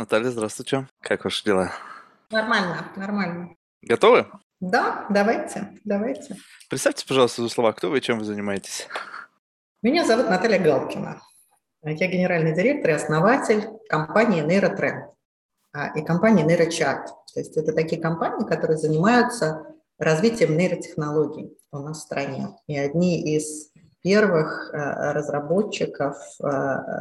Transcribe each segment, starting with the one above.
Наталья, здравствуйте. Как ваши дела? Нормально, нормально. Готовы? Да, давайте, давайте. Представьте, пожалуйста, за слова, кто вы и чем вы занимаетесь. Меня зовут Наталья Галкина. Я генеральный директор и основатель компании Нейротренд а, и компании Нейрочат. То есть это такие компании, которые занимаются развитием нейротехнологий у нас в стране. И одни из первых э, разработчиков э,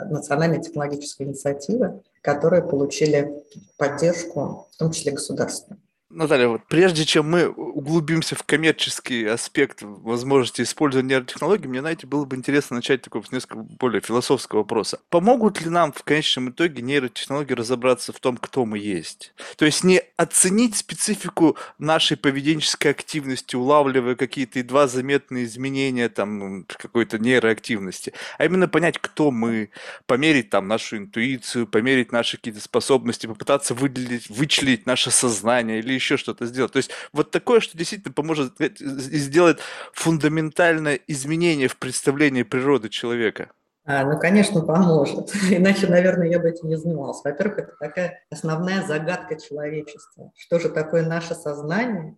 национальной технологической инициативы, которые получили поддержку, в том числе государства. Наталья, вот прежде чем мы углубимся в коммерческий аспект возможности использования нейротехнологий, мне, знаете, было бы интересно начать такой с несколько более философского вопроса. Помогут ли нам в конечном итоге нейротехнологии разобраться в том, кто мы есть? То есть не оценить специфику нашей поведенческой активности, улавливая какие-то едва заметные изменения там какой-то нейроактивности, а именно понять, кто мы, померить там нашу интуицию, померить наши какие-то способности, попытаться выделить, вычислить наше сознание или еще что-то сделать. То есть вот такое, что действительно поможет и сделает фундаментальное изменение в представлении природы человека. А, ну, конечно, поможет. Иначе, наверное, я бы этим не занималась. Во-первых, это такая основная загадка человечества. Что же такое наше сознание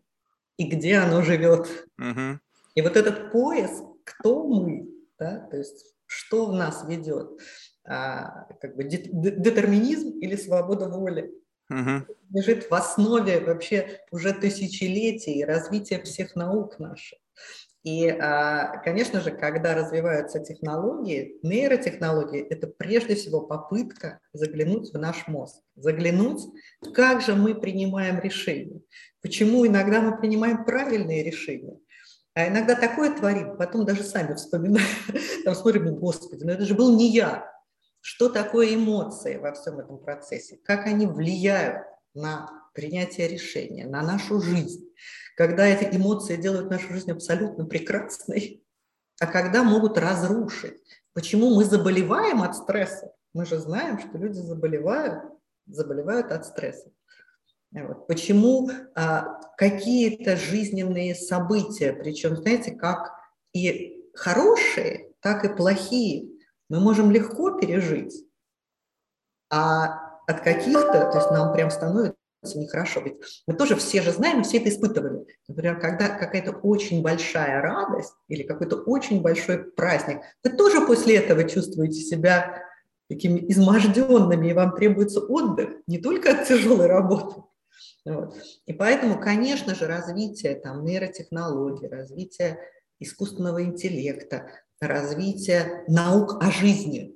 и где оно живет? Угу. И вот этот поиск, кто мы, да, то есть что в нас ведет, а, как бы детерминизм или свобода воли угу. лежит в основе вообще уже тысячелетий развития всех наук наших. И, а, конечно же, когда развиваются технологии, нейротехнологии, это прежде всего попытка заглянуть в наш мозг, заглянуть, как же мы принимаем решения, почему иногда мы принимаем правильные решения, а иногда такое творим, потом даже сами вспоминаем, там смотрим, господи, но это же был не я, что такое эмоции во всем этом процессе, как они влияют на принятие решения, на нашу жизнь, когда эти эмоции делают нашу жизнь абсолютно прекрасной, а когда могут разрушить. Почему мы заболеваем от стресса? Мы же знаем, что люди заболевают, заболевают от стресса. Вот. Почему а, какие-то жизненные события, причем, знаете, как и хорошие, так и плохие, мы можем легко пережить, а от каких-то, то есть нам прям становится нехорошо. Ведь мы тоже все же знаем, все это испытывали. Например, когда какая-то очень большая радость или какой-то очень большой праздник, вы тоже после этого чувствуете себя такими изможденными, и вам требуется отдых не только от тяжелой работы. Вот. И поэтому, конечно же, развитие там, нейротехнологий, развитие искусственного интеллекта, развития наук о жизни.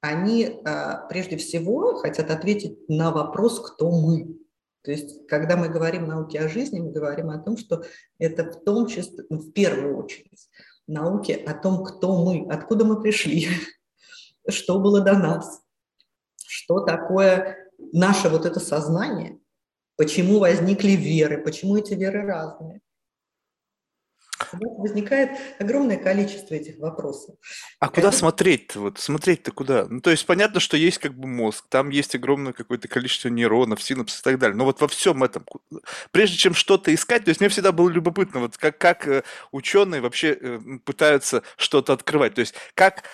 Они а, прежде всего хотят ответить на вопрос, кто мы. То есть, когда мы говорим науки о жизни, мы говорим о том, что это в том числе, ну, в первую очередь, науки о том, кто мы, откуда мы пришли, что было до нас, что такое наше вот это сознание, почему возникли веры, почему эти веры разные возникает огромное количество этих вопросов. А куда смотреть-то? Вот смотреть-то куда? Ну, то есть понятно, что есть как бы мозг, там есть огромное какое-то количество нейронов, синапсов и так далее. Но вот во всем этом, прежде чем что-то искать, то есть мне всегда было любопытно, вот как, как э, ученые вообще э, пытаются что-то открывать. То есть как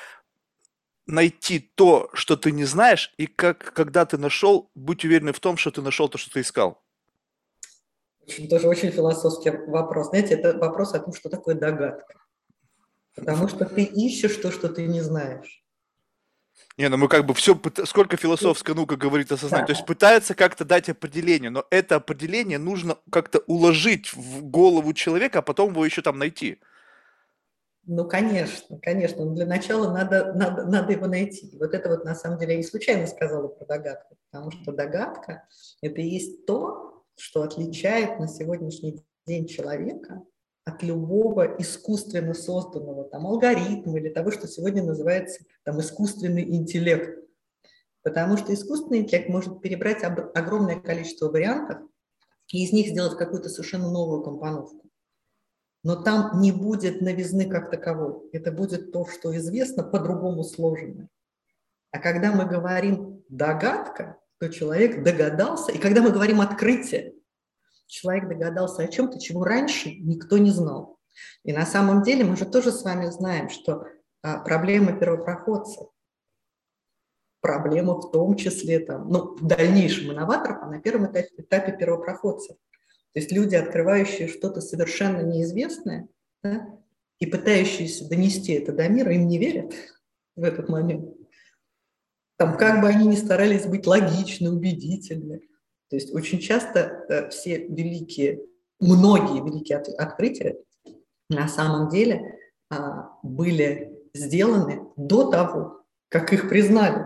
найти то, что ты не знаешь, и как, когда ты нашел, будь уверен в том, что ты нашел то, что ты искал. Очень, тоже очень философский вопрос. Знаете, это вопрос о том, что такое догадка. Потому что ты ищешь то, что ты не знаешь. Не, ну мы как бы все, сколько философская наука говорит о сознании. Да. То есть пытается как-то дать определение, но это определение нужно как-то уложить в голову человека, а потом его еще там найти. Ну, конечно, конечно. Но для начала надо, надо, надо его найти. Вот это вот на самом деле я не случайно сказала про догадку, потому что догадка – это и есть то, что отличает на сегодняшний день человека от любого искусственно созданного там, алгоритма или того, что сегодня называется там, искусственный интеллект. Потому что искусственный интеллект может перебрать огромное количество вариантов и из них сделать какую-то совершенно новую компоновку. Но там не будет новизны как таковой. Это будет то, что известно, по-другому сложено. А когда мы говорим «догадка», то человек догадался. И когда мы говорим открытие, человек догадался о чем-то, чего раньше никто не знал. И на самом деле мы же тоже с вами знаем, что а, проблема первопроходцев, проблема в том числе там, ну, в дальнейшем инноваторов, а на первом этапе, этапе первопроходцев. То есть люди, открывающие что-то совершенно неизвестное да, и пытающиеся донести это до мира, им не верят в этот момент. Там, как бы они ни старались быть логичны, убедительны. То есть очень часто э, все великие, многие великие от, открытия на самом деле а, были сделаны до того, как их признали.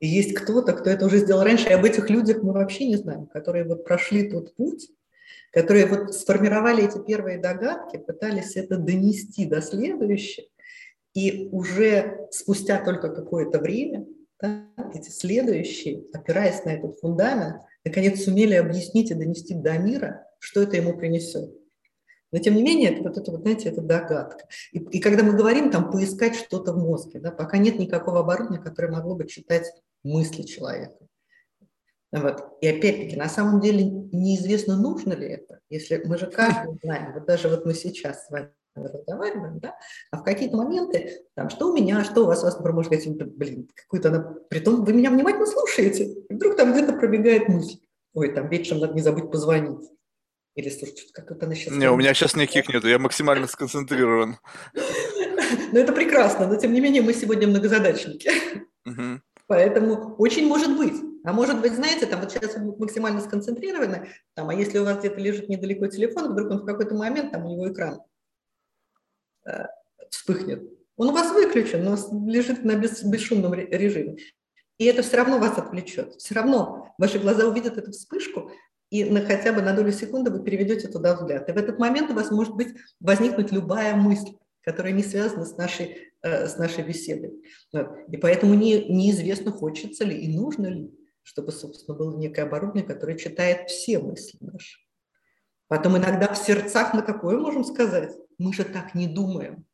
И есть кто-то, кто это уже сделал раньше, и об этих людях мы вообще не знаем, которые вот прошли тот путь, которые вот сформировали эти первые догадки, пытались это донести до следующих, и уже спустя только какое-то время да, эти следующие, опираясь на этот фундамент, наконец сумели объяснить и донести до мира, что это ему принесет. Но тем не менее, это, вот это, вот, знаете, это догадка. И, и когда мы говорим там поискать что-то в мозге, да, пока нет никакого оборудования, которое могло бы читать мысли человека. Вот. И опять-таки, на самом деле неизвестно, нужно ли это, если мы же каждый знаем, вот даже вот мы сейчас с вами разговариваем, да, а в какие-то моменты, там, что у меня, что у вас, у вас, например, может сказать, блин, какую-то она, притом вы меня внимательно слушаете, и вдруг там где-то пробегает мысль, ой, там вечером надо не забыть позвонить. Или, слушай, как это она сейчас... Не, у меня сейчас никаких нету, я максимально сконцентрирован. Ну, это прекрасно, но тем не менее мы сегодня многозадачники. Поэтому очень может быть. А может быть, знаете, там вот сейчас вы максимально сконцентрированы, там, а если у вас где-то лежит недалеко телефон, вдруг он в какой-то момент, там у него экран вспыхнет. Он у вас выключен, но лежит на бес, бесшумном режиме. И это все равно вас отвлечет. Все равно ваши глаза увидят эту вспышку, и на, хотя бы на долю секунды вы переведете туда взгляд. И в этот момент у вас может быть возникнуть любая мысль, которая не связана с нашей, э, с нашей беседой. Вот. И поэтому не, неизвестно, хочется ли и нужно ли, чтобы, собственно, было некое оборудование, которое читает все мысли наши. Потом иногда в сердцах мы такое можем сказать. Мы же так не думаем.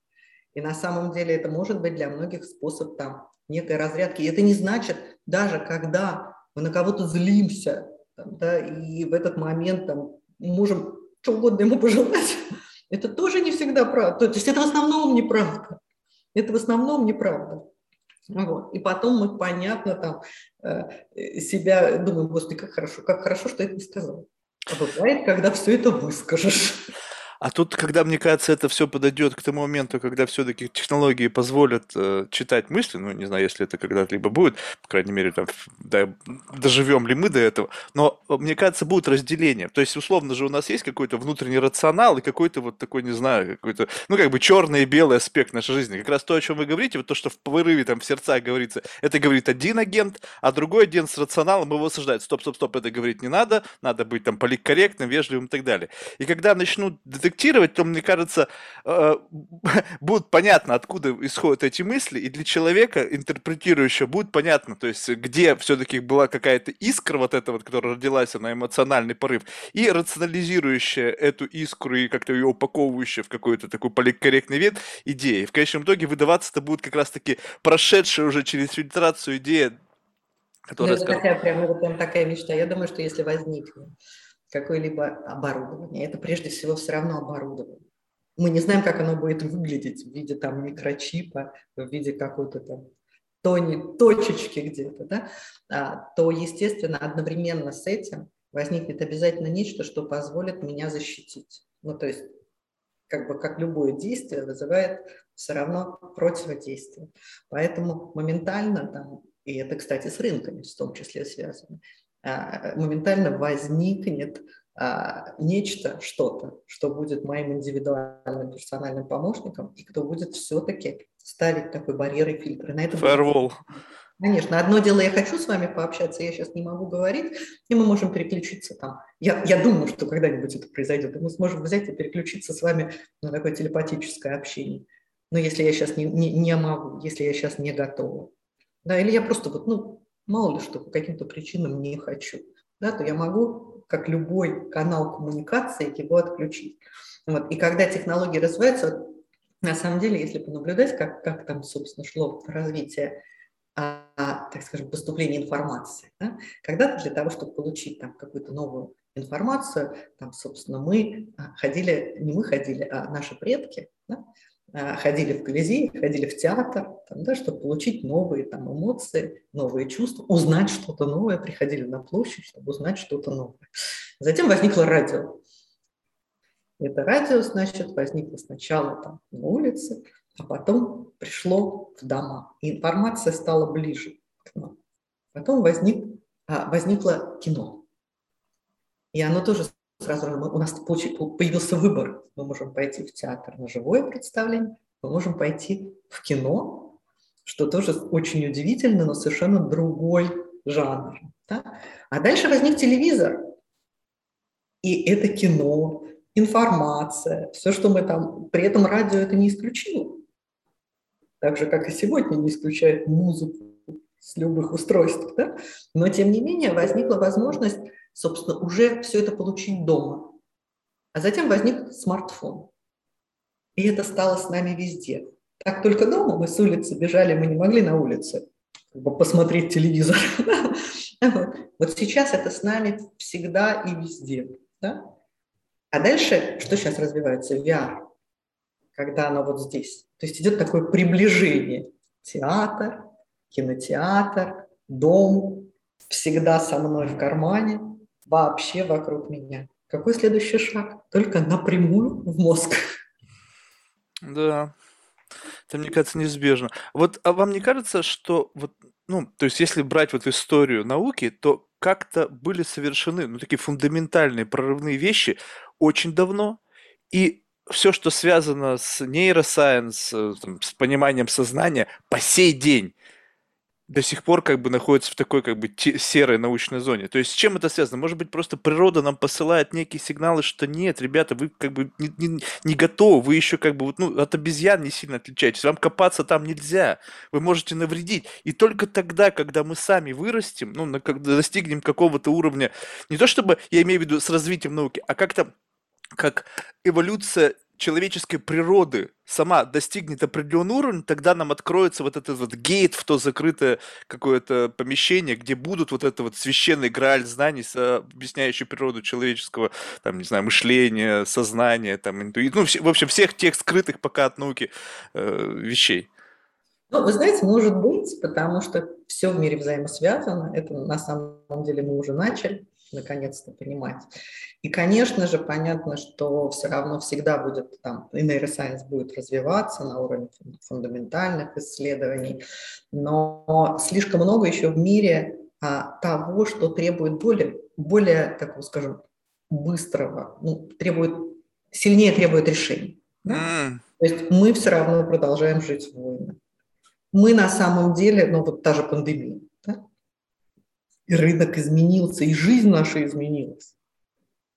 И на самом деле это может быть для многих способ там некой разрядки. И это не значит, даже когда мы на кого-то злимся, там, да, и в этот момент там, можем что угодно ему пожелать, это тоже не всегда правда. То есть это в основном неправда. Это в основном неправда. Вот. И потом мы, понятно, там э, себя думаем, господи, как хорошо, как хорошо, что это не сказал. А бывает, когда все это выскажешь. А тут, когда, мне кажется, это все подойдет к тому моменту, когда все-таки технологии позволят э, читать мысли, ну, не знаю, если это когда-либо будет, по крайней мере, там, да, доживем ли мы до этого, но, э, мне кажется, будет разделение. То есть, условно же, у нас есть какой-то внутренний рационал и какой-то вот такой, не знаю, какой-то, ну, как бы черный и белый аспект нашей жизни. Как раз то, о чем вы говорите, вот то, что в порыве, там, в сердцах говорится, это говорит один агент, а другой агент с рационалом его осуждает. Стоп, стоп, стоп, это говорить не надо, надо быть там политкорректным, вежливым и так далее. И когда начнут рефлексировать, то, мне кажется, э, будет понятно, откуда исходят эти мысли, и для человека, интерпретирующего, будет понятно, то есть где все-таки была какая-то искра вот эта вот, которая родилась, на эмоциональный порыв, и рационализирующая эту искру и как-то ее упаковывающая в какой-то такой политкорректный вид идеи. В конечном итоге выдаваться это будет как раз-таки прошедшая уже через фильтрацию идея, которая... Ну, это такая, прям, это прям такая мечта. Я думаю, что если возникнет какое-либо оборудование. Это прежде всего все равно оборудование. Мы не знаем, как оно будет выглядеть в виде там микрочипа, в виде какой-то там тони, точечки где-то, да, а, то, естественно, одновременно с этим возникнет обязательно нечто, что позволит меня защитить. Ну, то есть, как бы, как любое действие вызывает все равно противодействие. Поэтому моментально там, и это, кстати, с рынками в том числе связано, моментально возникнет а, нечто, что-то, что будет моим индивидуальным персональным помощником и кто будет все-таки ставить такой барьер и фильтр. На это Firewall. Конечно, одно дело, я хочу с вами пообщаться, я сейчас не могу говорить, и мы можем переключиться там. Я, я думаю, что когда-нибудь это произойдет, и мы сможем взять и переключиться с вами на такое телепатическое общение. Но если я сейчас не, не, не могу, если я сейчас не готова, да, или я просто вот, ну, мало ли что, по каким-то причинам не хочу, да, то я могу, как любой канал коммуникации, его отключить. Вот. И когда технологии развиваются, на самом деле, если понаблюдать, как, как там, собственно, шло развитие, а, так скажем, поступления информации, да, когда-то для того, чтобы получить там какую-то новую информацию, там, собственно, мы ходили, не мы ходили, а наши предки, да, а, ходили в Колизей, ходили в театр, там, да, чтобы получить новые там, эмоции, новые чувства, узнать что-то новое, приходили на площадь, чтобы узнать что-то новое. Затем возникло радио. Это радио, значит, возникло сначала там на улице, а потом пришло в дома. И информация стала ближе к нам. Потом возник, а, возникло кино. И оно тоже сразу у нас появился выбор. Мы можем пойти в театр на живое представление, мы можем пойти в кино, что тоже очень удивительно, но совершенно другой жанр. Да? А дальше возник телевизор. И это кино, информация, все, что мы там... При этом радио это не исключило. Так же, как и сегодня не исключает музыку с любых устройств. Да? Но, тем не менее, возникла возможность собственно, уже все это получить дома. А затем возник смартфон. И это стало с нами везде. Так только дома мы с улицы бежали, мы не могли на улице посмотреть телевизор. Вот сейчас это с нами всегда и везде. А дальше, что сейчас развивается? VR, когда оно вот здесь. То есть идет такое приближение. Театр, кинотеатр, дом, всегда со мной в кармане – вообще вокруг меня. Какой следующий шаг? Только напрямую в мозг. Да, это, мне кажется, неизбежно. Вот, а вам не кажется, что вот, ну, то есть, если брать вот историю науки, то как-то были совершены, ну, такие фундаментальные прорывные вещи очень давно, и все, что связано с нейросайенс, э, с пониманием сознания, по сей день до сих пор как бы находится в такой как бы серой научной зоне. То есть с чем это связано? Может быть, просто природа нам посылает некие сигналы, что нет, ребята, вы как бы не, не, не готовы, вы еще как бы вот, ну, от обезьян не сильно отличаетесь, вам копаться там нельзя, вы можете навредить. И только тогда, когда мы сами вырастем, ну, на, когда достигнем какого-то уровня, не то чтобы, я имею в виду с развитием науки, а как-то как эволюция человеческой природы сама достигнет определенного уровня, тогда нам откроется вот этот вот гейт в то закрытое какое-то помещение, где будут вот это вот священный грааль знаний, объясняющий природу человеческого, там, не знаю, мышления, сознания, там, интуиции, ну, в общем, всех тех скрытых пока от науки э, вещей. Ну, вы знаете, может быть, потому что все в мире взаимосвязано. Это на самом деле мы уже начали наконец-то понимать. И, конечно же, понятно, что все равно всегда будет там, и нейросайенс будет развиваться на уровне фундаментальных исследований, но слишком много еще в мире а, того, что требует более, более, так скажем, быстрого, ну, требует, сильнее требует решений. Да? Mm. То есть мы все равно продолжаем жить в войнах. Мы на самом деле, ну вот та же пандемия, и рынок изменился, и жизнь наша изменилась.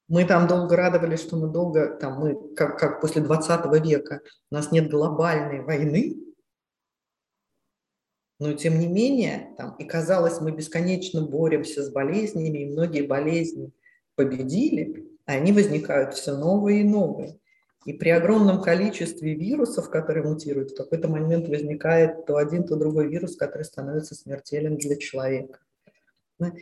Мы там долго радовались, что мы долго, там мы, как, как после 20 века, у нас нет глобальной войны, но тем не менее, там, и казалось, мы бесконечно боремся с болезнями, и многие болезни победили, а они возникают все новые и новые. И при огромном количестве вирусов, которые мутируют, в какой-то момент возникает то один, то другой вирус, который становится смертелен для человека.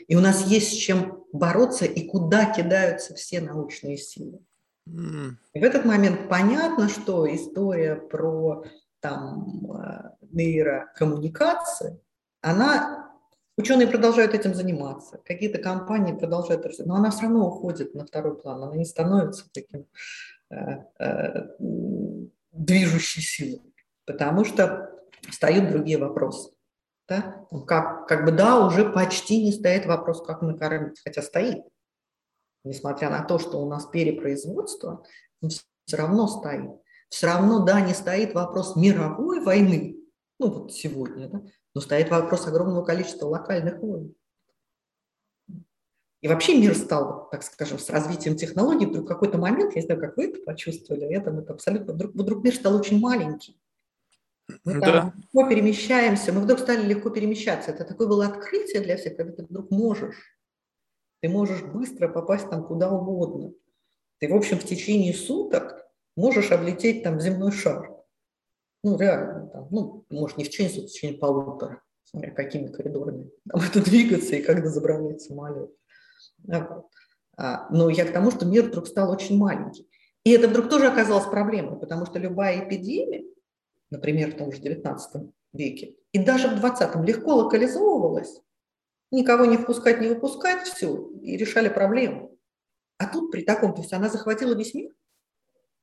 И у нас есть с чем бороться и куда кидаются все научные силы. И в этот момент понятно, что история про там, э, нейрокоммуникации, она, ученые продолжают этим заниматься, какие-то компании продолжают, но она все равно уходит на второй план, она не становится таким э, э, движущей силой, потому что встают другие вопросы. Да? Как, как бы да, уже почти не стоит вопрос, как накормить, хотя стоит. Несмотря на то, что у нас перепроизводство, все равно стоит. Все равно, да, не стоит вопрос мировой войны, ну вот сегодня, да, но стоит вопрос огромного количества локальных войн. И вообще мир стал, так скажем, с развитием технологий, вдруг в какой-то момент, я не знаю, как вы это почувствовали, это, это абсолютно, вдруг, вдруг мир стал очень маленький. Мы да. там легко перемещаемся, мы вдруг стали легко перемещаться. Это такое было открытие для всех, когда ты вдруг можешь. Ты можешь быстро попасть там куда угодно. Ты, в общем, в течение суток можешь облететь там земной шар. Ну, реально, там, ну, может, не в течение суток, в течение полутора, смотря какими коридорами там это двигаться и когда заправлять самолет. Вот. А, но я к тому, что мир вдруг стал очень маленький. И это вдруг тоже оказалось проблемой, потому что любая эпидемия, например, в том же XIX веке, и даже в XX легко локализовывалось, никого не впускать, не выпускать, все, и решали проблему. А тут при таком, то есть она захватила весь мир,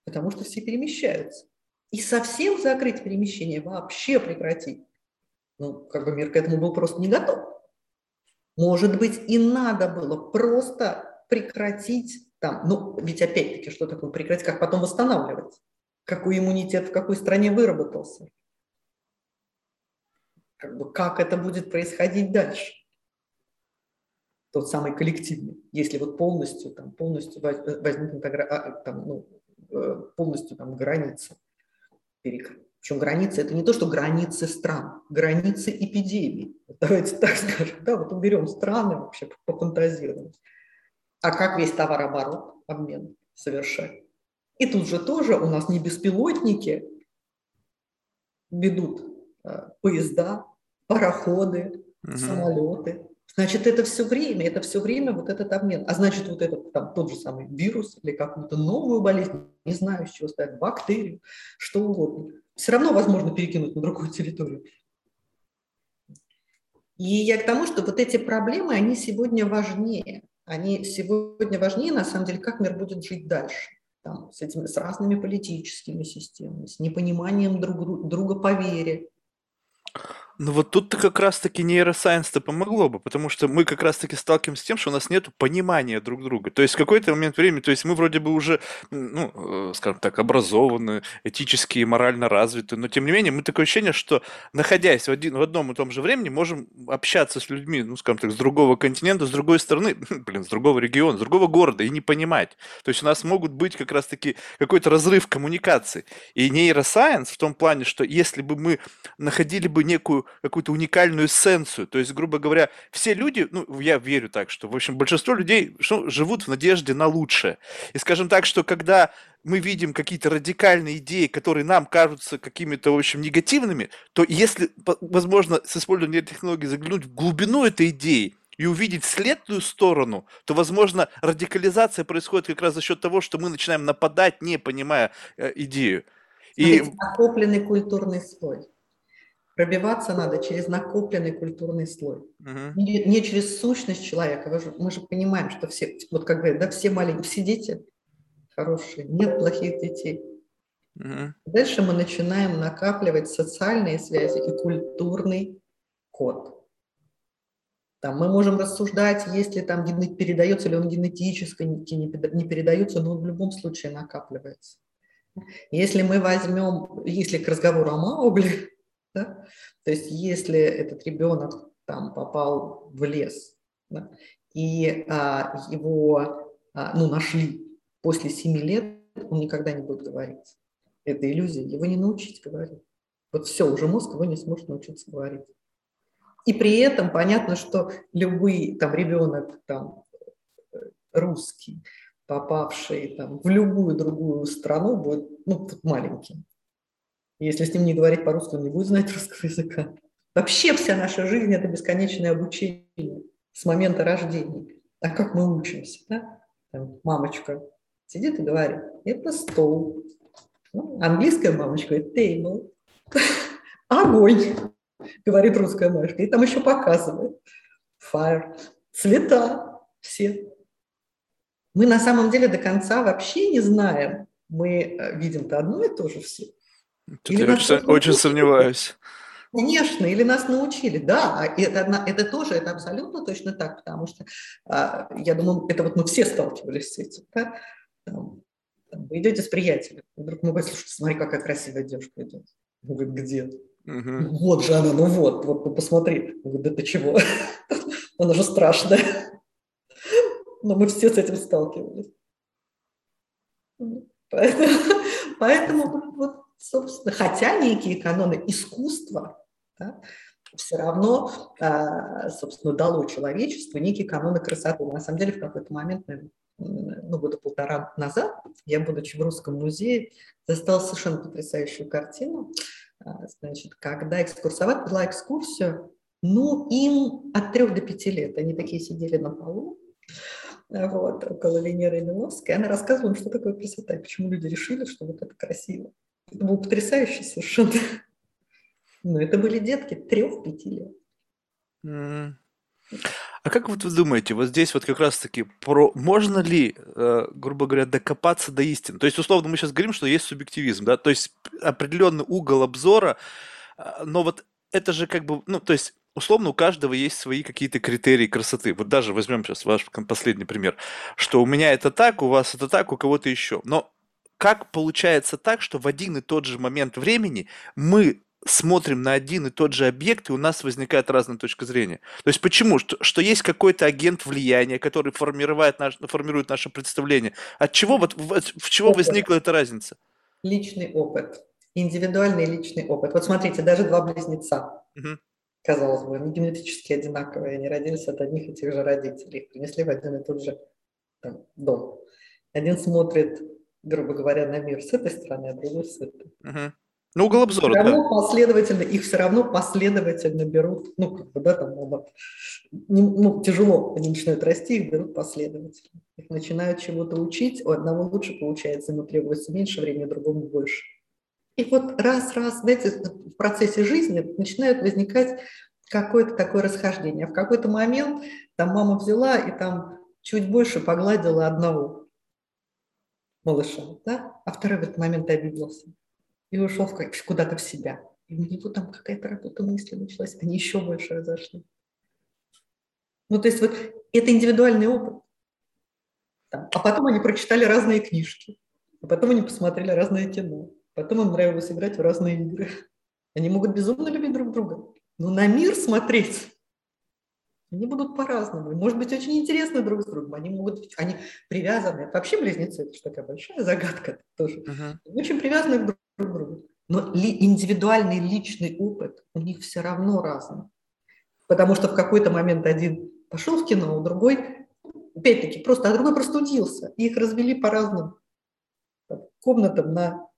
потому что все перемещаются. И совсем закрыть перемещение, вообще прекратить, ну, как бы мир к этому был просто не готов. Может быть, и надо было просто прекратить там, ну, ведь опять-таки, что такое прекратить, как потом восстанавливать? Какой иммунитет в какой стране выработался? Как, бы, как это будет происходить дальше? Тот самый коллективный, если вот полностью, там, полностью возникнет а, там, ну, э, полностью там граница перекрыта. Причем границы – это не то, что границы стран, границы эпидемий. Давайте так скажем. Да, вот уберем страны, вообще пофантазируем. А как весь товарооборот, обмен совершать? И тут же тоже у нас не беспилотники ведут э, поезда, пароходы, угу. самолеты. Значит, это все время, это все время вот этот обмен. А значит, вот этот там тот же самый вирус или какую-то новую болезнь, не знаю, с чего ставить, бактерию, что угодно все равно возможно перекинуть на другую территорию. И я к тому, что вот эти проблемы, они сегодня важнее. Они сегодня важнее, на самом деле, как мир будет жить дальше. Там, с, этими, с разными политическими системами, с непониманием друг друга по вере, ну вот тут-то как раз-таки нейросайенс-то помогло бы, потому что мы как раз-таки сталкиваемся с тем, что у нас нет понимания друг друга. То есть в какой-то момент времени, то есть мы вроде бы уже, ну, э, скажем так, образованы, этически и морально развиты, но тем не менее мы такое ощущение, что находясь в, один, в одном и том же времени, можем общаться с людьми, ну, скажем так, с другого континента, с другой стороны, блин, с другого региона, с другого города и не понимать. То есть у нас могут быть как раз-таки какой-то разрыв коммуникации. И нейросайенс в том плане, что если бы мы находили бы некую какую-то уникальную эссенцию. То есть, грубо говоря, все люди, ну, я верю так, что, в общем, большинство людей что, живут в надежде на лучшее. И скажем так, что когда мы видим какие-то радикальные идеи, которые нам кажутся какими-то, в общем, негативными, то если, возможно, с использованием технологий заглянуть в глубину этой идеи, и увидеть следную сторону, то, возможно, радикализация происходит как раз за счет того, что мы начинаем нападать, не понимая э, идею. И... Накопленный культурный слой. Пробиваться надо через накопленный культурный слой. Uh-huh. Не, не через сущность человека. Мы же, мы же понимаем, что все, вот как говорят, да, все маленькие, все дети хорошие, нет плохих детей. Uh-huh. Дальше мы начинаем накапливать социальные связи и культурный код. Там мы можем рассуждать, если там передается ли он генетически, не передается, но он в любом случае накапливается. Если мы возьмем, если к разговору о Маугли, да? То есть если этот ребенок там попал в лес да, и а, его а, ну, нашли после семи лет, он никогда не будет говорить. Это иллюзия, его не научить говорить. Вот все, уже мозг его не сможет научиться говорить. И при этом понятно, что любой там ребенок там русский, попавший там в любую другую страну, будет ну, маленьким. Если с ним не говорить по-русски, он не будет знать русского языка. Вообще вся наша жизнь – это бесконечное обучение с момента рождения. А как мы учимся? Да? Там, мамочка сидит и говорит, это стол. Ну, английская мамочка – это table. Огонь, говорит русская мамочка. И там еще показывает. Fire. Цвета все. Мы на самом деле до конца вообще не знаем. Мы э, видим-то одно и то же все. Тут я очень, очень сомневаюсь. Конечно, или нас научили, да, а это, это тоже, это абсолютно точно так, потому что, а, я думаю, это вот мы все сталкивались с этим, да? Там, вы идете с приятелем, вдруг мы говорим, слушай, смотри, какая красивая девушка идет. Он говорит, где? Угу. Вот же она, ну вот, вот, ну посмотри. Он говорит, да ты чего? Она же страшная. Но мы все с этим сталкивались. Поэтому, поэтому вот собственно, хотя некие каноны искусства да, все равно, а, собственно, дало человечеству некие каноны красоты. На самом деле, в какой-то момент, ну, года полтора назад, я, будучи в Русском музее, застала совершенно потрясающую картину. А, значит, когда экскурсовод была экскурсию, ну, им от трех до пяти лет. Они такие сидели на полу, вот, около Венеры Миловской. Она рассказывала, что такое красота, и почему люди решили, что вот это красиво. Это было потрясающе совершенно. Ну, это были детки трех-пяти лет. А как вот вы думаете, вот здесь вот как раз-таки про можно ли, э, грубо говоря, докопаться до истины? То есть, условно, мы сейчас говорим, что есть субъективизм, да, то есть определенный угол обзора, а, но вот это же как бы, ну, то есть условно у каждого есть свои какие-то критерии красоты. Вот даже возьмем сейчас ваш последний пример, что у меня это так, у вас это так, у кого-то еще. Но как получается так, что в один и тот же момент времени мы смотрим на один и тот же объект, и у нас возникает разная точка зрения. То есть почему? Что, что есть какой-то агент влияния, который формирует, наш, формирует наше представление. От чего, вот, в, чего опыт. возникла эта разница? Личный опыт. Индивидуальный личный опыт. Вот смотрите, даже два близнеца. Угу. Казалось бы, они генетически одинаковые, они родились от одних и тех же родителей, их принесли в один и тот же там, дом. Один смотрит, грубо говоря, на мир с этой стороны, а другой с этой. Угу. Ну, угол обзора, все равно да. последовательно, их все равно последовательно берут, ну, как бы, да, там, вот, не, ну, тяжело, они начинают расти, их берут последовательно. Их начинают чего-то учить, у одного лучше получается, ему требуется меньше времени, другому больше. И вот раз-раз, знаете, в процессе жизни начинает возникать какое-то такое расхождение. В какой-то момент там мама взяла и там чуть больше погладила одного малыша, да, а второй в этот момент обиделся и ушел куда-то в себя. И у него там какая-то работа мысли началась, они еще больше разошли. Ну, то есть вот это индивидуальный опыт. А потом они прочитали разные книжки, а потом они посмотрели разное кино, потом им нравилось играть в разные игры. Они могут безумно любить друг друга, но на мир смотреть они будут по-разному. Может быть, очень интересны друг с другом. Они могут быть, они привязаны. вообще близнецы, это же такая большая загадка тоже. Uh-huh. Очень привязаны друг к другу. Но ли, индивидуальный личный опыт у них все равно разный. Потому что в какой-то момент один пошел в кино, а другой, опять-таки, просто, а другой простудился. И их развели по разным там, комнатам на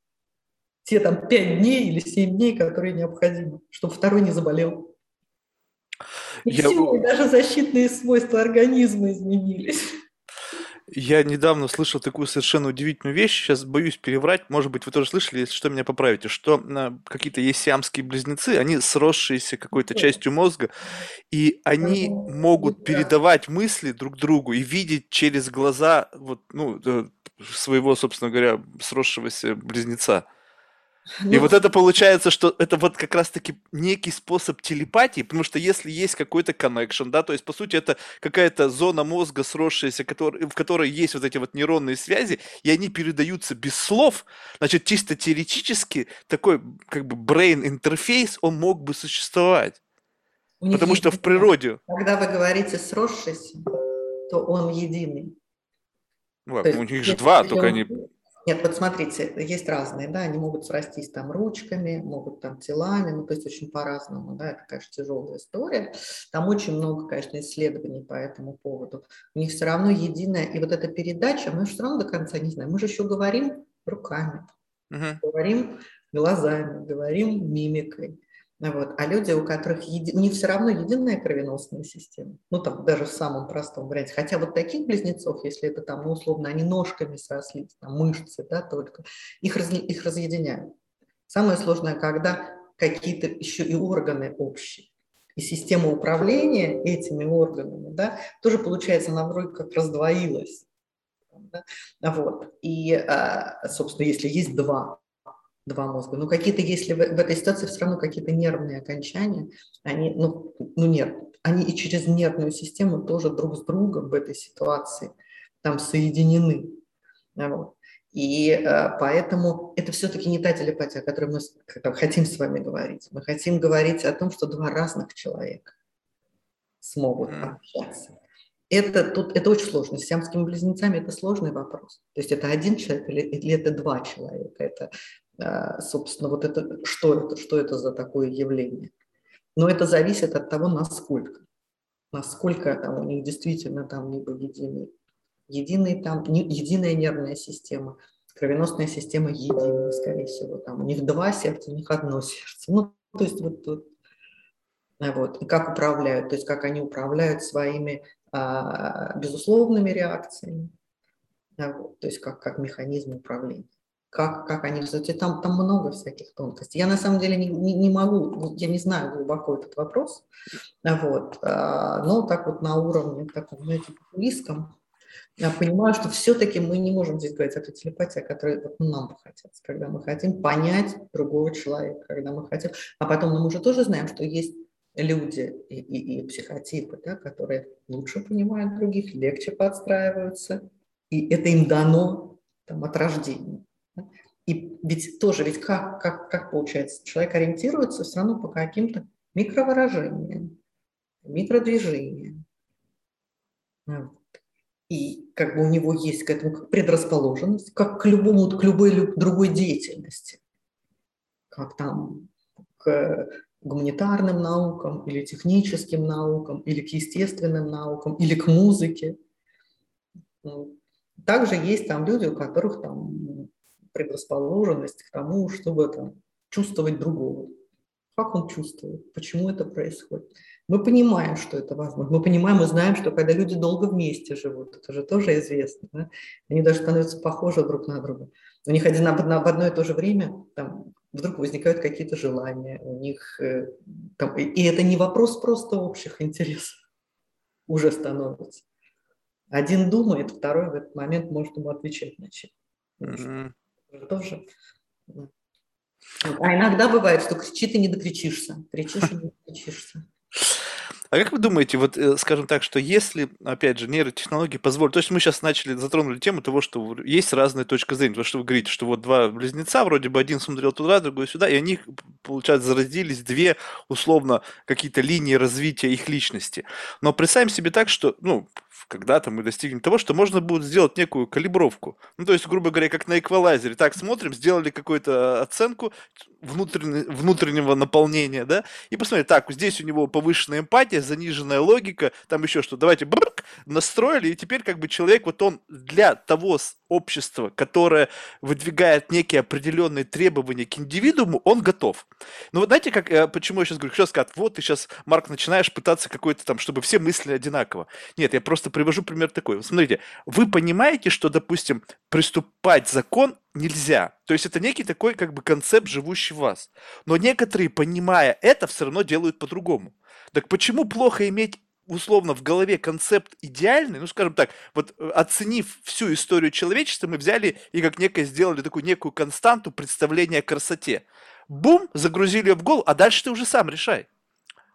те там пять дней или семь дней, которые необходимы, чтобы второй не заболел. И я... все, даже защитные свойства организма изменились. Я недавно слышал такую совершенно удивительную вещь, сейчас боюсь переврать, может быть, вы тоже слышали, если что, меня поправите, что э, какие-то есть сиамские близнецы, они сросшиеся какой-то частью мозга, и они могут передавать мысли друг другу и видеть через глаза вот, ну, э, своего, собственно говоря, сросшегося близнеца. Ну, и вот это получается, что это вот как раз-таки некий способ телепатии, потому что если есть какой-то коннекшн, да, то есть, по сути, это какая-то зона мозга сросшаяся, который, в которой есть вот эти вот нейронные связи, и они передаются без слов, значит, чисто теоретически такой как бы brain интерфейс, он мог бы существовать. Потому что в природе... Когда вы говорите сросшийся, то он единый. Вот, у них же два, только они нет, вот смотрите, есть разные, да, они могут срастись там ручками, могут там телами, ну, то есть очень по-разному, да, это, конечно, тяжелая история. Там очень много, конечно, исследований по этому поводу. У них все равно единая, и вот эта передача, мы все равно до конца не знаем, мы же еще говорим руками, uh-huh. говорим глазами, говорим мимикой. Вот. А люди, у которых еди... них все равно единая кровеносная система, ну там даже в самом простом варианте. Хотя вот таких близнецов, если это там, ну условно, они ножками срослись, там мышцы, да, только, их, раз... их разъединяют. Самое сложное, когда какие-то еще и органы общие. И система управления этими органами, да, тоже получается, она вроде как раздвоилась. Да? Вот. И, а, собственно, если есть два два мозга. Но какие-то, если в, в этой ситуации все равно какие-то нервные окончания, они, ну, ну нет, они и через нервную систему тоже друг с другом в этой ситуации там соединены. Вот. И э, поэтому это все-таки не та телепатия, о которой мы там, хотим с вами говорить. Мы хотим говорить о том, что два разных человека смогут общаться. Это, тут, это очень сложно. С сиамскими близнецами это сложный вопрос. То есть это один человек или, или это два человека. Это собственно, вот это, что это, что это за такое явление. Но это зависит от того, насколько, насколько там у них действительно там либо единый, единый там, единая нервная система, кровеносная система единая, скорее всего, там у них два сердца, у них одно сердце. Ну, то есть вот, вот, вот и как управляют, то есть как они управляют своими а, безусловными реакциями, вот, то есть как, как механизм управления как, как они все там, там много всяких тонкостей. Я на самом деле не, не, не могу, я не знаю глубоко этот вопрос, вот, а, но так вот на уровне таком, знаете, близком, я понимаю, что все-таки мы не можем здесь говорить о той телепатии, о которой вот нам бы хотелось, когда мы хотим понять другого человека, когда мы хотим, а потом мы уже тоже знаем, что есть люди и, и, и психотипы, да, которые лучше понимают других, легче подстраиваются, и это им дано там, от рождения. И ведь тоже, ведь как, как, как получается, человек ориентируется все равно по каким-то микровыражениям, микродвижениям. И как бы у него есть к этому предрасположенность, как к любому, к любой другой деятельности, как там к гуманитарным наукам или техническим наукам, или к естественным наукам, или к музыке. Также есть там люди, у которых там предрасположенность к тому, чтобы там, чувствовать другого. Как он чувствует, почему это происходит. Мы понимаем, что это возможно. Мы понимаем и знаем, что когда люди долго вместе живут, это же тоже известно, да? они даже становятся похожи друг на друга. У них один, в одно и то же время там, вдруг возникают какие-то желания, у них э, там, и это не вопрос просто общих интересов уже становится. Один думает, второй в этот момент может ему отвечать на чем. Mm-hmm. Тоже. А иногда бывает, что кричи ты не докричишься, кричишь и не докричишься. А как вы думаете, вот, э, скажем так, что если, опять же, нейротехнологии позволят, то есть мы сейчас начали, затронули тему того, что есть разные точки зрения, то, что вы говорите, что вот два близнеца, вроде бы один смотрел туда, другой сюда, и они, получается, заразились две, условно, какие-то линии развития их личности. Но представим себе так, что, ну, когда-то мы достигнем того, что можно будет сделать некую калибровку. Ну, то есть, грубо говоря, как на эквалайзере. Так, смотрим, сделали какую-то оценку внутренне, внутреннего наполнения, да, и посмотрим, так, здесь у него повышенная эмпатия, заниженная логика, там еще что, давайте брк, настроили, и теперь как бы человек, вот он для того общества, которое выдвигает некие определенные требования к индивидууму, он готов. Ну вот знаете, как, э, почему я сейчас говорю, сейчас сказать, вот ты сейчас, Марк, начинаешь пытаться какой-то там, чтобы все мыслили одинаково. Нет, я просто привожу пример такой. Смотрите, вы понимаете, что, допустим, приступать закон нельзя. То есть это некий такой как бы концепт, живущий в вас. Но некоторые, понимая это, все равно делают по-другому. Так почему плохо иметь условно в голове концепт идеальный, ну, скажем так, вот э, оценив всю историю человечества, мы взяли и как некое сделали такую некую константу представления о красоте. Бум, загрузили ее в голову, а дальше ты уже сам решай.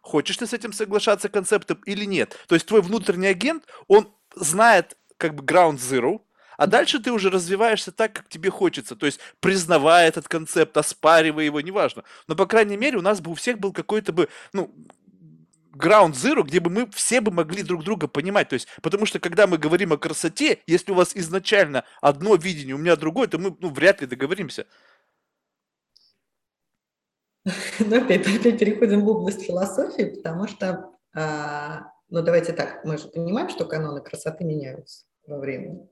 Хочешь ты с этим соглашаться концептом или нет. То есть твой внутренний агент, он знает как бы ground zero, а дальше ты уже развиваешься так, как тебе хочется. То есть признавая этот концепт, оспаривая его, неважно. Но, по крайней мере, у нас бы у всех был какой-то бы, ну, ground zero, где бы мы все бы могли друг друга понимать. То есть, потому что когда мы говорим о красоте, если у вас изначально одно видение, у меня другое, то мы ну, вряд ли договоримся. Ну, опять, опять переходим в область философии, потому что, а, ну, давайте так, мы же понимаем, что каноны красоты меняются во времени.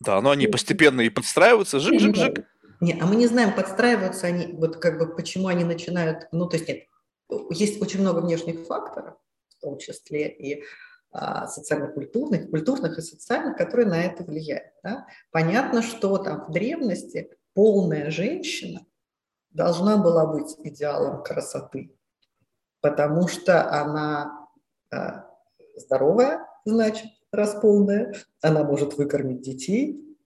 Да, но они постепенно и подстраиваются, жик-жик-жик. Нет, а мы не знаем, подстраиваются они, вот как бы почему они начинают, ну, то есть нет, есть очень много внешних факторов, в том числе и а, социально-культурных, культурных и социальных, которые на это влияют. Да? Понятно, что там в древности полная женщина должна была быть идеалом красоты, потому что она а, здоровая, значит, раз полная, она может выкормить детей,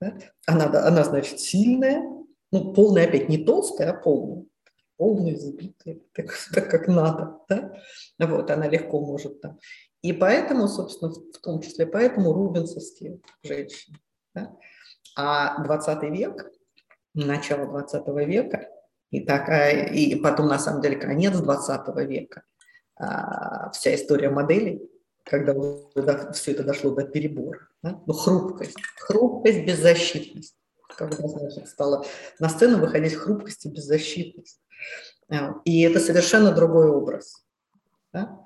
да? она, она, значит, сильная, ну, полная опять не толстая, а полная полные, забитые, так, так как надо. Да? Вот, она легко может там. И поэтому, собственно, в том числе поэтому рубинсовские женщины. Да? А 20 век, начало 20 века, и, такая, и потом, на самом деле, конец 20 века, а, вся история моделей, когда все это дошло до перебора. Да? Ну, хрупкость, хрупкость, беззащитность. Когда, значит, стала на сцену выходить хрупкость и беззащитность. Э, и это совершенно другой образ. Да?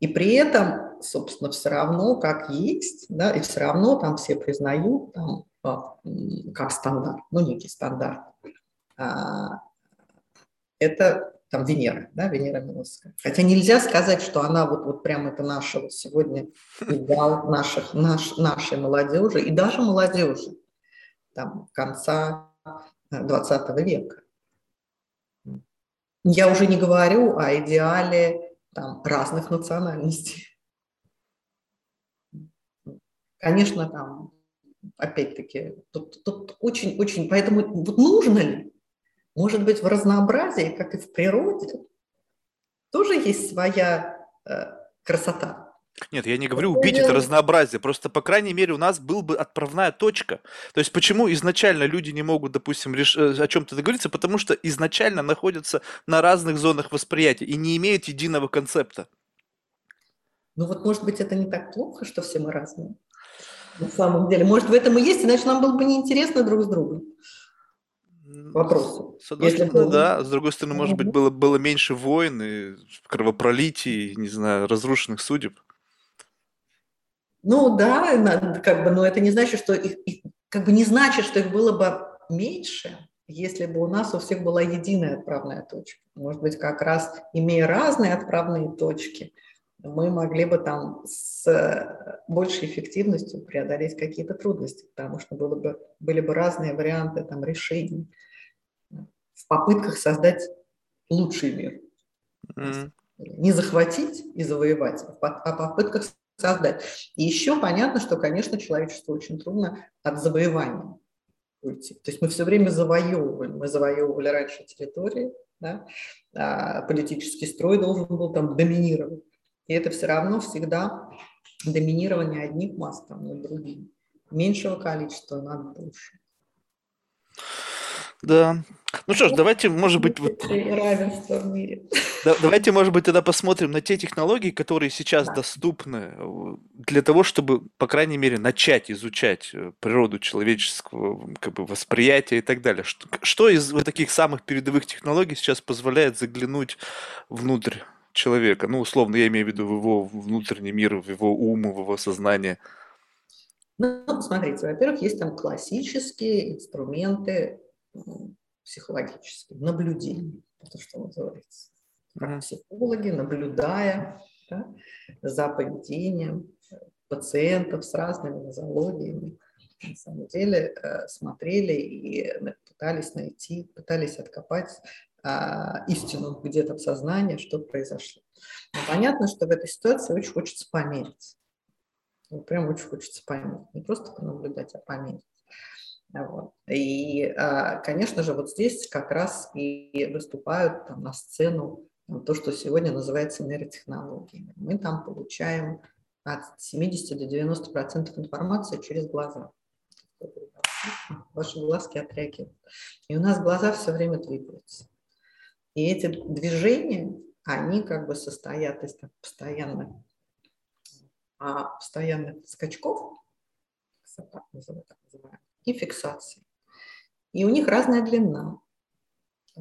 И при этом, собственно, все равно как есть, да, и все равно там все признают там, а, как стандарт, ну, некий стандарт. А, это там Венера, да, Венера Милосская. Хотя нельзя сказать, что она вот, вот прям это наша вот сегодня идеал наших, наш, нашей молодежи и даже молодежи там конца 20 века. Я уже не говорю о идеале там, разных национальностей. Конечно, там, опять-таки, тут, тут очень-очень, поэтому вот нужно ли? Может быть, в разнообразии, как и в природе, тоже есть своя э, красота. Нет, я не говорю убить это разнообразие, просто, по крайней мере, у нас был бы отправная точка. То есть, почему изначально люди не могут, допустим, реш... Э, о чем-то договориться? Потому что изначально находятся на разных зонах восприятия и не имеют единого концепта. Ну вот, может быть, это не так плохо, что все мы разные. На самом деле, может, в этом и есть, иначе нам было бы неинтересно друг с другом. Вопросы. С одной Если стороны, было... да, с другой стороны, может быть, было, было меньше войн и кровопролитий, не знаю, разрушенных судеб. Ну да, как бы, но это не значит, что их, их, как бы не значит, что их было бы меньше, если бы у нас у всех была единая отправная точка. Может быть, как раз имея разные отправные точки, мы могли бы там с большей эффективностью преодолеть какие-то трудности, потому что было бы, были бы разные варианты там, решений в попытках создать лучший мир. Mm-hmm. Не захватить и завоевать, а в попытках создать. И еще понятно, что, конечно, человечеству очень трудно от завоевания уйти. То есть мы все время завоевываем. Мы завоевывали раньше территории, да? а политический строй должен был там доминировать. И это все равно всегда доминирование одних масс там, над другими. Меньшего количества над большим. Да. Ну что ж, давайте, может быть, вот... равенство в мире. Да, давайте, может быть, тогда посмотрим на те технологии, которые сейчас да. доступны э, для того, чтобы, по крайней мере, начать изучать э, природу человеческого как бы, восприятия и так далее. Что, что из вот таких самых передовых технологий сейчас позволяет заглянуть внутрь человека? Ну, условно, я имею в виду в его внутренний мир, в его ум, в его сознание. Ну, смотрите, во-первых, есть там классические инструменты психологическим, наблюдением, это что называется. Как психологи, наблюдая да, за поведением пациентов с разными нозологиями, на самом деле э, смотрели и пытались найти, пытались откопать а, истину где-то в сознании, что произошло. Но понятно, что в этой ситуации очень хочется померить. Прям очень хочется померить. Не просто понаблюдать, а померить. Вот. И, а, конечно же, вот здесь как раз и выступают там, на сцену то, что сегодня называется нейротехнологиями. Мы там получаем от 70 до 90 процентов информации через глаза. Ваши глазки отреагируют. И у нас глаза все время двигаются. И эти движения, они как бы состоят из постоянных, а, постоянных скачков, так называемых, и фиксации. И у них разная длина,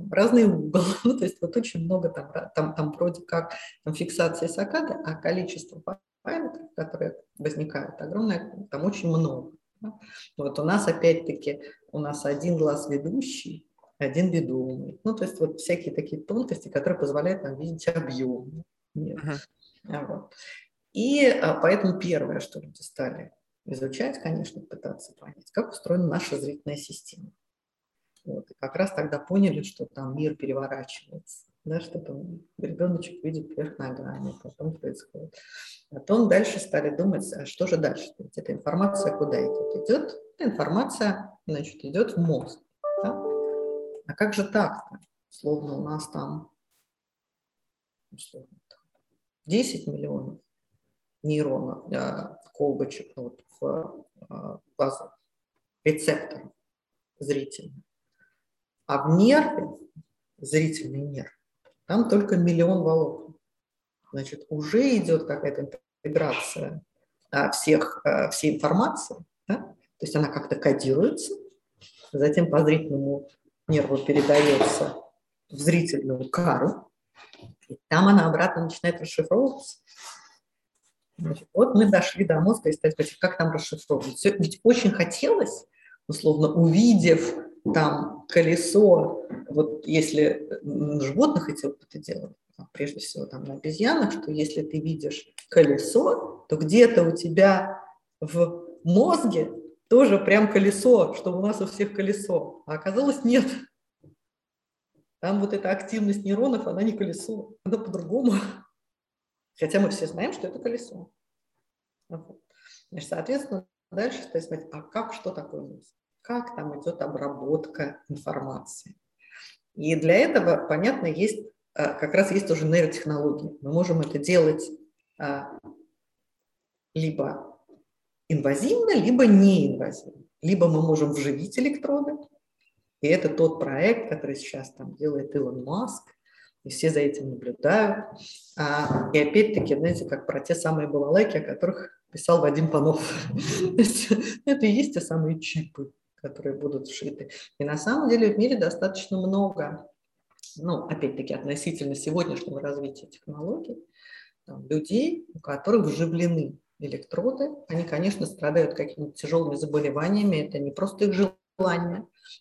разный угол. Ну, то есть вот очень много там, там, там вроде как там, фиксации сакаты, а количество параметров, которые возникают, огромное, там очень много. Да? Вот у нас опять-таки, у нас один глаз ведущий, один ведомый. Ну, то есть вот всякие такие тонкости, которые позволяют нам видеть объем. Нет. Uh-huh. Вот. И а, поэтому первое, что люди стали изучать, конечно, пытаться понять, как устроена наша зрительная система. Вот. И как раз тогда поняли, что там мир переворачивается, да, что там ребеночек видит вверх ногами, потом происходит. Потом дальше стали думать, а что же дальше? Ведь эта информация куда идет? Идет, информация, значит, идет в мозг. Да? А как же так-то? Словно у нас там условно, 10 миллионов нейронов, колбочек вот, в глазу, а, рецепторов зрительных. А в нерве, зрительный нерв, там только миллион волокон. Значит, уже идет какая-то интеграция а, всех, а, всей информации, да? то есть она как-то кодируется, затем по зрительному нерву передается в зрительную кару, и там она обратно начинает расшифровываться. Вот мы дошли до мозга и стали как там расшифровывать. Все, ведь очень хотелось, условно, увидев там колесо, вот если животных эти опыты делают, прежде всего там на обезьянах, что если ты видишь колесо, то где-то у тебя в мозге тоже прям колесо, что у нас у всех колесо. А оказалось нет. Там вот эта активность нейронов, она не колесо, она по-другому. Хотя мы все знаем, что это колесо. Значит, соответственно, дальше стоит смотреть, а как, что такое мозг? Как там идет обработка информации? И для этого, понятно, есть э, как раз есть уже нейротехнологии. Мы можем это делать а, либо инвазивно, либо неинвазивно. Либо мы можем вживить электроды, и это тот проект, который сейчас там делает Илон Маск, и все за этим наблюдают. А, и опять-таки, знаете, как про те самые балалайки, о которых писал Вадим Панов. Это и есть те самые чипы, которые будут вшиты. И на самом деле в мире достаточно много, ну, опять-таки, относительно сегодняшнего развития технологий, людей, у которых вживлены электроды. Они, конечно, страдают какими-то тяжелыми заболеваниями. Это не просто их желание,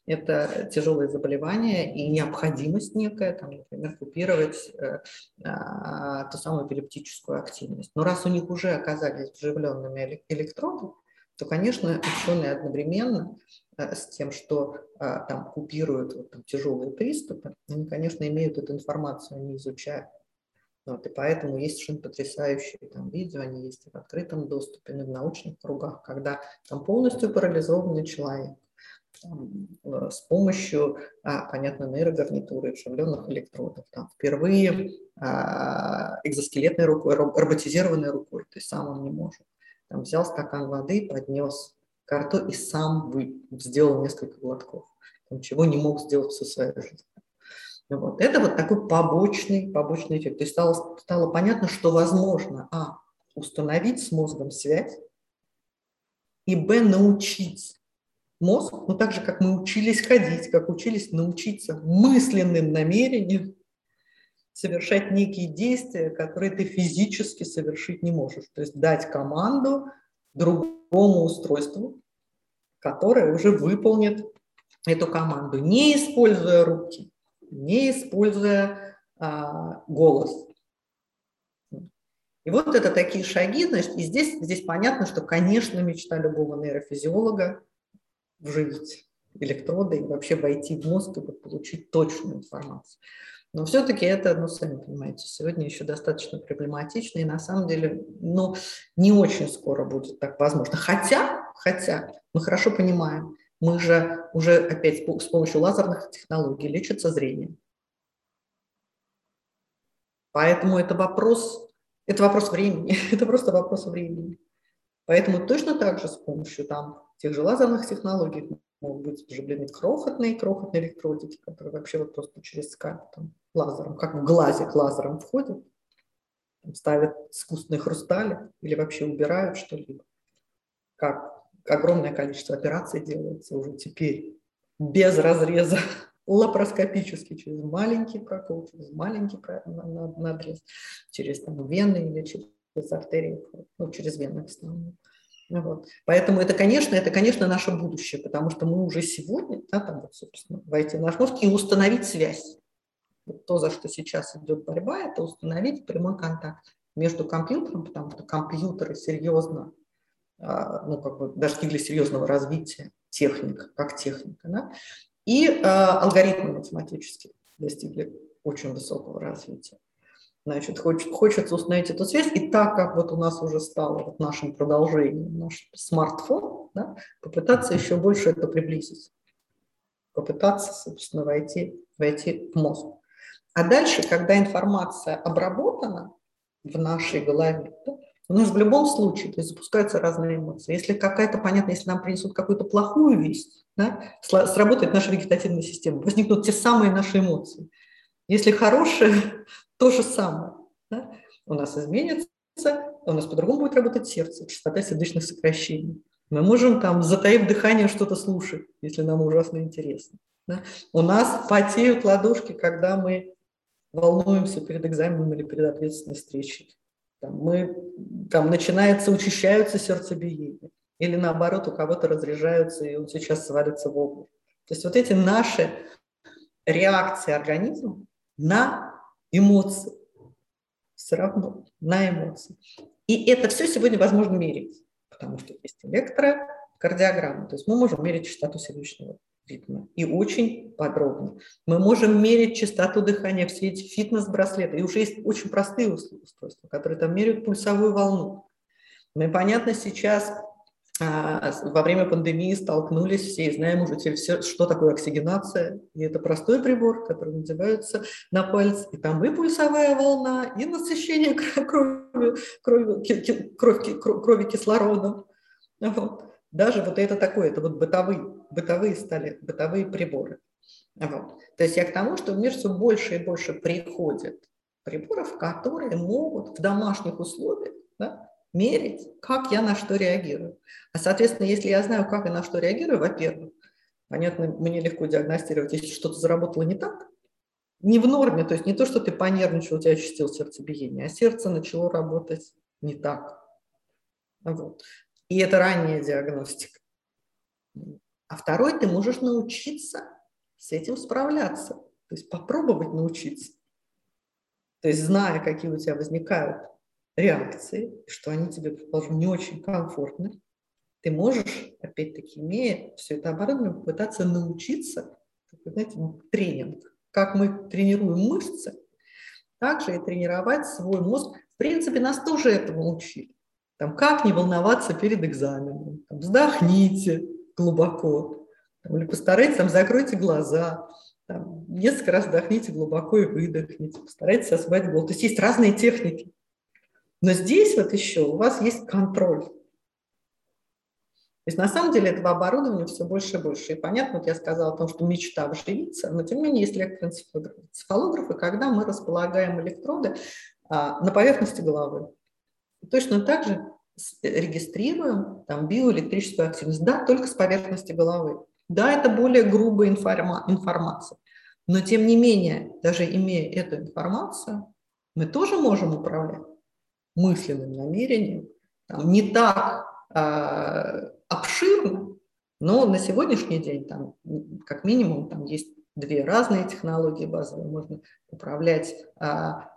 это тяжелые заболевания и необходимость некая, там, например, купировать э, а, ту самую эпилептическую активность. Но раз у них уже оказались вживленными электроды, то, конечно, ученые одновременно э, с тем, что э, там купируют вот, там, тяжелые приступы, они, конечно, имеют эту информацию, они изучают. Вот, и поэтому есть совершенно потрясающие там видео, они есть в открытом доступе, в научных кругах, когда там полностью парализованный человек, э, с помощью, а, понятно, нейрогарнитуры, вживленных электродов. Там, впервые а, экзоскелетной рукой, роботизированной рукой, то есть сам он не может. Там, взял стакан воды, поднес к рту и сам вы, сделал несколько глотков, там, чего не мог сделать всю свою жизнь. Вот. Это вот такой побочный, побочный эффект. То есть стало, стало понятно, что возможно, а, установить с мозгом связь, и, б, научить мозг, ну так же, как мы учились ходить, как учились научиться мысленным намерением совершать некие действия, которые ты физически совершить не можешь. То есть дать команду другому устройству, которое уже выполнит эту команду, не используя руки, не используя а, голос. И вот это такие шаги, значит, и здесь, здесь понятно, что, конечно, мечта любого нейрофизиолога вживить электроды и вообще войти в мозг и получить точную информацию. Но все-таки это, ну, сами понимаете, сегодня еще достаточно проблематично, и на самом деле, ну, не очень скоро будет так возможно. Хотя, хотя, мы хорошо понимаем, мы же уже опять с помощью лазерных технологий лечится зрение. Поэтому это вопрос, это вопрос времени, это просто вопрос времени. Поэтому точно так же с помощью там тех же лазерных технологий могут быть вживлены крохотные, крохотные электродики, которые вообще вот просто через скальп там, лазером, как в глазик лазером входят, там, ставят искусственные хрустали или вообще убирают что-либо. Как огромное количество операций делается уже теперь без разреза, лапароскопически, через маленький прокол, через маленький надрез, через там, вены или через артерии, ну, через вены в основном. Вот. Поэтому это, конечно, это, конечно, наше будущее, потому что мы уже сегодня, да, там, вот, собственно, войти в наш мозг и установить связь. Вот то, за что сейчас идет борьба, это установить прямой контакт между компьютером, потому что компьютеры серьезно, а, ну, как бы достигли серьезного развития техник, как техника, да, и а, алгоритмы математические достигли очень высокого развития. Значит, хочет, хочется установить эту связь, и так как вот у нас уже стало вот нашим продолжением наш смартфон, да, попытаться еще больше это приблизить, попытаться, собственно, войти, войти в мозг. А дальше, когда информация обработана в нашей голове, да, у нас в любом случае то есть запускаются разные эмоции. Если какая-то, понятно, если нам принесут какую-то плохую весть, да, сработает наша вегетативная система, возникнут те самые наши эмоции. Если хорошая, то же самое. Да? У нас изменится, у нас по-другому будет работать сердце, частота сердечных сокращений. Мы можем там, затаив дыхание, что-то слушать, если нам ужасно интересно. Да? У нас потеют ладошки, когда мы волнуемся перед экзаменом или перед ответственной встречей. Там, мы, там начинается, учащаются сердцебиение. Или наоборот, у кого-то разряжаются, и он сейчас свалится в обморок. То есть вот эти наши реакции организма на эмоции. Все равно на эмоции. И это все сегодня возможно мерить, потому что есть электро, кардиограмма. То есть мы можем мерить частоту сердечного ритма и очень подробно. Мы можем мерить частоту дыхания в свете фитнес-браслета. И уже есть очень простые устройства, которые там меряют пульсовую волну. Мы, понятно, сейчас во время пандемии столкнулись все, и знаем уже теперь все, что такое оксигенация. И это простой прибор, который надевается на палец, и там и пульсовая волна, и насыщение крови, крови, крови, крови кислородом. Вот. Даже вот это такое, это вот бытовые, бытовые стали, бытовые приборы. Вот. То есть я к тому, что в мир все больше и больше приходит приборов, которые могут в домашних условиях да, мерить, как я на что реагирую. А, соответственно, если я знаю, как и на что реагирую, во-первых, понятно, мне легко диагностировать, если что-то заработало не так, не в норме, то есть не то, что ты понервничал, у тебя ощутил сердцебиение, а сердце начало работать не так. Вот. И это ранняя диагностика. А второй, ты можешь научиться с этим справляться, то есть попробовать научиться. То есть зная, какие у тебя возникают реакции, что они тебе, предположим, не очень комфортны, ты можешь, опять-таки, имея все это оборудование, попытаться научиться, знаете, тренинг. Как мы тренируем мышцы, так же и тренировать свой мозг. В принципе, нас тоже этому учили. Там, как не волноваться перед экзаменом, там, вздохните глубоко, там, или постарайтесь, там, закройте глаза, там, несколько раз вдохните глубоко и выдохните, постарайтесь освободить голову. То есть есть разные техники. Но здесь вот еще у вас есть контроль. То есть на самом деле этого оборудования все больше и больше. И понятно, вот я сказала о том, что мечта вживиться, но тем не менее есть электроэнцефалографы, когда мы располагаем электроды а, на поверхности головы. И точно так же регистрируем там, биоэлектрическую активность. Да, только с поверхности головы. Да, это более грубая информа- информация. Но тем не менее, даже имея эту информацию, мы тоже можем управлять мысленным намерением, там, не так э, обширно, но на сегодняшний день там как минимум там есть две разные технологии базовые. Можно управлять э,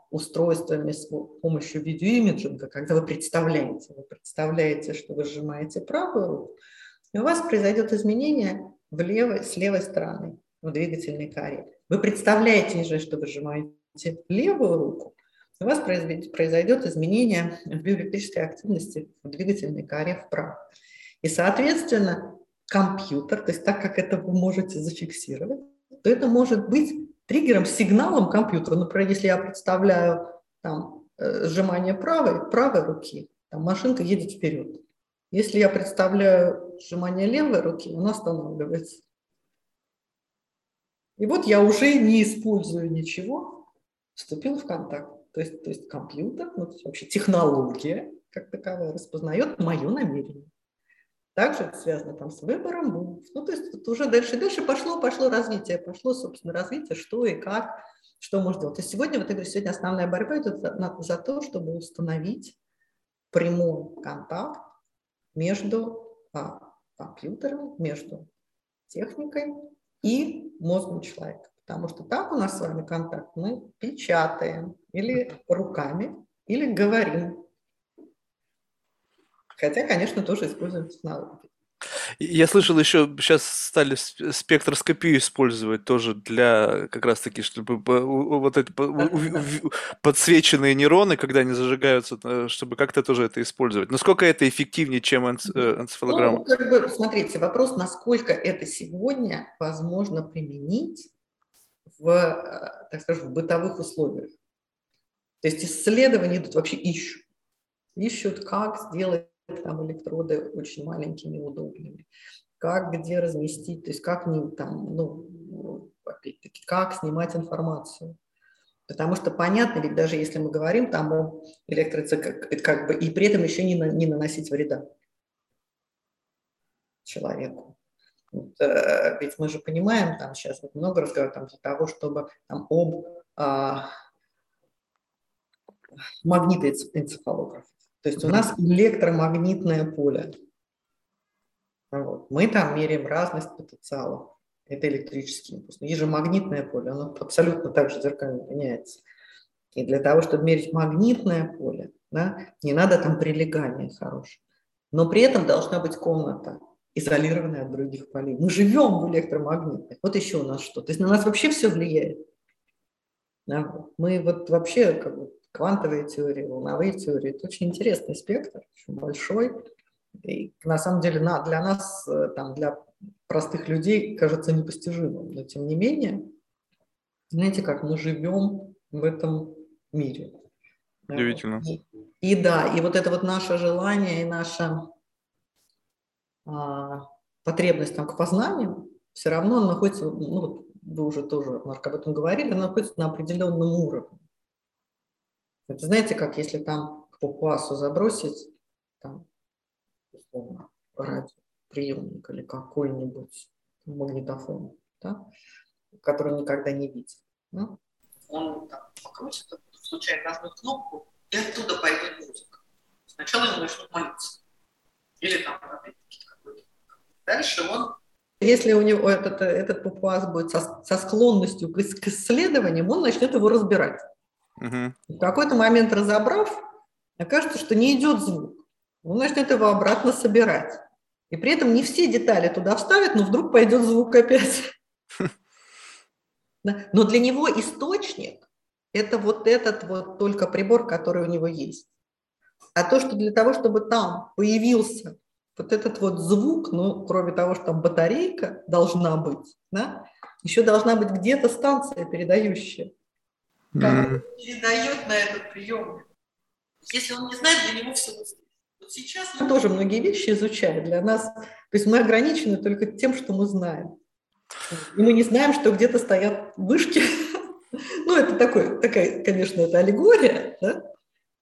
устройствами с помощью видеоимиджинга, когда вы представляете, вы представляете, что вы сжимаете правую руку, и у вас произойдет изменение в левой, с левой стороны в двигательной коре. Вы представляете же, что вы сжимаете левую руку, у вас произойдет изменение в биоэлектрической активности в двигательной коре вправо. И, соответственно, компьютер, то есть так как это вы можете зафиксировать, то это может быть триггером, сигналом компьютера. Например, если я представляю там, э, сжимание правой, правой руки, там машинка едет вперед. Если я представляю сжимание левой руки, она останавливается. И вот я уже не использую ничего, вступил в контакт. То есть, то есть компьютер, ну, вообще технология как таковая распознает мое намерение. Также это связано там с выбором букв. Ну, то есть тут уже дальше, дальше пошло, пошло развитие, пошло, собственно, развитие, что и как, что можно делать. То есть сегодня, вот я говорю, сегодня основная борьба идет за, за то, чтобы установить прямой контакт между а, компьютером, между техникой и мозгом человека. Потому что так у нас с вами контакт мы печатаем или руками, или говорим. Хотя, конечно, тоже используем технологии. Я слышал, еще сейчас стали спектроскопию использовать тоже для как раз таки, чтобы вот эти подсвеченные нейроны, когда они зажигаются, э, чтобы как-то тоже это использовать. Насколько это эффективнее, чем э, энцефалограмма? Ну, как бы, смотрите, вопрос, насколько это сегодня возможно применить в, э, так скажем, в бытовых условиях. То есть исследования идут, вообще ищут. Ищут, как сделать там электроды очень маленькими, удобными, как где разместить, то есть как не там, ну, опять-таки, как снимать информацию. Потому что понятно, ведь даже если мы говорим там о электроцикл, как бы, и при этом еще не, на, не наносить вреда человеку. Вот, э, ведь мы же понимаем, там сейчас вот много разговоров там, для того, чтобы там, об а, магнитоэнцефалограф. То есть у нас электромагнитное поле. Вот. Мы там меряем разность потенциалов. Это электрический импульс. Но есть же магнитное поле, оно абсолютно так же зеркально меняется. И для того, чтобы мерить магнитное поле, да, не надо там прилегания хорошее. Но при этом должна быть комната изолированы от других полей. Мы живем в электромагнитных. Вот еще у нас что. То есть на нас вообще все влияет. Да? Мы вот вообще как бы, квантовые теории, волновые теории, это очень интересный спектр, очень большой. И на самом деле на, для нас, э, там, для простых людей, кажется непостижимым. Но тем не менее, знаете как, мы живем в этом мире. Удивительно. И, и да, и вот это вот наше желание и наша а, потребность там, к познанию, все равно находится, ну, вы уже тоже, Марк, об этом говорили, она находится на определенном уровне. Это знаете, как если там к папуасу забросить, там, условно, радиоприемник или какой-нибудь магнитофон, да, который никогда не видит. Да? Он там покрутит, случайно нажмет кнопку, и оттуда пойдет музыка. Сначала ему начнут молиться. Или там, опять-таки, Дальше он если у него этот, этот папуас будет со, со склонностью к, к исследованиям, он начнет его разбирать. Угу. В какой-то момент разобрав, окажется, что не идет звук. Он начнет его обратно собирать. И при этом не все детали туда вставит, но вдруг пойдет звук опять. Но для него источник – это вот этот вот только прибор, который у него есть. А то, что для того, чтобы там появился вот этот вот звук, ну, кроме того, что там батарейка должна быть, да, еще должна быть где-то станция передающая, mm. передает на этот приемник. Если он не знает, для него все Вот сейчас мы тоже многие вещи изучаем для нас. То есть мы ограничены только тем, что мы знаем. И мы не знаем, что где-то стоят вышки. Ну, это такой, такая, конечно, это аллегория, да?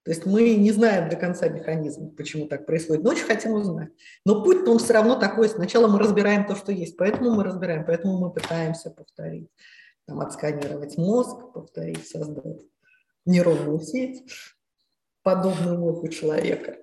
То есть мы не знаем до конца механизм, почему так происходит, но очень хотим узнать. Но путь он все равно такой. Сначала мы разбираем то, что есть, поэтому мы разбираем, поэтому мы пытаемся повторить, там, отсканировать мозг, повторить, создать нейронную сеть, подобную мозгу человека.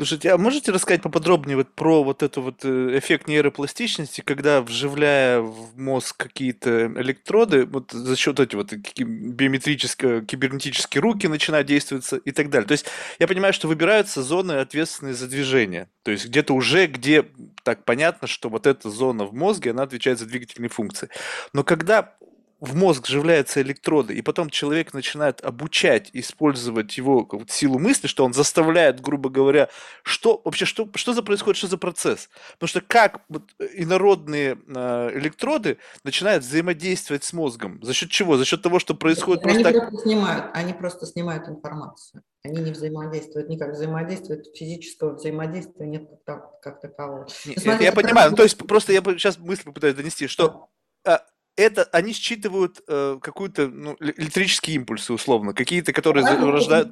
Слушайте, а можете рассказать поподробнее вот про вот этот вот э, эффект нейропластичности, когда вживляя в мозг какие-то электроды, вот за счет этих вот биометрические, кибернетические руки начинают действовать и так далее. То есть я понимаю, что выбираются зоны, ответственные за движение. То есть где-то уже, где так понятно, что вот эта зона в мозге, она отвечает за двигательные функции. Но когда в мозг вживляются электроды, и потом человек начинает обучать, использовать его силу мысли, что он заставляет, грубо говоря, что вообще, что, что за происходит, что за процесс. Потому что как вот, инородные э, электроды начинают взаимодействовать с мозгом? За счет чего? За счет того, что происходит они просто... Просто снимают, они просто снимают информацию. Они не взаимодействуют никак. Взаимодействуют, физического взаимодействия нет как, как такового. Нет, я понимаю. Ну, то есть просто я сейчас мысль попытаюсь донести, что а, это они считывают э, какую-то ну, электрические импульсы условно, какие-то, которые а рождают.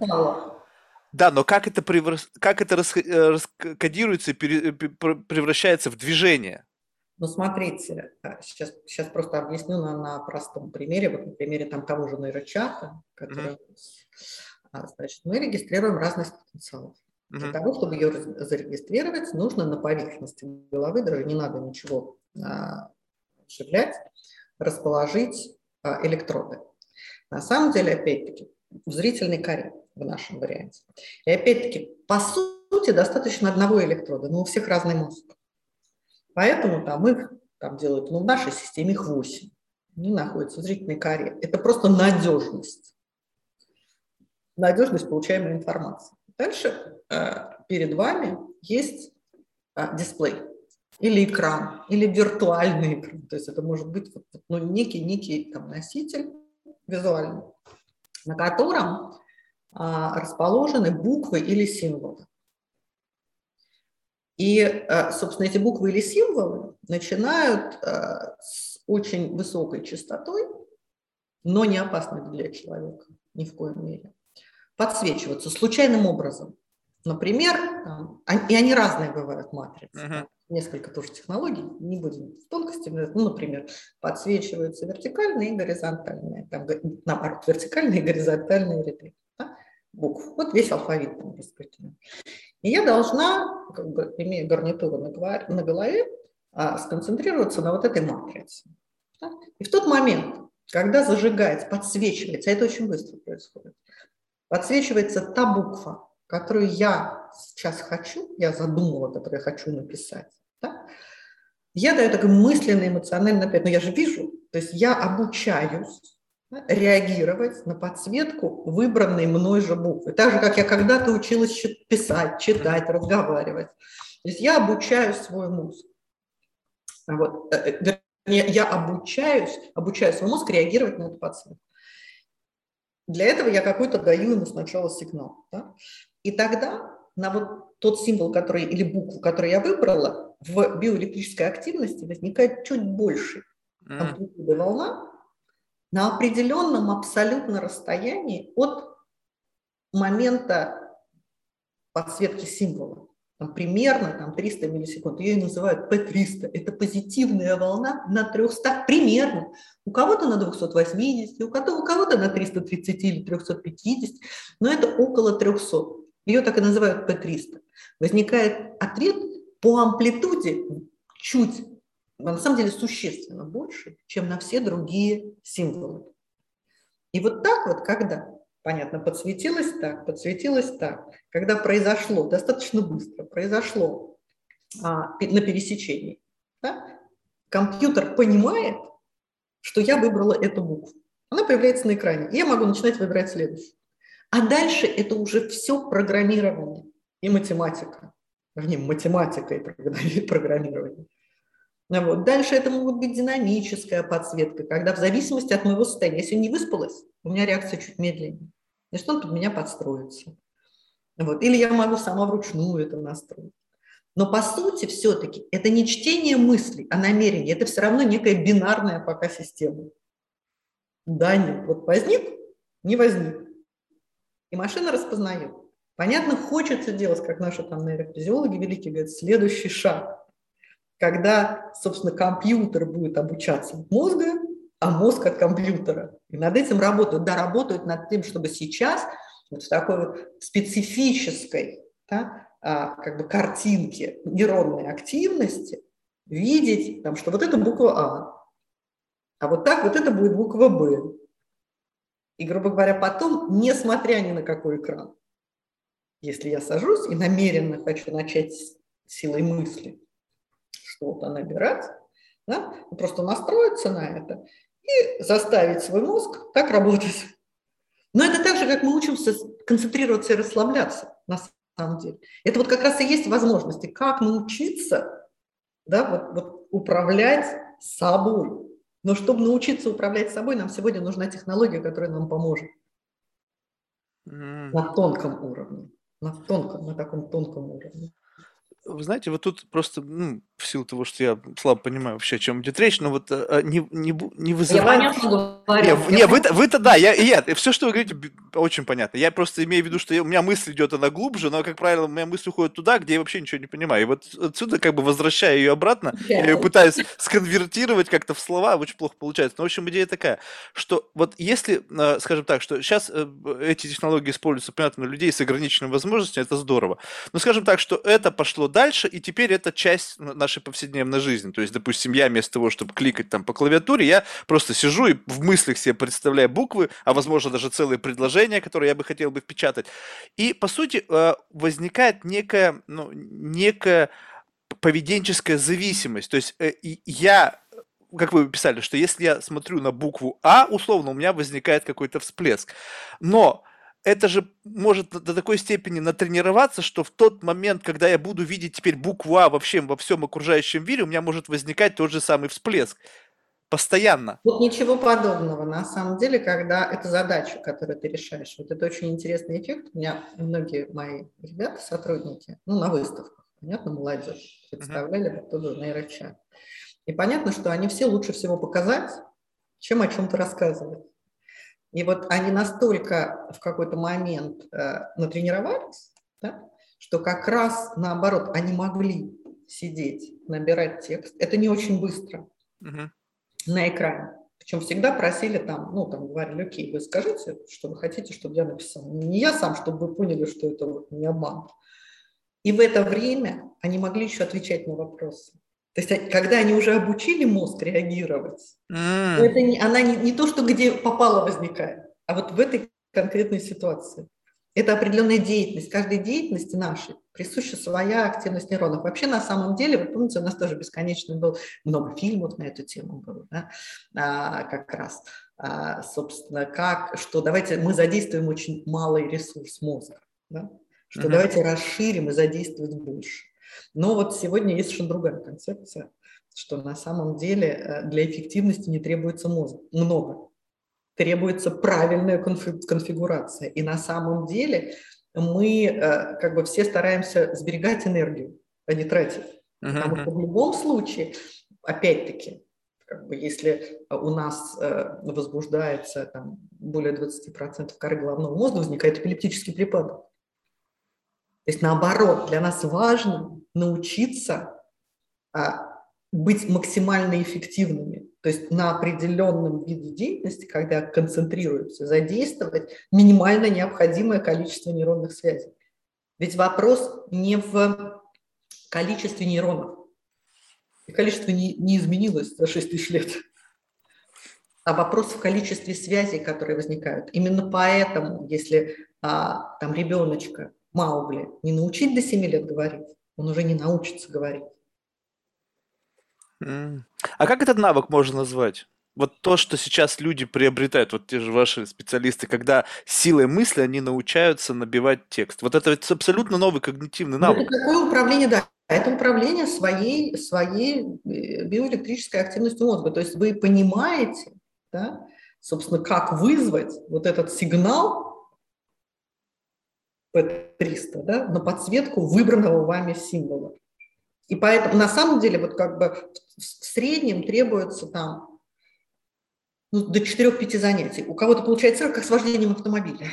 Да, но как это, превращ... как это рас... Э, раскодируется и пере... превращается в движение? Ну, смотрите, сейчас, э, сейчас просто объясню на, на простом примере, вот на примере там того же нейрочата, который, mm-hmm. значит, мы регистрируем разность потенциалов. Mm-hmm. Для того, чтобы ее зарегистрировать, нужно на поверхности головы, даже не надо ничего а, вживлять, расположить а, электроды. На самом деле, опять-таки, в зрительной коре в нашем варианте. И опять-таки, по сути, достаточно одного электрода, но у всех разный мозг. Поэтому там их там делают, ну, в нашей системе их 8. Они находятся в зрительной коре. Это просто надежность. Надежность получаемой информации. Дальше э, перед вами есть э, дисплей или экран, или виртуальный экран. То есть это может быть ну, некий, некий там, носитель визуальный, на котором а, расположены буквы или символы. И, а, собственно, эти буквы или символы начинают а, с очень высокой частотой, но не опасной для человека ни в коем мере, подсвечиваться случайным образом. Например, там, и они разные бывают матрицы. Uh-huh несколько тоже технологий, не будем в тонкости, ну, например, подсвечиваются вертикальные и горизонтальные, там, наоборот, вертикальные и горизонтальные ряды да, букв. Вот весь алфавит там распределен. И я должна, как бы, имея гарнитуру на голове, на голове а, сконцентрироваться на вот этой матрице. Да? И в тот момент, когда зажигается, подсвечивается, это очень быстро происходит, подсвечивается та буква, которую я сейчас хочу, я задумала, которую я хочу написать, Да? Я даю такой мысленный, эмоциональный ответ, но я же вижу, то есть я обучаюсь реагировать на подсветку выбранной мной же буквы. Так же, как я когда-то училась писать, читать, разговаривать. То есть я обучаю свой мозг. Вот. Э, э, я обучаюсь, обучаю свой мозг реагировать на эту подсветку. Для этого я какой-то даю ему сначала сигнал. Да? И тогда на вот тот символ, который, или букву, которую я выбрала, в биоэлектрической активности возникает чуть больше амплитуды mm. волна на определенном абсолютно расстоянии от момента подсветки символа там, примерно там, 300 миллисекунд. Ее называют P300. Это позитивная волна на 300, примерно. У кого-то на 280, у кого-то, у кого-то на 330 или 350, но это около 300. Ее так и называют P300. Возникает ответ по амплитуде чуть, на самом деле существенно больше, чем на все другие символы. И вот так вот, когда Понятно, подсветилось так, подсветилось так. Когда произошло, достаточно быстро, произошло а, на пересечении, да, компьютер понимает, что я выбрала эту букву. Она появляется на экране, и я могу начинать выбирать следующую. А дальше это уже все программирование и математика. Вернее, математика и программирование. Ну вот. Дальше это может быть динамическая подсветка, когда в зависимости от моего состояния, если не выспалась, у меня реакция чуть медленнее значит, он под меня подстроится. Вот. Или я могу сама вручную это настроить. Но по сути все-таки это не чтение мыслей, а намерение. Это все равно некая бинарная пока система. Да, нет. Вот возник, не возник. И машина распознает. Понятно, хочется делать, как наши там нейрофизиологи великие говорят, следующий шаг. Когда, собственно, компьютер будет обучаться мозга, а мозг от компьютера. И над этим работают. Да, работают над тем, чтобы сейчас вот в такой вот специфической да, а, как бы картинке нейронной активности видеть, там, что вот это буква А, а вот так вот это будет буква Б. И, грубо говоря, потом, несмотря ни на какой экран, если я сажусь и намеренно хочу начать силой мысли что-то набирать, да, просто настроиться на это и заставить свой мозг так работать. Но это так же, как мы учимся концентрироваться и расслабляться на самом деле. Это вот как раз и есть возможности, как научиться да, вот, вот управлять собой. Но чтобы научиться управлять собой, нам сегодня нужна технология, которая нам поможет mm. на тонком уровне, на тонком, на таком тонком уровне. Вы знаете, вот тут просто, ну, в силу того, что я слабо понимаю вообще, о чем идет речь, но вот а, не, не, не вызывает... Я понятно говорю. Не, не вы-то, вы-то, да, я, я, все, что вы говорите, очень понятно. Я просто имею в виду, что я, у меня мысль идет, она глубже, но, как правило, у меня мысль уходит туда, где я вообще ничего не понимаю. И вот отсюда, как бы, возвращая ее обратно, я ее пытаюсь сконвертировать как-то в слова, очень плохо получается. Но, в общем, идея такая, что вот если, а, скажем так, что сейчас э, эти технологии используются, понятно, людей с ограниченными возможностями, это здорово. Но, скажем так, что это пошло дальше, и теперь это часть нашей повседневной жизни. То есть, допустим, я вместо того, чтобы кликать там по клавиатуре, я просто сижу и в мыслях себе представляю буквы, а возможно даже целые предложения, которые я бы хотел бы впечатать. И, по сути, э, возникает некая, ну, некая поведенческая зависимость. То есть э, я как вы писали, что если я смотрю на букву А, условно, у меня возникает какой-то всплеск. Но это же может до такой степени натренироваться, что в тот момент, когда я буду видеть теперь букву А вообще во всем окружающем мире, у меня может возникать тот же самый всплеск. Постоянно. Вот ничего подобного. На самом деле, когда это задача, которую ты решаешь, вот это очень интересный эффект. У меня многие мои ребята, сотрудники, ну, на выставках, понятно, молодежь, представляли uh-huh. оттуда нейрочат. И понятно, что они все лучше всего показать, чем о чем-то рассказывать. И вот они настолько в какой-то момент э, натренировались, да, что как раз наоборот они могли сидеть, набирать текст. Это не очень быстро uh-huh. на экране. Причем всегда просили там, ну, там говорили, окей, вы скажите, что вы хотите, чтобы я написал. Не я сам, чтобы вы поняли, что это вот не обман. И в это время они могли еще отвечать на вопросы. То есть, когда они уже обучили мозг реагировать, mm. это не, она не, не то, что где попало возникает, а вот в этой конкретной ситуации. Это определенная деятельность. Каждой деятельности нашей присуща своя активность нейронов. Вообще, на самом деле, вы помните, у нас тоже бесконечно было много фильмов на эту тему было, да? а, как раз. А, собственно, как, что давайте мы задействуем очень малый ресурс мозга, да? что mm-hmm. давайте расширим и задействовать больше. Но вот сегодня есть совершенно другая концепция, что на самом деле э, для эффективности не требуется мозга много, требуется правильная конфигурация. И на самом деле мы э, как бы все стараемся сберегать энергию, а не тратить. Потому что в любом случае, опять-таки, как бы если у нас э, возбуждается там, более 20% коры головного мозга, возникает эпилептический припадок. То есть наоборот, для нас важно научиться а, быть максимально эффективными. То есть на определенном виде деятельности, когда концентрируемся, задействовать минимально необходимое количество нейронных связей. Ведь вопрос не в количестве нейронов. И количество не, не изменилось за 6 тысяч лет. А вопрос в количестве связей, которые возникают. Именно поэтому, если а, там ребеночка Маугли не научить до 7 лет говорить, он уже не научится говорить. А как этот навык можно назвать? Вот то, что сейчас люди приобретают, вот те же ваши специалисты, когда силой мысли они научаются набивать текст. Вот это абсолютно новый когнитивный ну, навык. Это такое управление, да. Это управление своей, своей э, биоэлектрической активностью мозга. То есть вы понимаете, да, собственно, как вызвать вот этот сигнал P300 да, на подсветку выбранного вами символа. И поэтому на самом деле вот как бы в среднем требуется там ну, до 4-5 занятий. У кого-то получается как с вождением автомобиля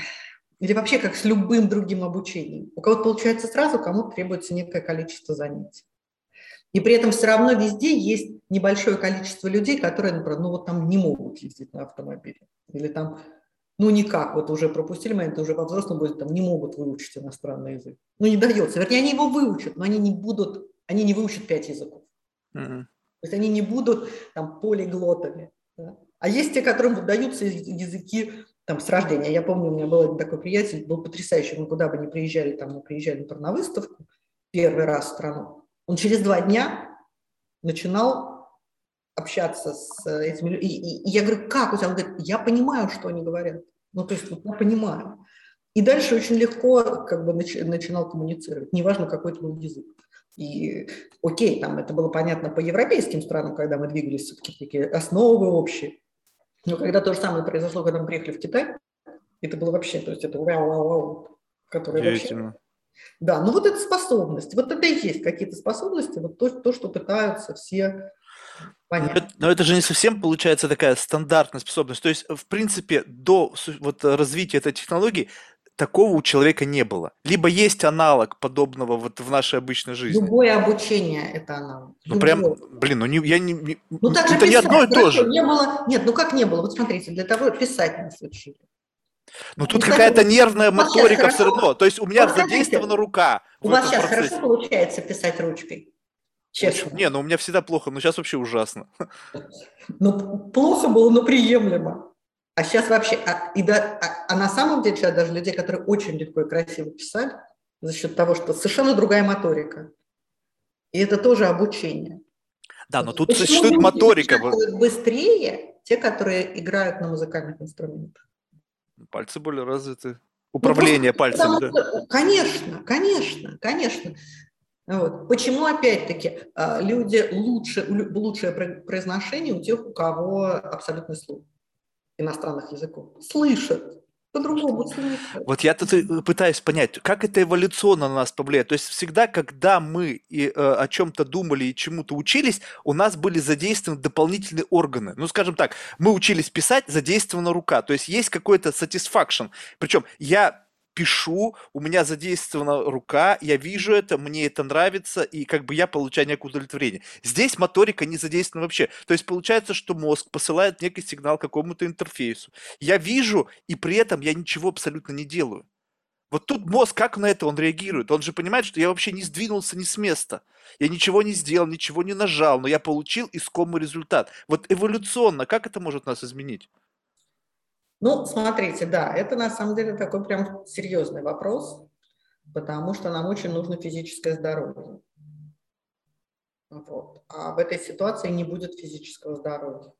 или вообще как с любым другим обучением. У кого-то получается сразу, кому-то требуется некое количество занятий. И при этом все равно везде есть небольшое количество людей, которые, например, ну вот там не могут ездить на автомобиле. Или там, ну никак, вот уже пропустили момент, уже во взрослом будет, там не могут выучить иностранный язык. Ну не дается. Вернее, они его выучат, но они не будут они не выучат пять языков. Mm-hmm. То есть они не будут там полиглотами. Да? А есть те, которым выдаются языки там с рождения. Я помню, у меня был один такой приятель, был потрясающий, мы куда бы ни приезжали, там мы приезжали например, на выставку первый раз в страну, он через два дня начинал общаться с этими людьми. И, и, я говорю, как у тебя? Он говорит, я понимаю, что они говорят. Ну, то есть вот я понимаю. И дальше очень легко как бы начинал коммуницировать, неважно, какой это был язык. И окей, там это было понятно по европейским странам, когда мы двигались, все-таки такие основы общие. Но когда то же самое произошло, когда мы приехали в Китай, это было вообще, то есть это вау-вау-вау, которые вообще... Да, ну вот эта способность, вот это и есть какие-то способности, вот то, то что пытаются все понять. Но, но это же не совсем получается такая стандартная способность. То есть, в принципе, до вот развития этой технологии такого у человека не было. Либо есть аналог подобного вот в нашей обычной жизни. Любое обучение – это аналог. Ну прям, блин, ну не, я не, не ну, так это писать, не одно и то же. Не было, нет, ну как не было? Вот смотрите, для того писать нас учили. Ну тут какая-то нервная моторика все равно. То есть у меня вот задействована рука. У вас сейчас процессе. хорошо получается писать ручкой? Честно. Не, ну у меня всегда плохо, но сейчас вообще ужасно. Ну, плохо было, но приемлемо. А сейчас вообще, а, и да, а, а на самом деле сейчас даже людей, которые очень легко и красиво писали, за счет того, что совершенно другая моторика. И это тоже обучение. Да, но тут Почему существует моторика. Быстрее те, которые играют на музыкальных инструментах. Пальцы более развиты. Управление ну, пальцами, да? Что, конечно, конечно, конечно. Вот. Почему, опять-таки, а, люди лучше, лучшее произношение у тех, у кого абсолютный слух иностранных языков. Слышат, по-другому слышат. Вот я тут пытаюсь понять, как это эволюционно на нас повлияет. То есть всегда, когда мы и, э, о чем-то думали и чему-то учились, у нас были задействованы дополнительные органы. Ну, скажем так, мы учились писать, задействована рука. То есть есть какой-то satisfaction. Причем я пишу, у меня задействована рука, я вижу это, мне это нравится, и как бы я получаю некое удовлетворение. Здесь моторика не задействована вообще. То есть получается, что мозг посылает некий сигнал какому-то интерфейсу. Я вижу, и при этом я ничего абсолютно не делаю. Вот тут мозг, как на это он реагирует? Он же понимает, что я вообще не сдвинулся ни с места. Я ничего не сделал, ничего не нажал, но я получил искомый результат. Вот эволюционно, как это может нас изменить? Ну, смотрите, да, это на самом деле такой прям серьезный вопрос, потому что нам очень нужно физическое здоровье. Вот. А в этой ситуации не будет физического здоровья.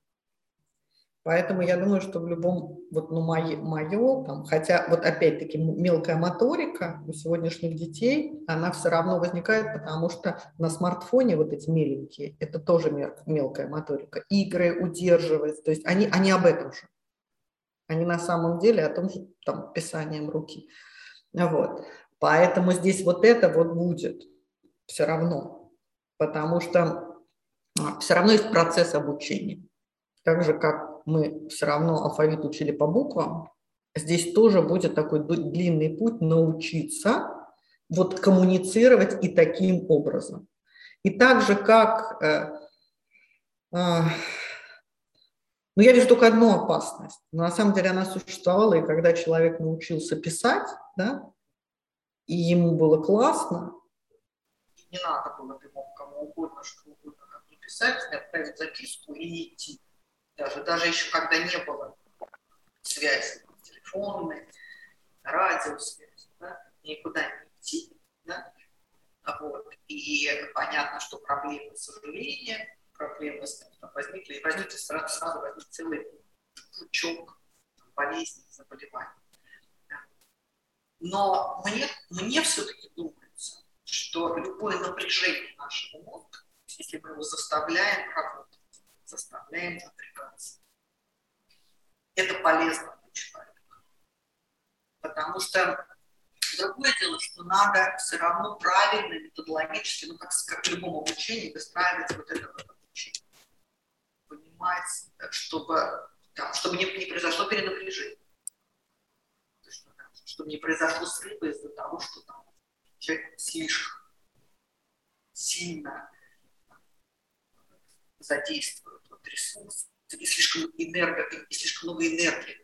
Поэтому я думаю, что в любом, вот, ну, мое, мое там, хотя вот опять-таки мелкая моторика у сегодняшних детей, она все равно возникает, потому что на смартфоне вот эти меленькие, это тоже мелкая моторика. Игры удерживать, то есть они, они об этом же. Они на самом деле о том же там, писанием руки. Вот. Поэтому здесь вот это вот будет все равно, потому что а, все равно есть процесс обучения. Так же, как мы все равно алфавит учили по буквам, здесь тоже будет такой длинный путь научиться вот коммуницировать и таким образом. И так же, как... Э, э, ну, я вижу только одну опасность. Но на самом деле она существовала, и когда человек научился писать, да, и ему было классно, не надо было, ты кому угодно, что угодно, как не отправить записку и идти даже, даже еще когда не было связи телефонной, радиосвязи, да, никуда не идти, да, вот. И понятно, что проблемы сожаления, с там возникли, и возникли сразу, сразу возник целый пучок болезней, заболеваний. Но мне, мне все-таки думается, что любое напряжение нашего мозга, если мы его заставляем работать, заставляем напрягаться. Это полезно для человека. Потому что другое дело, что надо все равно правильно, методологически, ну как, как в любом обучении, выстраивать вот это вот Понимать, чтобы, там, чтобы не, не произошло перенапряжение. Чтобы не произошло срыва из-за того, что там человек слишком сильно задействуют вот ресурс, и слишком, энерго, и слишком много энергии.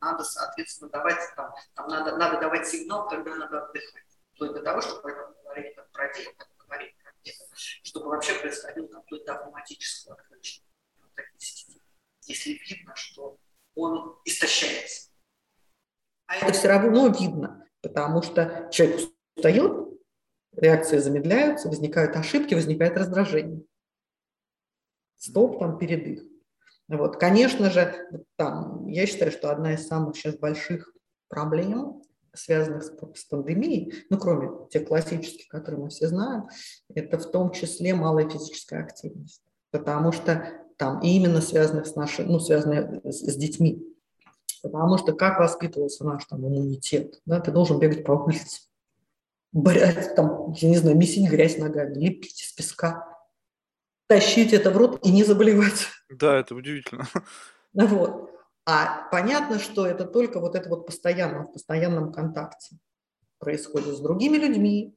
Надо, соответственно, давать, там, там надо, надо давать сигнал, когда надо отдыхать. Вплоть до того, чтобы говорить как про говорить про дело, чтобы вообще происходило какое то автоматическое отключение. Вот Если видно, что он истощается. А это все равно видно, потому что человек устает, реакции замедляются, возникают ошибки, возникает раздражение. Стоп, там передых. Вот. Конечно же, там, я считаю, что одна из самых сейчас больших проблем, связанных с, с пандемией, ну, кроме тех классических, которые мы все знаем, это в том числе малая физическая активность. Потому что там и именно связанных с нашей, ну, связанные с, с детьми. Потому что как воспитывался наш там иммунитет? Да, ты должен бегать по улице брать, там, я не знаю, месить грязь ногами, лепить из песка, тащить это в рот и не заболевать. Да, это удивительно. Вот. А понятно, что это только вот это вот постоянно, в постоянном контакте происходит с другими людьми,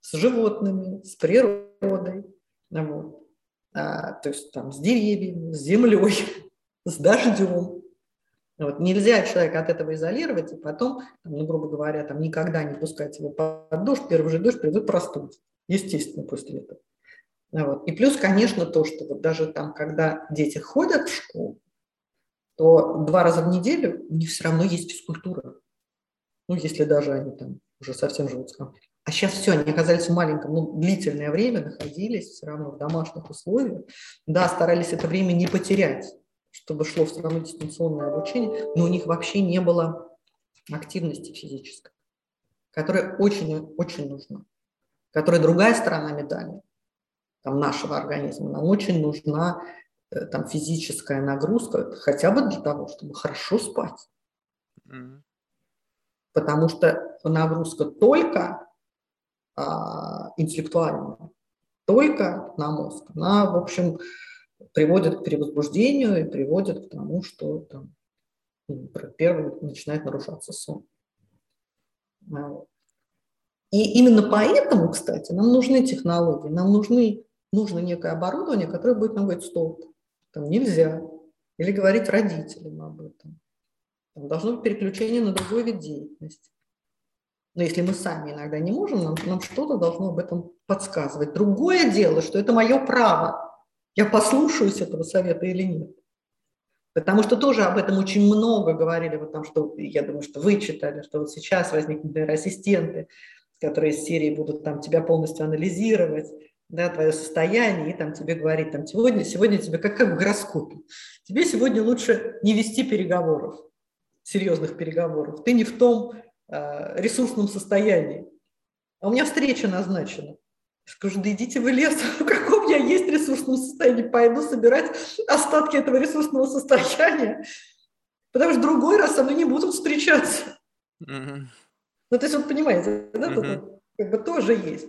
с животными, с природой, вот. а, то есть там с деревьями, с землей, с дождем. Вот. Нельзя человека от этого изолировать, и потом, ну, грубо говоря, там, никогда не пускать его под дождь, первый же дождь придет простудить, естественно, после этого. Вот. И плюс, конечно, то, что вот даже там, когда дети ходят в школу, то два раза в неделю у них все равно есть физкультура. Ну, если даже они там уже совсем живут с компьютером. А сейчас все, они оказались в маленьком, ну, длительное время находились все равно в домашних условиях. Да, старались это время не потерять чтобы шло все равно дистанционное обучение, но у них вообще не было активности физической, которая очень-очень нужна, которая другая сторона медали там, нашего организма. Нам очень нужна там, физическая нагрузка, хотя бы для того, чтобы хорошо спать. Mm-hmm. Потому что нагрузка только а, интеллектуальная, только на мозг. Она, в общем, приводит к перевозбуждению и приводит к тому, что там, ну, первый начинает нарушаться сон. А и именно поэтому, кстати, нам нужны технологии, нам нужны, нужно некое оборудование, которое будет нам говорить, стоп, там нельзя, или говорить родителям об этом. Там должно быть переключение на другой вид деятельности. Но если мы сами иногда не можем, нам, нам что-то должно об этом подсказывать. Другое дело, что это мое право я послушаюсь этого совета или нет. Потому что тоже об этом очень много говорили, вот там, что я думаю, что вы читали, что вот сейчас возникнут нейроассистенты, которые из серии будут там тебя полностью анализировать, да, твое состояние, и там тебе говорить, там, сегодня, сегодня тебе как, как в гороскопе, тебе сегодня лучше не вести переговоров, серьезных переговоров, ты не в том э, ресурсном состоянии, а у меня встреча назначена. Я скажу, да идите в лес, в каком я есть ресурсном состоянии, пойду собирать остатки этого ресурсного состояния, потому что другой раз со мной не будут встречаться. Mm-hmm. Ну, то есть, вот понимаете, да, mm-hmm. тут как бы тоже есть.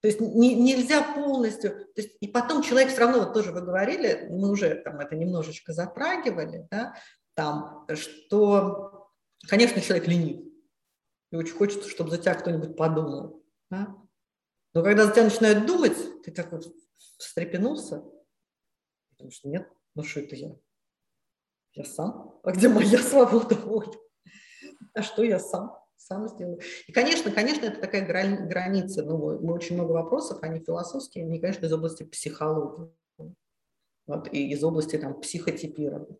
То есть не, нельзя полностью, то есть и потом человек все равно, вот тоже вы говорили, мы уже там это немножечко затрагивали, да, там, что, конечно, человек ленив, и очень хочется, чтобы за тебя кто-нибудь подумал, да? но когда за тебя начинают думать, ты так вот встрепенулся, потому что нет, ну что это я? Я сам? А где моя свобода воли? А что я сам? Сам сделаю. И, конечно, конечно, это такая граница. Ну, мы очень много вопросов, они философские, они, конечно, из области психологии. Вот, и из области там, психотипирования.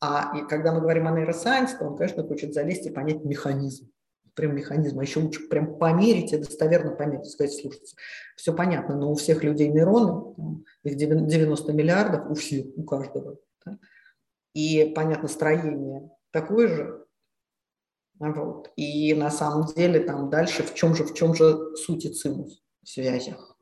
А и когда мы говорим о нейросайенс, то он, конечно, хочет залезть и понять механизм. Прям механизм. А еще лучше прям померить и достоверно померить. Сказать, слушайте, все понятно, но у всех людей нейроны, там, их 90 миллиардов, у всех, у каждого. Да? И понятно, строение такое же, вот. И на самом деле там дальше в чем же, в чем же суть и цимус? В связях.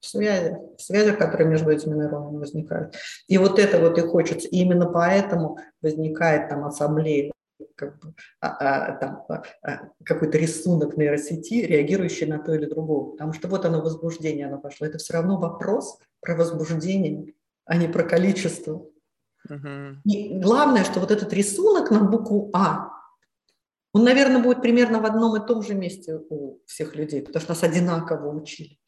В связях, в связях, которые между этими нейронами возникают. И вот это вот и хочется. И именно поэтому возникает там ассамблея, как бы, а, а, там, а, а, какой-то рисунок нейросети, реагирующий на то или другое. Потому что вот оно возбуждение, оно пошло. Это все равно вопрос про возбуждение, а не про количество. Uh-huh. И главное, что вот этот рисунок на букву А, он, наверное, будет примерно в одном и том же месте у всех людей, потому что нас одинаково учили.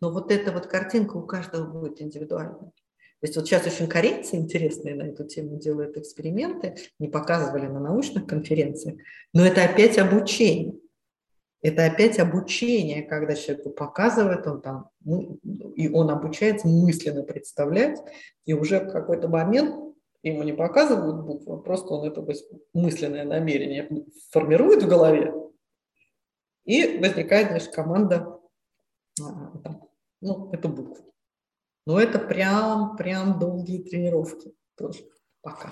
Но вот эта вот картинка у каждого будет индивидуальная. То есть вот сейчас очень корейцы интересные на эту тему делают эксперименты, не показывали на научных конференциях, но это опять обучение. Это опять обучение, когда человеку показывает, он там, и он обучается мысленно представлять, и уже в какой-то момент ему не показывают буквы, просто он это мысленное намерение формирует в голове, и возникает, значит, команда, а, ну, эту букву. Но это прям, прям долгие тренировки тоже пока.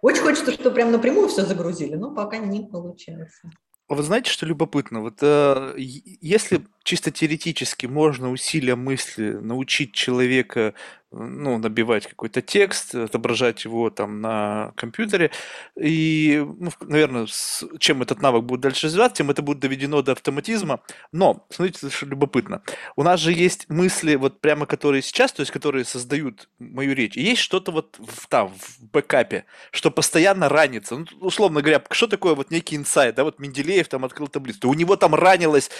Очень хочется, чтобы прям напрямую все загрузили, но пока не получается. А вы знаете, что любопытно? Вот э, если чисто теоретически можно усилия мысли научить человека ну, набивать какой-то текст, отображать его там на компьютере. И, ну, наверное, с, чем этот навык будет дальше развиваться, тем это будет доведено до автоматизма. Но, смотрите, что любопытно. У нас же есть мысли, вот прямо которые сейчас, то есть которые создают мою речь. И есть что-то вот в, там, в бэкапе, что постоянно ранится. Ну, условно говоря, что такое вот некий инсайт, да, вот Менделеев там открыл таблицу, у него там ранилось,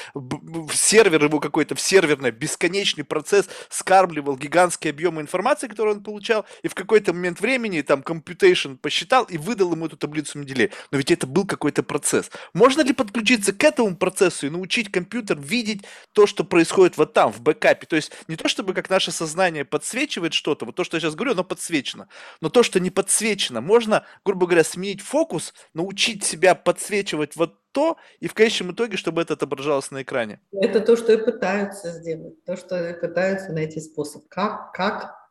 сервер его какой-то, в серверный бесконечный процесс скармливал гигантские объемы информации, которую он получал, и в какой-то момент времени там computation посчитал и выдал ему эту таблицу Менделея. Но ведь это был какой-то процесс. Можно ли подключиться к этому процессу и научить компьютер видеть то, что происходит вот там, в бэкапе? То есть не то, чтобы как наше сознание подсвечивает что-то, вот то, что я сейчас говорю, оно подсвечено, но то, что не подсвечено, можно, грубо говоря, сменить фокус, научить себя подсвечивать вот то, и в конечном итоге, чтобы это отображалось на экране. Это то, что и пытаются сделать, то, что и пытаются найти способ, как, как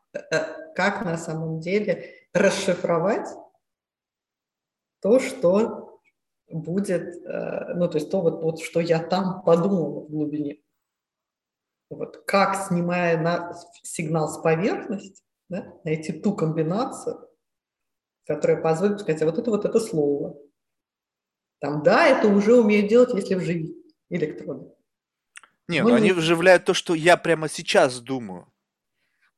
как на самом деле расшифровать то, что будет, э, ну, то есть то, вот, вот, что я там подумала в глубине. Вот как, снимая на сигнал с поверхности, да, найти ту комбинацию, которая позволит сказать, а вот это вот это слово. Там, да, это уже умеют делать, если вживить электроды. Нет, ну, они вживляют то, что я прямо сейчас думаю.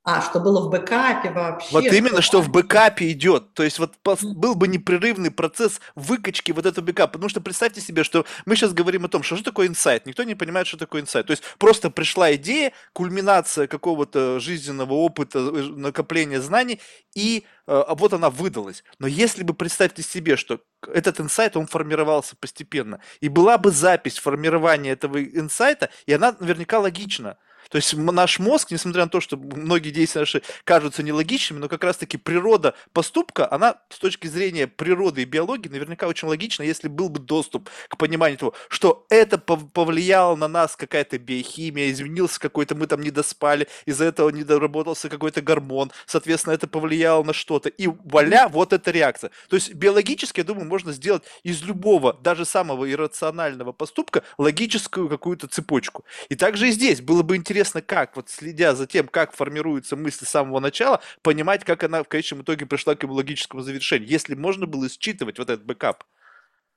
А, что было в бэкапе вообще. Вот именно, что в бэкапе идет. То есть вот был бы непрерывный процесс выкачки вот этого бэкапа. Потому что представьте себе, что мы сейчас говорим о том, что, что такое инсайт. Никто не понимает, что такое инсайт. То есть просто пришла идея, кульминация какого-то жизненного опыта, э, накопления знаний, и э, вот она выдалась. Но если бы представьте себе, что этот инсайт, он формировался постепенно, и была бы запись формирования этого инсайта, и она наверняка логична. То есть наш мозг, несмотря на то, что многие действия наши кажутся нелогичными, но как раз-таки природа поступка, она с точки зрения природы и биологии наверняка очень логична, если был бы доступ к пониманию того, что это повлияло на нас какая-то биохимия, изменился какой-то, мы там не доспали, из-за этого не доработался какой-то гормон, соответственно, это повлияло на что-то. И вуаля, вот эта реакция. То есть биологически, я думаю, можно сделать из любого, даже самого иррационального поступка логическую какую-то цепочку. И также и здесь было бы интересно, как, вот следя за тем, как формируется мысль с самого начала, понимать, как она в конечном итоге пришла к его логическому завершению, если можно было считывать вот этот бэкап.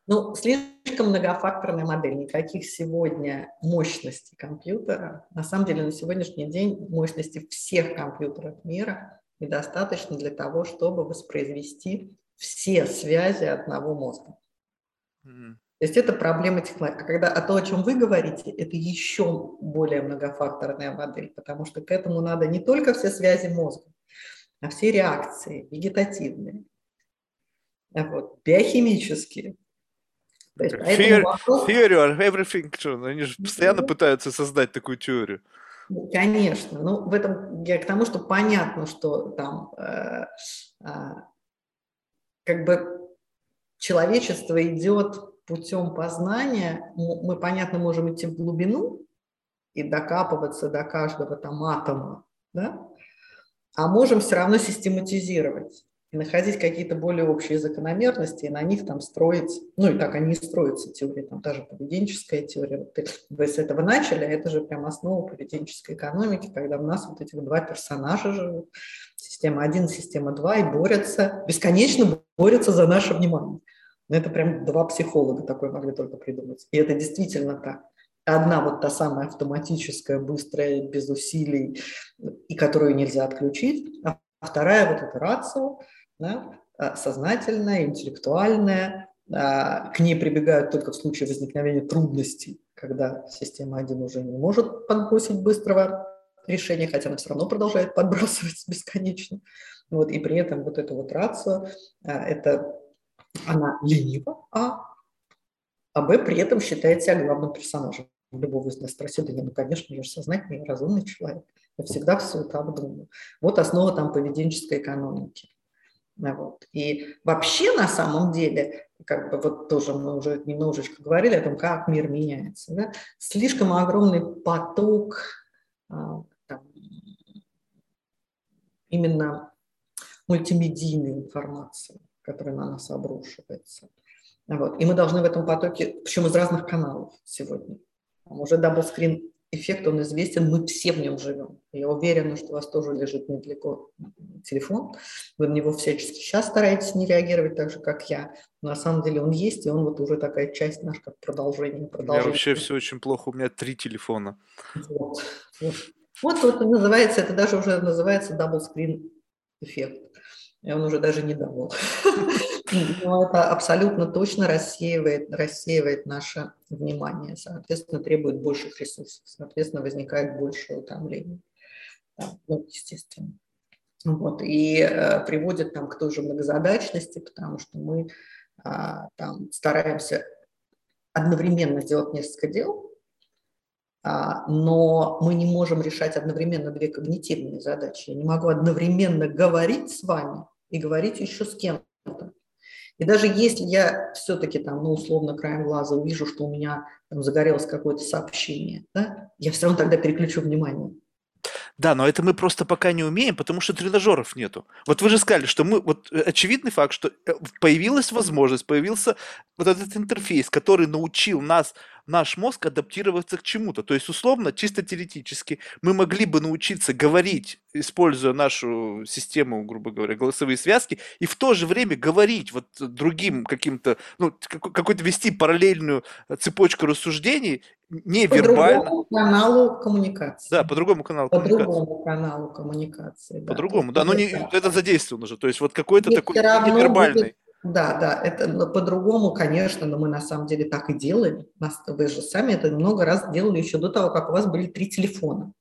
Ну, слишком многофакторная модель. Никаких сегодня мощностей компьютера. На самом деле, на сегодняшний день мощности всех компьютеров мира недостаточно для того, чтобы воспроизвести все связи одного мозга. Mm. То есть это проблема технологии. А когда а то, о чем вы говорите, это еще более многофакторная модель, потому что к этому надо не только все связи мозга, а все реакции вегетативные, а вот, биохимические, Theory, theory everything. Они же постоянно пытаются создать такую теорию. Конечно. Ну, в этом я к тому, что понятно, что там э, э, как бы человечество идет путем познания. Мы, понятно, можем идти в глубину и докапываться до каждого там атома, да? а можем все равно систематизировать и находить какие-то более общие закономерности и на них там строить, ну и так они и строятся, теории, там даже поведенческая теория. Вы с этого начали, а это же прям основа поведенческой экономики, когда у нас вот эти два персонажа живут, система 1, система 2, и борются, бесконечно борются за наше внимание. Но это прям два психолога такой могли только придумать. И это действительно так. Одна вот та самая автоматическая, быстрая, без усилий, и которую нельзя отключить, а вторая вот эта рацио, да, а, сознательная, интеллектуальная, а, к ней прибегают только в случае возникновения трудностей, когда система 1 уже не может подбросить быстрого решения, хотя она все равно продолжает подбрасывать бесконечно. Вот, и при этом вот эта вот рация, это она ленива, а, а Б при этом считает себя главным персонажем. Любого из нас спросил, да ну, конечно, я же сознательный, разумный человек. Я всегда все это обдумываю. Вот основа там поведенческой экономики. Вот. И вообще на самом деле, как бы вот тоже мы уже немножечко говорили о том, как мир меняется. Да? Слишком огромный поток а, там, именно мультимедийной информации, которая на нас обрушивается. Вот. И мы должны в этом потоке, причем из разных каналов сегодня. Там уже double screen эффект, он известен, мы все в нем живем. Я уверена, что у вас тоже лежит недалеко телефон, вы на него всячески сейчас стараетесь не реагировать так же, как я. Но на самом деле он есть, и он вот уже такая часть наш как продолжение. продолжение. У вообще все очень плохо, у меня три телефона. Вот, вот. вот, вот называется, это даже уже называется screen эффект. И он уже даже не давал. Но это абсолютно точно рассеивает, рассеивает наше внимание, соответственно, требует больших ресурсов, соответственно, возникает больше утомления. Да, ну, естественно. Вот, и э, приводит там, к той же многозадачности, потому что мы а, там стараемся одновременно сделать несколько дел, а, но мы не можем решать одновременно две когнитивные задачи. Я не могу одновременно говорить с вами и говорить еще с кем-то. И даже если я все-таки там, ну, условно, краем глаза увижу, что у меня там загорелось какое-то сообщение, да, я все равно тогда переключу внимание. Да, но это мы просто пока не умеем, потому что тренажеров нету. Вот вы же сказали, что мы, вот э, очевидный факт, что э, появилась возможность, появился вот этот интерфейс, который научил нас наш мозг адаптироваться к чему-то. То есть, условно, чисто теоретически, мы могли бы научиться говорить, используя нашу систему, грубо говоря, голосовые связки, и в то же время говорить вот другим каким-то, ну, какой-то вести параллельную цепочку рассуждений, невербально. По другому каналу коммуникации. Да, по другому каналу по коммуникации. По другому каналу коммуникации. Да. По другому, да, но не, это задействовано же, то есть вот какой-то такой невербальный. Будет да, да, это по-другому, конечно, но мы на самом деле так и делали. Вы же сами это много раз делали еще до того, как у вас были три телефона.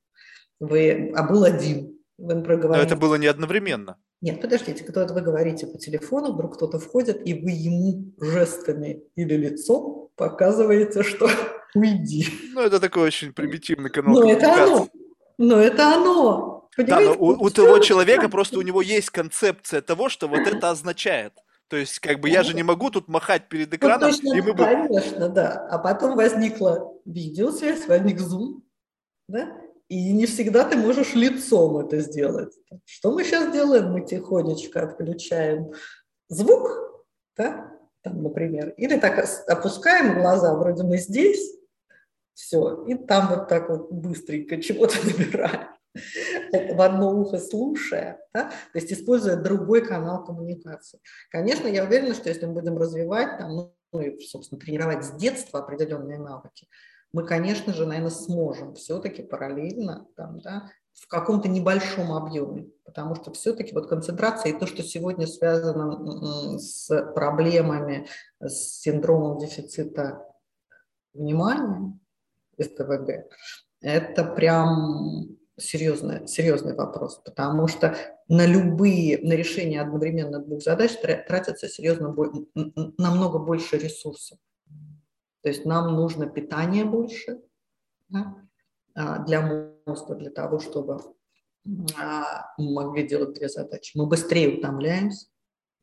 Вы, а был один. Вы, например, говорите, но это было не одновременно. Нет, подождите, кто-то вы говорите по телефону, вдруг кто-то входит, и вы ему жестами или лицом показываете, что уйди. Ну, это такой очень примитивный канал Ну, это оно. Но это оно. Понимаете? Да, но у, у того человека просто у него есть концепция того, что вот это означает. То есть, как бы я же не могу тут махать перед ну, экраном. Ну, точно, и мы бы... Конечно, да. А потом возникла видеосвязь, возник зум, да? И не всегда ты можешь лицом это сделать. Что мы сейчас делаем? Мы тихонечко отключаем звук, да, там, например, или так опускаем глаза, вроде мы здесь, все, и там вот так вот быстренько чего-то набираем в одно ухо слушая, да, то есть используя другой канал коммуникации. Конечно, я уверена, что если мы будем развивать, там, ну и, собственно, тренировать с детства определенные навыки, мы, конечно же, наверное, сможем все-таки параллельно там, да, в каком-то небольшом объеме, потому что все-таки вот концентрация и то, что сегодня связано с проблемами, с синдромом дефицита внимания, СТВГ, это прям серьезный, серьезный вопрос, потому что на любые, на решение одновременно двух задач тратится серьезно намного больше ресурсов. То есть нам нужно питание больше да, а, для мозга, для того, чтобы а, мы могли делать две задачи. Мы быстрее утомляемся,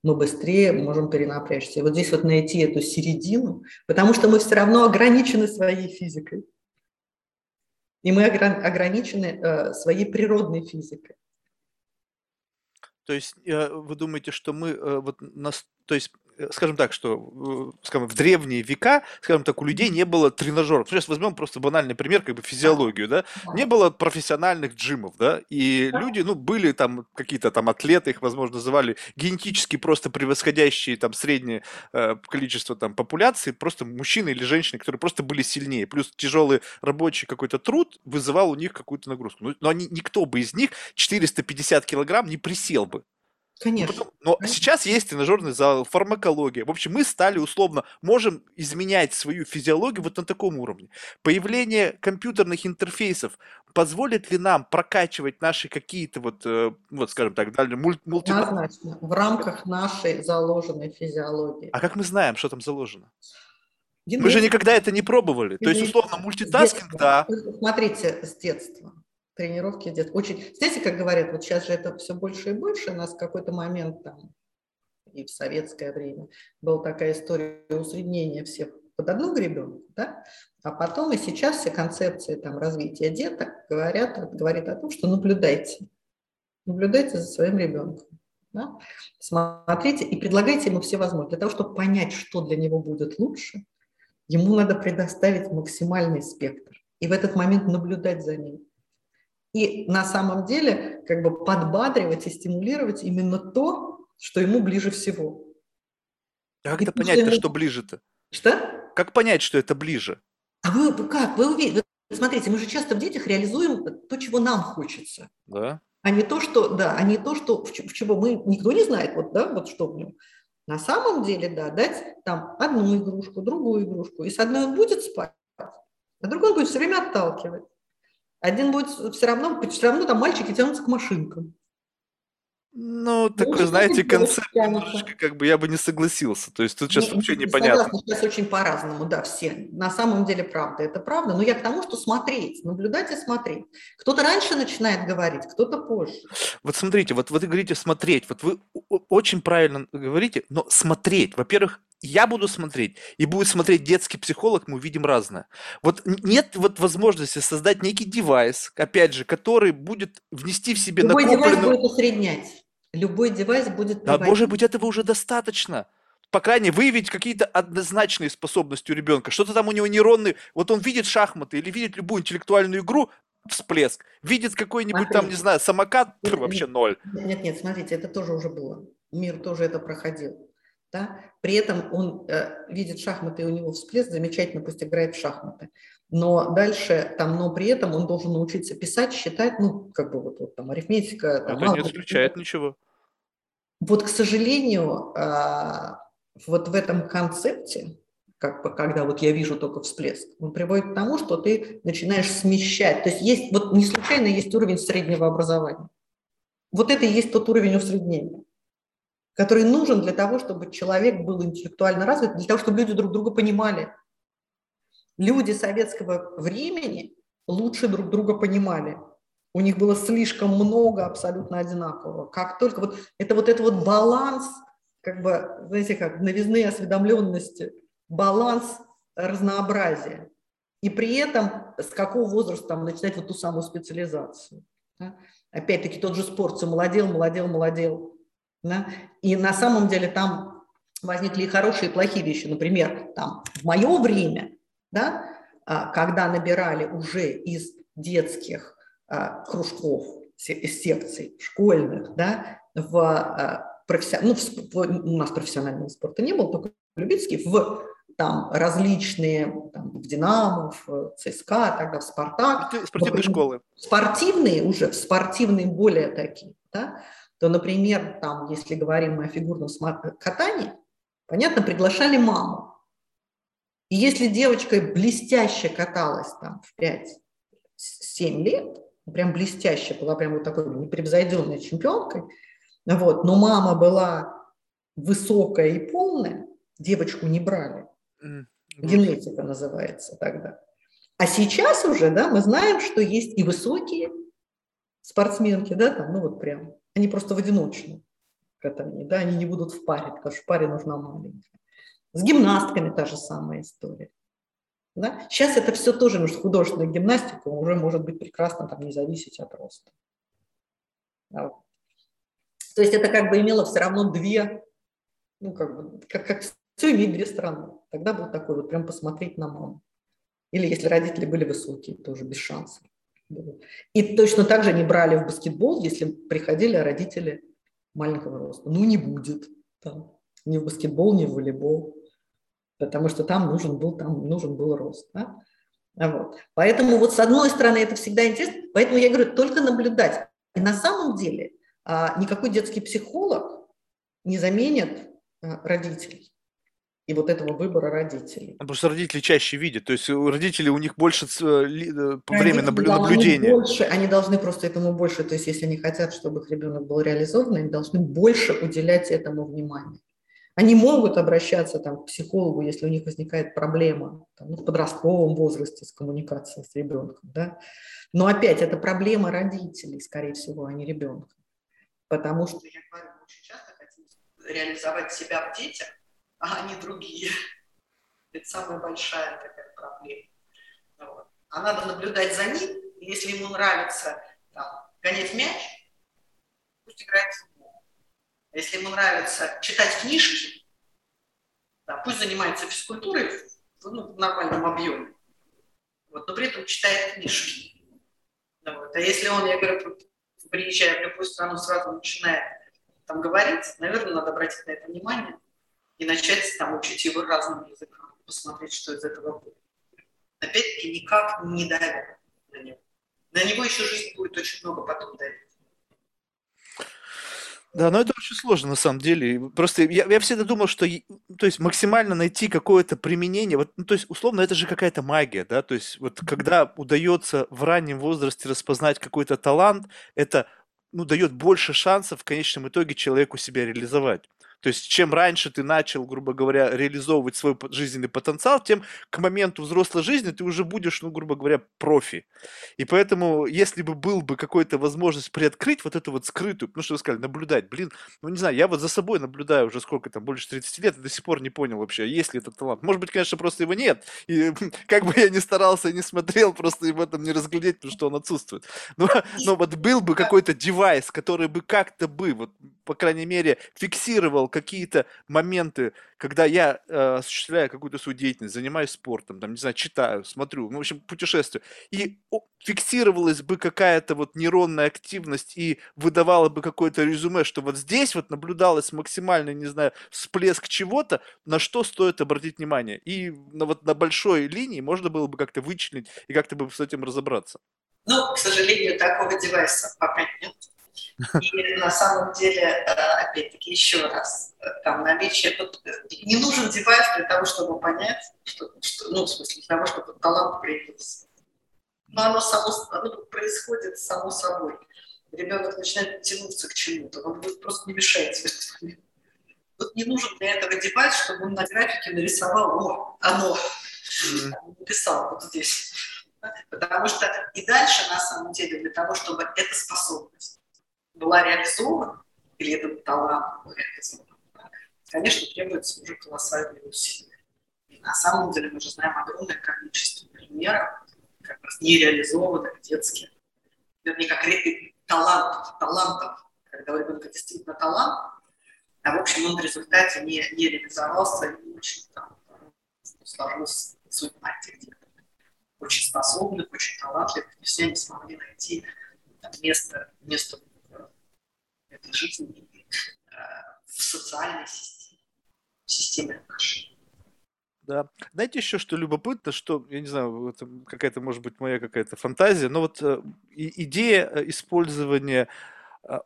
мы быстрее можем перенапрячься. И вот здесь вот найти эту середину, потому что мы все равно ограничены своей физикой. И мы ограничены э, своей природной физикой. То есть э, вы думаете, что мы э, вот нас, то есть скажем так, что э, скажем, в древние века, скажем так, у людей не было тренажеров. Сейчас возьмем просто банальный пример, как бы физиологию, да? Не было профессиональных джимов, да? И люди, ну, были там какие-то там атлеты, их, возможно, называли генетически просто превосходящие там среднее э, количество там популяции, просто мужчины или женщины, которые просто были сильнее. Плюс тяжелый рабочий какой-то труд вызывал у них какую-то нагрузку. Но, но они, никто бы из них 450 килограмм не присел бы. Конечно. Потом, но Конечно. сейчас есть тренажерный зал, фармакология. В общем, мы стали условно, можем изменять свою физиологию вот на таком уровне. Появление компьютерных интерфейсов позволит ли нам прокачивать наши какие-то вот, э, вот скажем так, далее, мульти... Однозначно, в рамках нашей заложенной физиологии. А как мы знаем, что там заложено? Мы же никогда это не пробовали. То есть, условно, мультитаскинг, да. Смотрите, с детства тренировки идет. Очень, знаете, как говорят, вот сейчас же это все больше и больше, у нас в какой-то момент там и в советское время была такая история усреднения всех под одну гребенку, да? а потом и сейчас все концепции там, развития деток говорят, говорят о том, что наблюдайте, наблюдайте за своим ребенком. Да? Смотрите и предлагайте ему все возможности. Для того, чтобы понять, что для него будет лучше, ему надо предоставить максимальный спектр и в этот момент наблюдать за ним и на самом деле как бы подбадривать и стимулировать именно то, что ему ближе всего. А как и это понять-то, ему... что ближе-то? Что? Как понять, что это ближе? А вы как? Вы увидите? Смотрите, мы же часто в детях реализуем то, чего нам хочется. Да. А не то, что, да, а не то, что, в чего мы, никто не знает, вот, да, вот что в нем. На самом деле, да, дать там одну игрушку, другую игрушку, и с одной он будет спать, а другой он будет все время отталкивать. Один будет все равно, все равно там мальчики тянутся к машинкам. Ну, такой, ну, знаете, концепт немножечко, как бы я бы не согласился. То есть тут сейчас ну, вообще непонятно. Согласна, сейчас очень по-разному, да, все. На самом деле правда, это правда. Но я к тому, что смотреть, наблюдать и смотреть. Кто-то раньше начинает говорить, кто-то позже. Вот смотрите, вот вы говорите смотреть. Вот вы очень правильно говорите, но смотреть. Во-первых, я буду смотреть, и будет смотреть детский психолог, мы увидим разное. Вот нет вот возможности создать некий девайс, опять же, который будет внести в себе Любой накопленную... девайс будет усреднять. Любой девайс будет... Да, может быть, этого уже достаточно. По крайней мере, выявить какие-то однозначные способности у ребенка. Что-то там у него нейронный... Вот он видит шахматы или видит любую интеллектуальную игру, всплеск. Видит какой-нибудь там, не знаю, самокат, нет, вообще ноль. Нет, нет, смотрите, это тоже уже было. Мир тоже это проходил. Да? При этом он э, видит шахматы, и у него всплеск, замечательно, пусть играет в шахматы. Но дальше, там, но при этом он должен научиться писать, считать, ну, как бы вот, вот там арифметика. Там, Это не исключает ничего. Вот, к сожалению, э, вот в этом концепте, как бы, когда вот я вижу только всплеск, он приводит к тому, что ты начинаешь смещать. То есть есть, вот не случайно есть уровень среднего образования. Вот это и есть тот уровень усреднения который нужен для того, чтобы человек был интеллектуально развит, для того, чтобы люди друг друга понимали. Люди советского времени лучше друг друга понимали. У них было слишком много абсолютно одинакового. Как только вот это вот это вот баланс, как бы, знаете, как новизны осведомленности, баланс разнообразия. И при этом с какого возраста начинать вот ту самую специализацию. Да? Опять-таки тот же спорт, все молодел, молодел, молодел. Да? И на самом деле там возникли и хорошие, и плохие вещи. Например, там в мое время, да, а, когда набирали уже из детских а, кружков, из секций школьных, да, в а, профессиональном, ну, у нас профессионального спорта не было, только любительский, в там различные там, в Динамо, в ЦСКА, тогда в Спартак. Спортивные школы. Спортивные уже, спортивные более такие, да, то, например, там, если говорим мы о фигурном катании, понятно, приглашали маму. И если девочка блестяще каталась там в 5-7 лет, прям блестяще, была прям вот такой непревзойденной чемпионкой, вот, но мама была высокая и полная, девочку не брали. Генетика называется тогда. А сейчас уже, да, мы знаем, что есть и высокие спортсменки, да, там, ну вот прям, они просто в одиночном катании, да, они не будут в паре, потому что в паре нужна маленькая. С гимнастками та же самая история. Да? Сейчас это все тоже, потому что художественная гимнастика уже может быть прекрасно там не зависеть от роста. Да. То есть это как бы имело все равно две, ну как бы, как, как все имеет две стороны. Тогда был такой вот прям посмотреть на маму. Или если родители были высокие, тоже без шансов. И точно так же не брали в баскетбол, если приходили родители маленького роста. Ну, не будет там ни в баскетбол, ни в волейбол, потому что там нужен был, там нужен был рост. Да? Вот. Поэтому вот с одной стороны это всегда интересно, поэтому я говорю, только наблюдать. И на самом деле а, никакой детский психолог не заменит а, родителей и вот этого выбора родителей. Потому что родители чаще видят, то есть у родителей у них больше э, э, время наблюдения. Больше, они должны просто этому больше, то есть если они хотят, чтобы их ребенок был реализован, они должны больше уделять этому внимания. Они могут обращаться там, к психологу, если у них возникает проблема там, ну, в подростковом возрасте с коммуникацией с ребенком. Да? Но опять, это проблема родителей, скорее всего, а не ребенка. Потому что, я говорю, очень часто хотим реализовать себя в детях, а не другие. Это самая большая такая проблема. Вот. А надо наблюдать за ним, если ему нравится там, гонять мяч, пусть играет в футбол. А если ему нравится читать книжки, да, пусть занимается физкультурой в, ну, в нормальном объеме, вот, но при этом читает книжки. Да, вот. А если он, я говорю, приезжая в любую страну, сразу начинает там говорить, наверное, надо обратить на это внимание – и начать там учить его разным языкам, посмотреть, что из этого будет. Опять-таки никак не давят на него. На него еще жизнь будет очень много потом давить. Да, но это очень сложно на самом деле. Просто я, я всегда думал, что то есть максимально найти какое-то применение. Вот, ну, то есть, условно, это же какая-то магия, да. То есть, вот когда удается в раннем возрасте распознать какой-то талант, это ну, дает больше шансов в конечном итоге человеку себя реализовать. То есть, чем раньше ты начал, грубо говоря, реализовывать свой жизненный потенциал, тем к моменту взрослой жизни ты уже будешь, ну, грубо говоря, профи. И поэтому, если бы был бы какой-то возможность приоткрыть вот эту вот скрытую, ну, что вы сказали, наблюдать, блин, ну, не знаю, я вот за собой наблюдаю уже сколько там, больше 30 лет, и до сих пор не понял вообще, есть ли этот талант. Может быть, конечно, просто его нет. И как бы я ни старался и не смотрел, просто в этом не разглядеть, потому что он отсутствует. Но, но вот был бы какой-то девайс, который бы как-то бы, вот, по крайней мере, фиксировал какие-то моменты, когда я э, осуществляю какую-то свою деятельность, занимаюсь спортом, там, не знаю, читаю, смотрю, ну, в общем, путешествую, и фиксировалась бы какая-то вот нейронная активность и выдавала бы какое-то резюме, что вот здесь вот наблюдалось максимальный, не знаю, всплеск чего-то, на что стоит обратить внимание. И на, вот на большой линии можно было бы как-то вычленить и как-то бы с этим разобраться. Ну, к сожалению, такого девайса пока нет. И на самом деле, э, опять-таки, еще раз, э, там наличие... Тут э, не нужен девайс для того, чтобы понять, что, что ну, в смысле, для того, чтобы талант проявился. Но оно само оно происходит само собой. Ребенок начинает тянуться к чему-то, он просто не мешает в этот момент. Тут не нужен для этого девайс, чтобы он на графике нарисовал, о, оно, написал вот здесь. Потому что и дальше, на самом деле, для того, чтобы эта способность была реализована, или этот талант был реализован, конечно, требуется уже колоссальные усилия. И на самом деле мы же знаем огромное количество примеров как раз нереализованных детских, вернее, как талантов, талантов, когда у ребенка действительно талант, а в общем он в результате не, не реализовался и очень там, сложилась судьба этих детей очень способных, очень талантливых, и все они смогли найти там, место, место этой жизни э, в социальной системе, в системе отношений. Да. Знаете еще, что любопытно, что, я не знаю, это какая-то, может быть, моя какая-то фантазия, но вот э, идея э, использования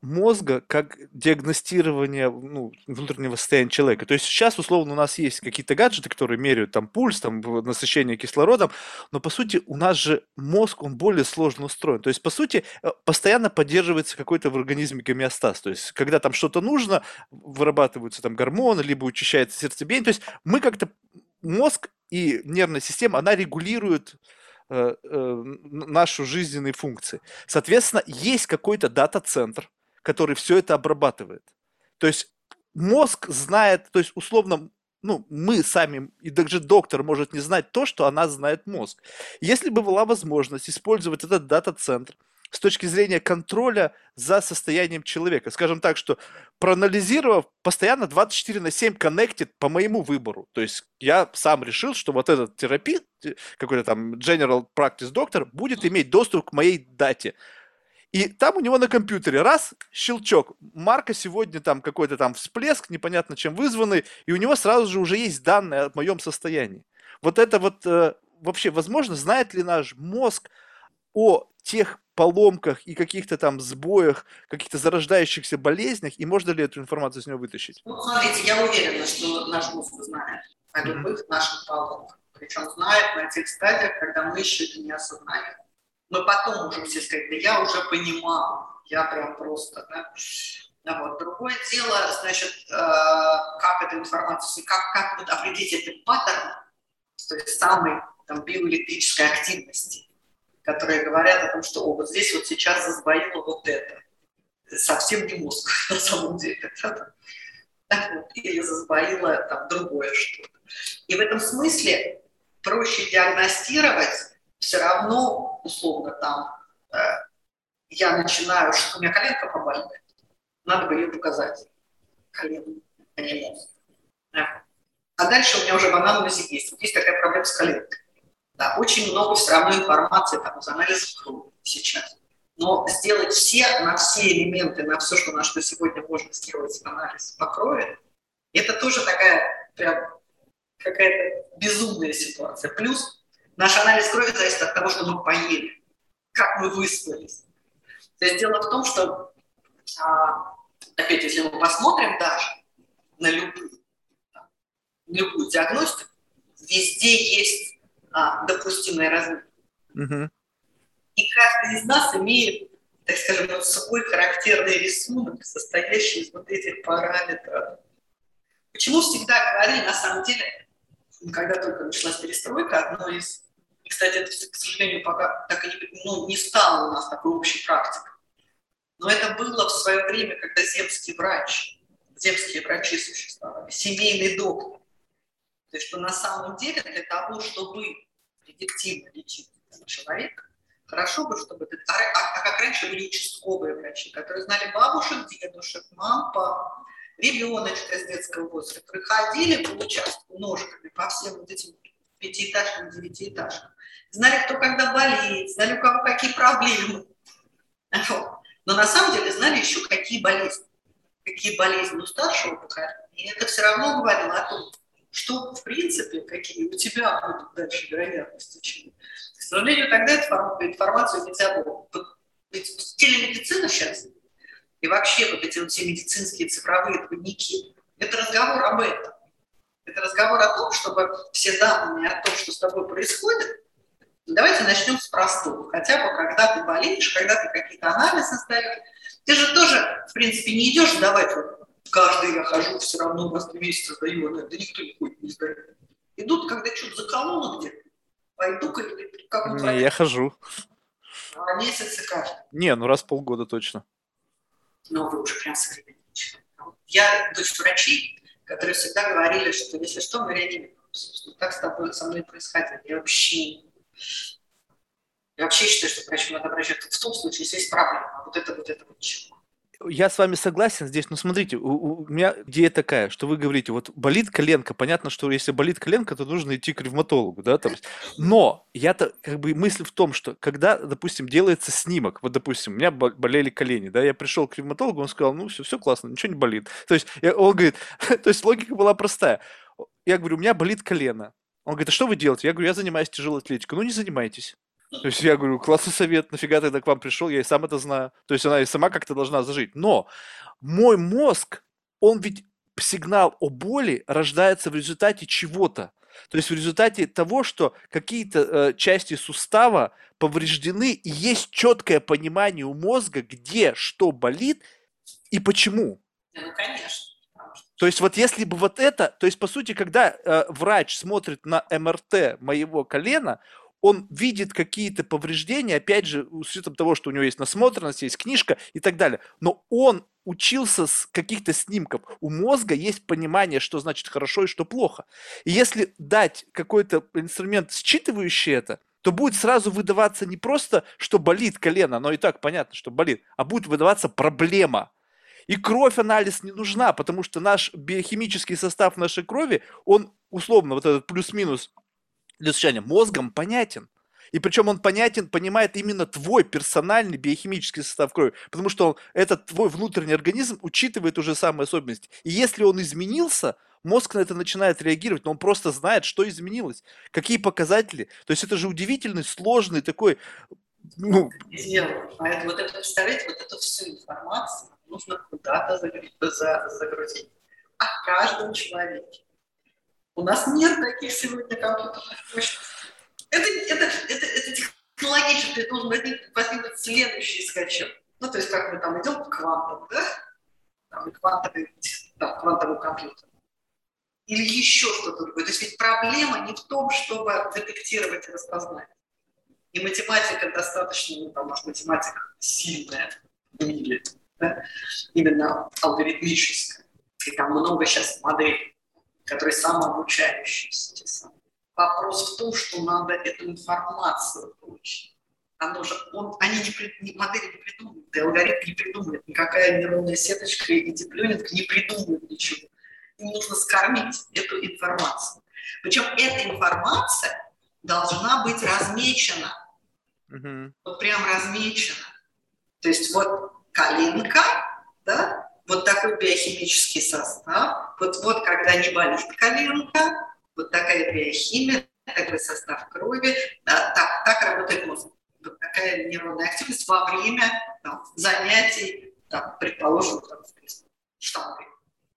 мозга как диагностирование ну, внутреннего состояния человека. То есть сейчас, условно, у нас есть какие-то гаджеты, которые меряют там пульс, там насыщение кислородом, но по сути у нас же мозг, он более сложно устроен. То есть, по сути, э, постоянно поддерживается какой-то в организме гомеостаз. То есть, когда там что-то нужно, вырабатываются там гормоны, либо учащается сердцебиение. То есть, мы как-то, мозг и нервная система, она регулирует Э, э, нашу жизненные функции. Соответственно, есть какой-то дата-центр, который все это обрабатывает. То есть мозг знает, то есть условно, ну, мы сами, и даже доктор может не знать то, что она знает мозг. Если бы была возможность использовать этот дата-центр, с точки зрения контроля за состоянием человека. Скажем так, что проанализировав, постоянно 24 на 7 коннектит по моему выбору. То есть я сам решил, что вот этот терапевт, какой-то там General Practice доктор, будет иметь доступ к моей дате. И там у него на компьютере раз, щелчок, Марка сегодня там какой-то там всплеск, непонятно чем вызванный, и у него сразу же уже есть данные о моем состоянии. Вот это вот э, вообще возможно, знает ли наш мозг о тех поломках и каких-то там сбоях, каких-то зарождающихся болезнях, и можно ли эту информацию с него вытащить? Ну, смотрите, я уверена, что наш мозг знает о любых mm-hmm. наших поломках. Причем знает на тех стадиях, когда мы еще это не осознаем. Мы потом можем все сказать, да я уже понимал, я прям просто, да. Да, вот. Другое дело, значит, э, как эта информация, как, как вот определить этот паттерн, то есть самой там, биоэлектрической активности которые говорят о том, что о, вот здесь вот сейчас засбоило вот это. Совсем не мозг на самом деле. Или засбоило там другое что-то. И в этом смысле проще диагностировать все равно, условно, там, э, я начинаю, что у меня коленка побаливает, надо бы ее показать. Колену, а не мозг. А дальше у меня уже в анамнезе есть. Вот есть такая проблема с коленкой. Да, очень много все равно информации там, из анализа крови сейчас. Но сделать все, на все элементы, на все, что на что сегодня можно сделать анализ по крови, это тоже такая прям какая-то безумная ситуация. Плюс наш анализ крови зависит от того, что мы поели, как мы выспались. То есть дело в том, что, а, опять, если мы посмотрим даже на любую, любую диагностику, везде есть а, допустимый размер. Угу. И каждый из нас имеет, так скажем, вот свой характерный рисунок, состоящий из вот этих параметров. Почему всегда говорили, на самом деле, когда только началась перестройка, одно из... И, кстати, это, к сожалению, пока так и не, ну, не стало у нас такой общей практикой. Но это было в свое время, когда земский врач, земские врачи существовали, семейный доктор. То есть, что на самом деле для того, чтобы эффективно лечить человека, хорошо бы, чтобы... А, а, а как раньше были участковые врачи, которые знали бабушек, дедушек, мам, пап, ребеночка с детского возраста, которые ходили по участку ножками по всем вот этим пятиэтажкам, девятиэтажкам. Знали, кто когда болеет, знали, у кого какие проблемы. Но на самом деле знали еще, какие болезни. Какие болезни у старшего поколения. И это все равно говорило о том, что, в принципе, какие у тебя будут дальше вероятности. К сожалению, тогда эту информацию нельзя было. Ведь телемедицина сейчас и вообще вот эти вот все медицинские цифровые двойники, это разговор об этом. Это разговор о том, чтобы все данные о том, что с тобой происходит, давайте начнем с простого. Хотя бы, когда ты болеешь, когда ты какие-то анализы сдаешь, ты же тоже, в принципе, не идешь сдавать вот каждый я хожу, все равно раз в месяц сдаю, да, да никто не ходит, не сдает. Идут, когда что-то закололо где Пойду-ка или как Не, я хожу. А месяцы как? Не, ну раз в полгода точно. Ну, вы уже прям современничали. Я дочь врачей, которые всегда говорили, что если что, мы реанимируем. Так с тобой, со мной происходило. Я вообще я вообще считаю, что к врачу надо обращаться в том случае, если есть проблема. А вот это, вот это, вот чего. Я с вами согласен здесь, но смотрите, у, у меня идея такая, что вы говорите, вот болит коленка, понятно, что если болит коленка, то нужно идти к ревматологу, да, там, но я-то, как бы, мысль в том, что когда, допустим, делается снимок, вот, допустим, у меня болели колени, да, я пришел к ревматологу, он сказал, ну, все, все классно, ничего не болит. То есть, я, он говорит, то есть логика была простая. Я говорю, у меня болит колено. Он говорит, а что вы делаете? Я говорю, я занимаюсь тяжелой атлетикой. Ну, не занимайтесь. То есть я говорю, классный совет, нафига тогда к вам пришел, я и сам это знаю. То есть она и сама как-то должна зажить. Но мой мозг, он ведь сигнал о боли рождается в результате чего-то. То есть в результате того, что какие-то э, части сустава повреждены, и есть четкое понимание у мозга, где что болит и почему. Ну, конечно. То есть вот если бы вот это, то есть по сути, когда э, врач смотрит на МРТ моего колена, он видит какие-то повреждения, опять же, с учетом того, что у него есть насмотренность, есть книжка и так далее. Но он учился с каких-то снимков. У мозга есть понимание, что значит хорошо и что плохо. И если дать какой-то инструмент, считывающий это, то будет сразу выдаваться не просто, что болит колено, но и так понятно, что болит, а будет выдаваться проблема. И кровь анализ не нужна, потому что наш биохимический состав нашей крови, он условно, вот этот плюс-минус для изучения мозгом понятен. И причем он понятен, понимает именно твой персональный биохимический состав крови, потому что он, этот твой внутренний организм учитывает уже самые особенности. И если он изменился, мозг на это начинает реагировать, но он просто знает, что изменилось, какие показатели. То есть это же удивительный, сложный такой... Ну... Поэтому вот это, представляете, вот эту всю информацию нужно куда-то загрузить. О каждом человеке. У нас нет таких сегодня компьютерных мощностей. Это, это, это, это технологически должен возникнуть следующий скачок. Ну, то есть, как мы там идем к квантам, да? Там, квантовый, да, квантовый компьютер. Или еще что-то другое. То есть ведь проблема не в том, чтобы детектировать и распознать. И математика достаточно, ну, там, математика сильная в мире, да? именно алгоритмическая. И там много сейчас моделей которые самообучающиеся. Вопрос в том, что надо эту информацию получить. Оно же, он, они не, не, модели не придумывают, и алгоритм не придумывает, никакая нейронная сеточка и диплюнинг не придумывают ничего. Им нужно скормить эту информацию. Причем эта информация должна быть размечена. Mm-hmm. Вот прям размечена. То есть вот коленка, да, вот такой биохимический состав. Вот, вот когда не болит коленка, вот такая биохимия, такой состав крови, да, так, так работает мозг. Вот такая нейронная активность во время там, занятий, там, предположим, там, штангой.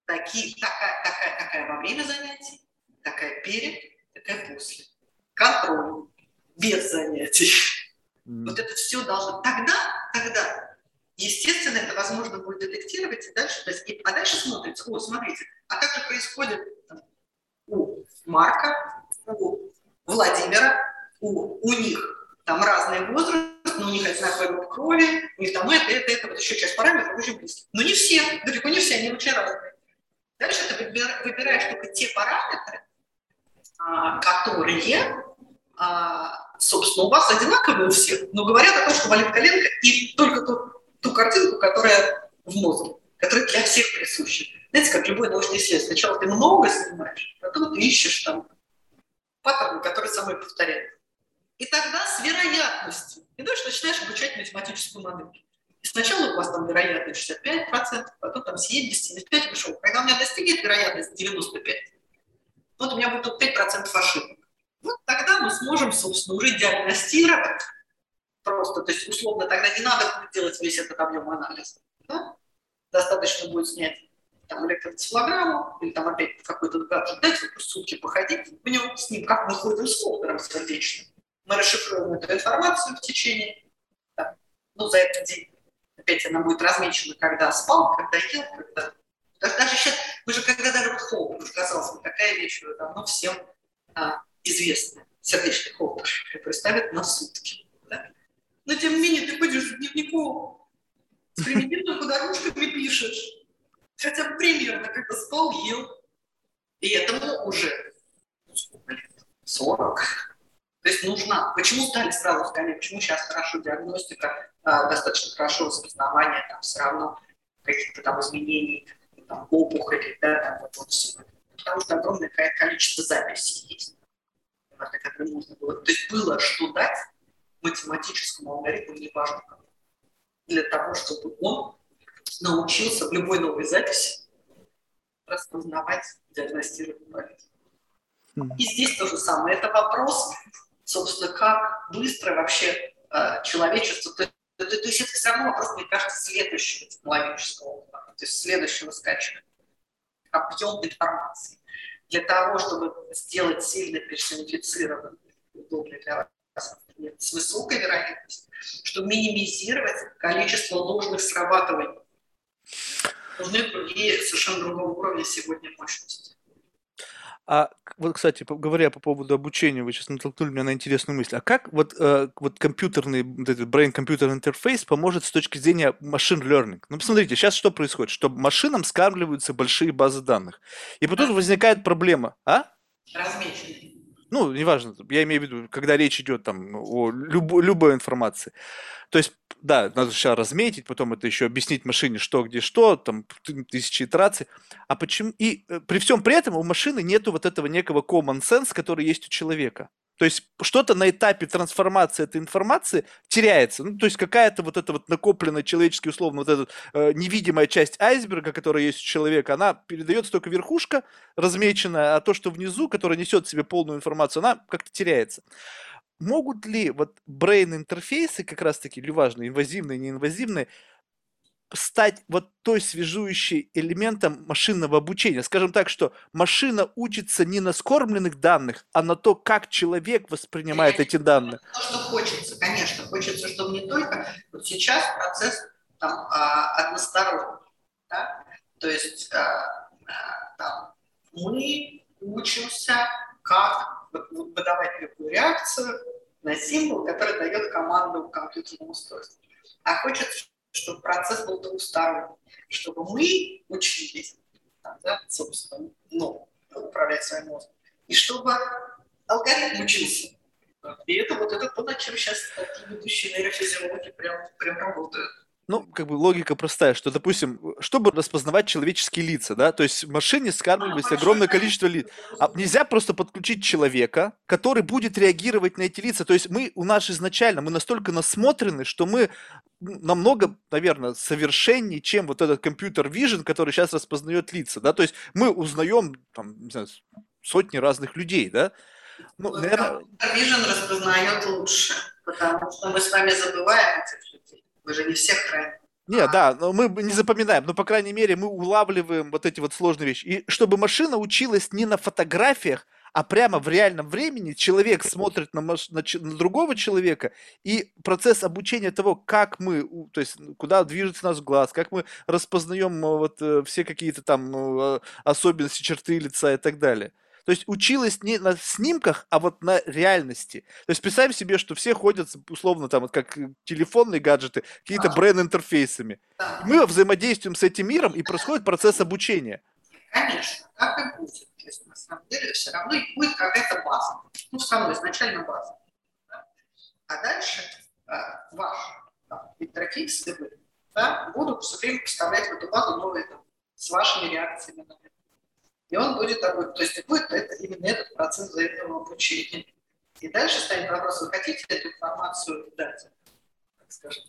Такие, такая, такая, такая во время занятий, такая перед, такая после. Контроль, без занятий. Mm. Вот это все должно... Тогда, тогда Естественно, это возможно будет детектировать и дальше, то есть, и, а дальше смотрится, о, смотрите, а как же происходит там, у Марка, у Владимира, у, у них там разный возраст, но у них одинаковый группа крови, у них там это, это, это, вот еще часть параметров очень близкие. Но не все, далеко не все, они очень разные. Дальше ты выбираешь только те параметры, а, которые, а, собственно, у вас одинаковые у всех, но говорят о том, что болит коленка, и только тот ту картинку, которая в мозге, которая для всех присуща. Знаете, как любой научный исследование. Сначала ты много снимаешь, потом ты ищешь там паттерны, которые самой повторяют. И тогда с вероятностью, и дальше начинаешь обучать математическую модель. И сначала у вас там вероятность 65%, потом там 70, 75% пошел. Когда у меня достигнет вероятность 95%, вот у меня будет тут 5% ошибок. Вот тогда мы сможем, собственно, уже диагностировать просто, то есть условно тогда не надо будет делать весь этот объем анализа. Да? Достаточно будет снять там электроцефалограмму или там опять какой-то гаджет, дайте просто сутки походить в нем с ним, как мы ходим с холдером сердечным. Мы расшифруем эту информацию в течение, да, ну, за этот день. Опять она будет размечена, когда спал, когда ел, когда... Даже, даже сейчас, мы же когда даже вот холдер, казалось бы, такая вещь уже давно всем а, известная сердечный холод представит на сутки. Но тем не менее ты ходишь в дневнику, с примитивными подорожками пишешь, хотя бы примерно, когда спал, ел. И этому уже сколько лет? 40. То есть нужна. Почему стали сразу скорее? Почему сейчас хорошо диагностика, а, достаточно хорошо распознавание, там все равно каких-то там изменений, там, опухоли, да, там вот, вот все. Потому что огромное количество записей есть. Которые можно было. То есть было что дать математическому алгоритму, неважно как, для того, чтобы он научился в любой новой записи распознавать, диагностировать болезнь. И здесь то же самое. Это вопрос, собственно, как быстро вообще э, человечество... То, то, то есть это все равно вопрос, мне кажется, следующего технологического то есть следующего скачивания. Объем информации. Для того, чтобы сделать сильно персонифицированный, удобный для вас с высокой вероятностью, чтобы минимизировать количество ложных срабатываний. Нужны другие, совершенно другого уровня сегодня мощности. А вот, кстати, говоря по поводу обучения, вы сейчас натолкнули меня на интересную мысль. А как вот, э, вот компьютерный, вот этот brain-computer интерфейс поможет с точки зрения machine learning? Ну, посмотрите, сейчас что происходит? Что машинам скармливаются большие базы данных. И потом возникает проблема. А? Размеченные ну, неважно, я имею в виду, когда речь идет там о люб, любой информации. То есть, да, надо сначала разметить, потом это еще объяснить машине, что, где, что, там тысячи итераций. А почему? И э, при всем при этом у машины нету вот этого некого common sense, который есть у человека. То есть что-то на этапе трансформации этой информации теряется. Ну, то есть какая-то вот эта вот накопленная человечески условно вот эта э, невидимая часть айсберга, которая есть у человека, она передается только верхушка размеченная, а то, что внизу, которое несет в себе полную информацию, она как-то теряется. Могут ли вот brain интерфейсы как раз-таки, или важно, инвазивные, неинвазивные, стать вот той связующей элементом машинного обучения. Скажем так, что машина учится не на скормленных данных, а на то, как человек воспринимает конечно, эти данные. То, что хочется, конечно. Хочется, чтобы не только... Вот сейчас процесс там, а, односторонний. Да? То есть а, а, там, мы учимся, как выдавать любую реакцию на символ, который дает команду компьютерному устройству. А хочется, чтобы процесс был двусторонний, чтобы мы учились, да, собственно, ну, управлять своим мозгом, и чтобы алгоритм учился. И это вот это то, над чем сейчас такие ведущие нейрофизиологи прям, прям работают ну, как бы логика простая, что, допустим, чтобы распознавать человеческие лица, да, то есть в машине скармливается огромное количество лиц, а нельзя просто подключить человека, который будет реагировать на эти лица, то есть мы, у нас изначально, мы настолько насмотрены, что мы намного, наверное, совершеннее, чем вот этот компьютер Vision, который сейчас распознает лица, да, то есть мы узнаем, там, не знаю, сотни разных людей, да, ну, наверное... Vision распознает лучше, потому что мы с вами забываем этих людей. Вы же не всех храните. Не, да, но мы не запоминаем, но, по крайней мере, мы улавливаем вот эти вот сложные вещи. И чтобы машина училась не на фотографиях, а прямо в реальном времени человек смотрит на, маш... на, на другого человека, и процесс обучения того, как мы, то есть куда движется наш глаз, как мы распознаем э, вот э, все какие-то там э, особенности черты лица и так далее – то есть училась не на снимках, а вот на реальности. То есть представим себе, что все ходят, условно, там, вот как телефонные гаджеты, какие-то бренд-интерфейсами. Мы взаимодействуем с этим миром, и происходит процесс обучения. Конечно, так и будет. Если на самом деле все равно и будет какая-то база. Ну, все равно изначально база. Да? А дальше э, ваш да, интерфейс, да, будут все время поставлять в эту базу новые там, с вашими реакциями на это. И он будет такой, то есть будет это, именно этот процесс взаимного обучения. И дальше станет вопрос, вы хотите эту информацию дать, так скажем,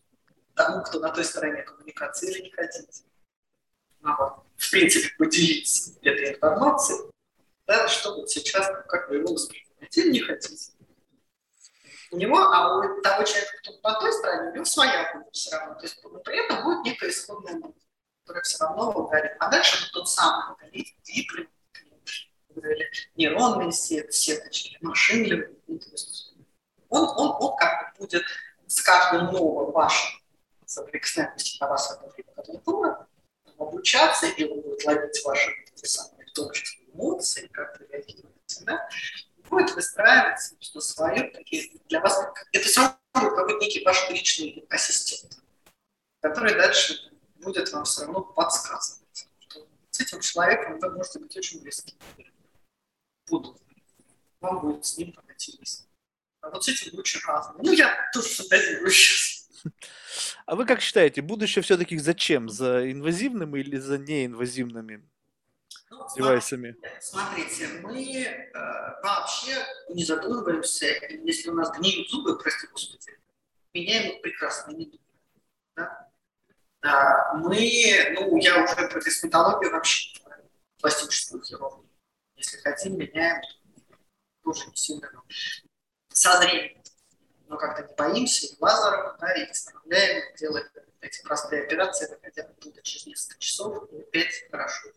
тому, кто на той стороне коммуникации, или не хотите. Ну, вот, в принципе, поделиться этой информацией, да, что вот сейчас, как вы его воспринимаете, или не хотите. У него, а у того человека, кто на той стороне, у него своя будет все равно. То есть при этом будет некая исходная мысль который все равно алгоритм. А дальше вот тот самый алгоритм learning, нейронные сети, сеточки, машин ну, он, он, он как бы будет с каждым новым вашим соприкосновением на вас клавиатура обучаться, и он будет ловить ваши самые, в том числе эмоции, как вы реагируете, да? будет выстраиваться что свое, такие для вас, это все равно какой-то некий ваш личный ассистент, который дальше будет вам все равно подсказывать, что с этим человеком вы можете быть очень близки. Будут. Вам будет с ним интересно. А вот с этим очень разно. Ну, я тоже фантазирую сейчас. А вы как считаете, будущее все-таки зачем? За инвазивными или за неинвазивными ну, девайсами? Смотрите, мы э, вообще не задумываемся, если у нас гниют зубы, прости господи, меняем их прекрасно, не думаем. Да? А, мы, ну, я уже про косметологию вообще, пластическую хирургию. Если хотим, меняем, тоже не сильно. Со зрением. Но как-то не боимся, и лазером, да, и оставляем, делаем эти простые операции, хотя бы будут через несколько часов, и опять хорошо.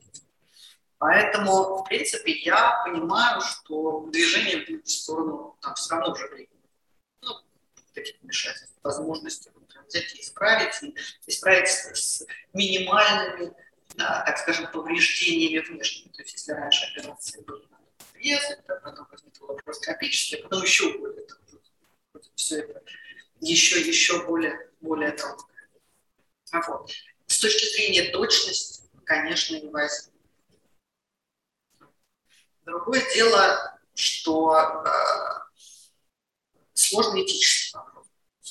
Поэтому, в принципе, я понимаю, что движение будет в сторону там, все равно уже времени. Ну, таких вмешательств, возможности взять и исправить, и исправить с минимальными, да, так скажем, повреждениями внешними. То есть, если раньше операции были да, потом возникла лапароскопические, а потом еще более там, все это еще, еще более, более тонкое. А вот. С точки зрения точности, конечно, не возьму. Другое дело, что э, сложный этический вопрос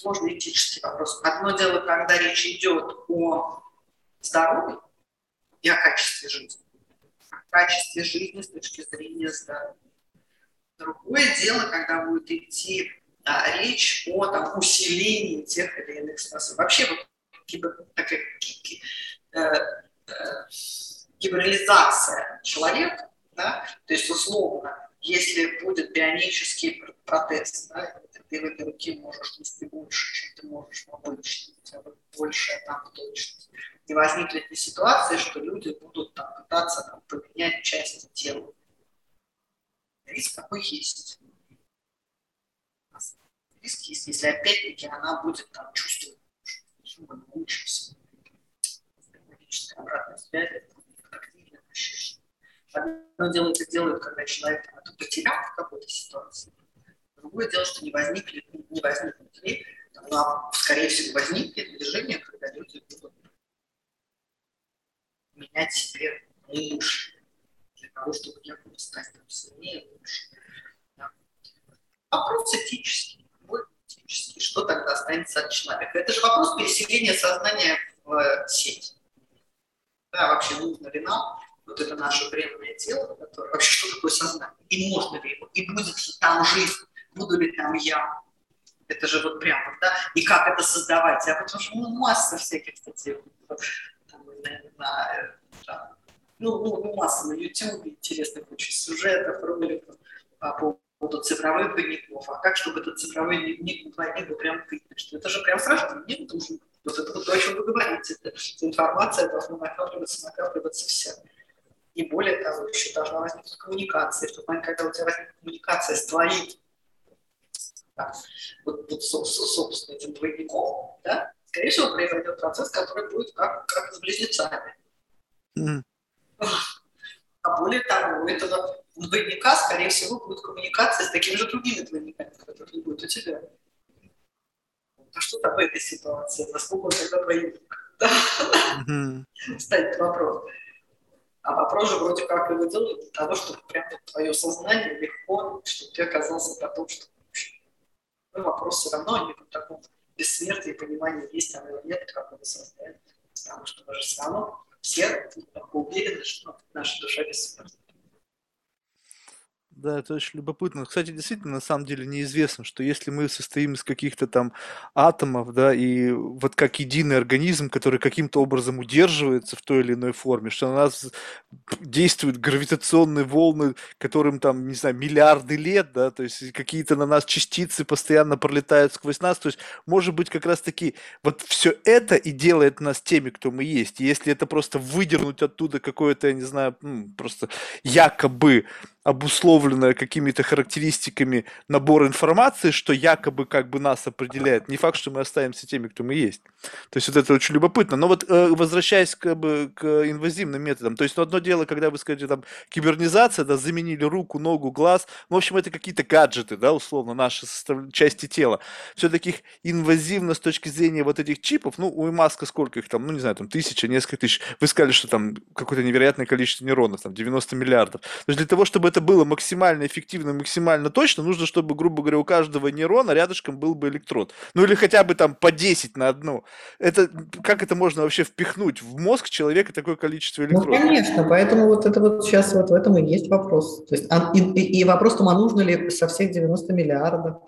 сложный этический вопрос. Одно дело, когда речь идет о здоровье и о качестве жизни. О качестве жизни с точки зрения здоровья. Другое дело, когда будет идти а, речь о там, усилении тех или иных способов. Вообще вот кибер, такая э, э, человека, да, то есть условно, если будет бионический протез, да, ты в этой руке можешь нести больше, чем ты можешь в обычной, у тебя большая там точность. И возникнет ли ситуация, что люди будут там, пытаться там, поменять части тела. Риск такой есть. Риск есть, если опять-таки она будет там чувствовать, что мы научимся. Обратная связь, активное ощущение. Одно дело это делают, когда человек там, это потерял в какой-то ситуации, Другое дело, что не возникли, не возникнут ли, но, скорее всего, возникнет движение, когда люди будут менять себе лучше, для того, чтобы я буду стать там, сильнее, лучше. Да. Вопрос этический, более этический. Что тогда останется от человека? Это же вопрос переселения сознания в э, сеть. Да, вообще нужно ли нам вот это наше бренное тело, которое, вообще что такое сознание, и можно ли его, и будет ли там жизнь, буду ли там я. Это же вот прямо, да? И как это создавать? А потому что ну, масса всяких статей. Там, на, там, ну, ну, ну, масса на YouTube, интересных очень сюжетов, роликов по поводу цифровых дневников. А как, чтобы этот цифровой дневник на двойник был прям видно? Что это же прям страшно, мне нужно. Вот это вот то, о чем вы говорите. Это, информация должна накапливаться, накапливаться вся. И более того, еще должна возникнуть коммуникация. В тот момент, когда у тебя возникнет коммуникация с твоим да, вот, вот собственно, этим двойником, да, скорее всего, произойдет процесс, который будет как, как с близнецами. Mm. А более того, у этого двойника, скорее всего, будет коммуникация с такими же другими двойниками, которые будут у тебя. А что там в этой ситуации? Насколько он тогда двойник? Да? Mm-hmm. Станет вопрос. А вопрос же вроде как его делают для того, чтобы прямо твое сознание легко, чтобы ты оказался потом, что но вопрос все равно не в таком бессмертии понимании, есть оно или нет, как оно создает. Потому что мы же все равно все уверены, что наша душа бессмертна. Да, это очень любопытно. Кстати, действительно, на самом деле неизвестно, что если мы состоим из каких-то там атомов, да, и вот как единый организм, который каким-то образом удерживается в той или иной форме, что на нас действуют гравитационные волны, которым там, не знаю, миллиарды лет, да, то есть какие-то на нас частицы постоянно пролетают сквозь нас, то есть может быть как раз-таки вот все это и делает нас теми, кто мы есть. И если это просто выдернуть оттуда какое-то, я не знаю, просто якобы обусловленное какими-то характеристиками набор информации, что якобы как бы нас определяет. Не факт, что мы останемся теми, кто мы есть. То есть вот это очень любопытно. Но вот э, возвращаясь как бы, к инвазивным методам, то есть ну, одно дело, когда вы скажете там кибернизация, да, заменили руку, ногу, глаз, в общем, это какие-то гаджеты, да, условно, наши состав... части тела. Все-таки инвазивно с точки зрения вот этих чипов, ну, у Маска сколько их там, ну, не знаю, там тысяча, несколько тысяч. Вы сказали, что там какое-то невероятное количество нейронов, там 90 миллиардов. То есть для того, чтобы это было максимально эффективно, максимально точно, нужно, чтобы, грубо говоря, у каждого нейрона рядышком был бы электрод. Ну или хотя бы там по 10 на одну. Это, как это можно вообще впихнуть в мозг человека такое количество ну, электродов? Ну, конечно, поэтому вот это вот сейчас вот в этом и есть вопрос. То есть, а, и, и, вопрос тому, а нужно ли со всех 90 миллиардов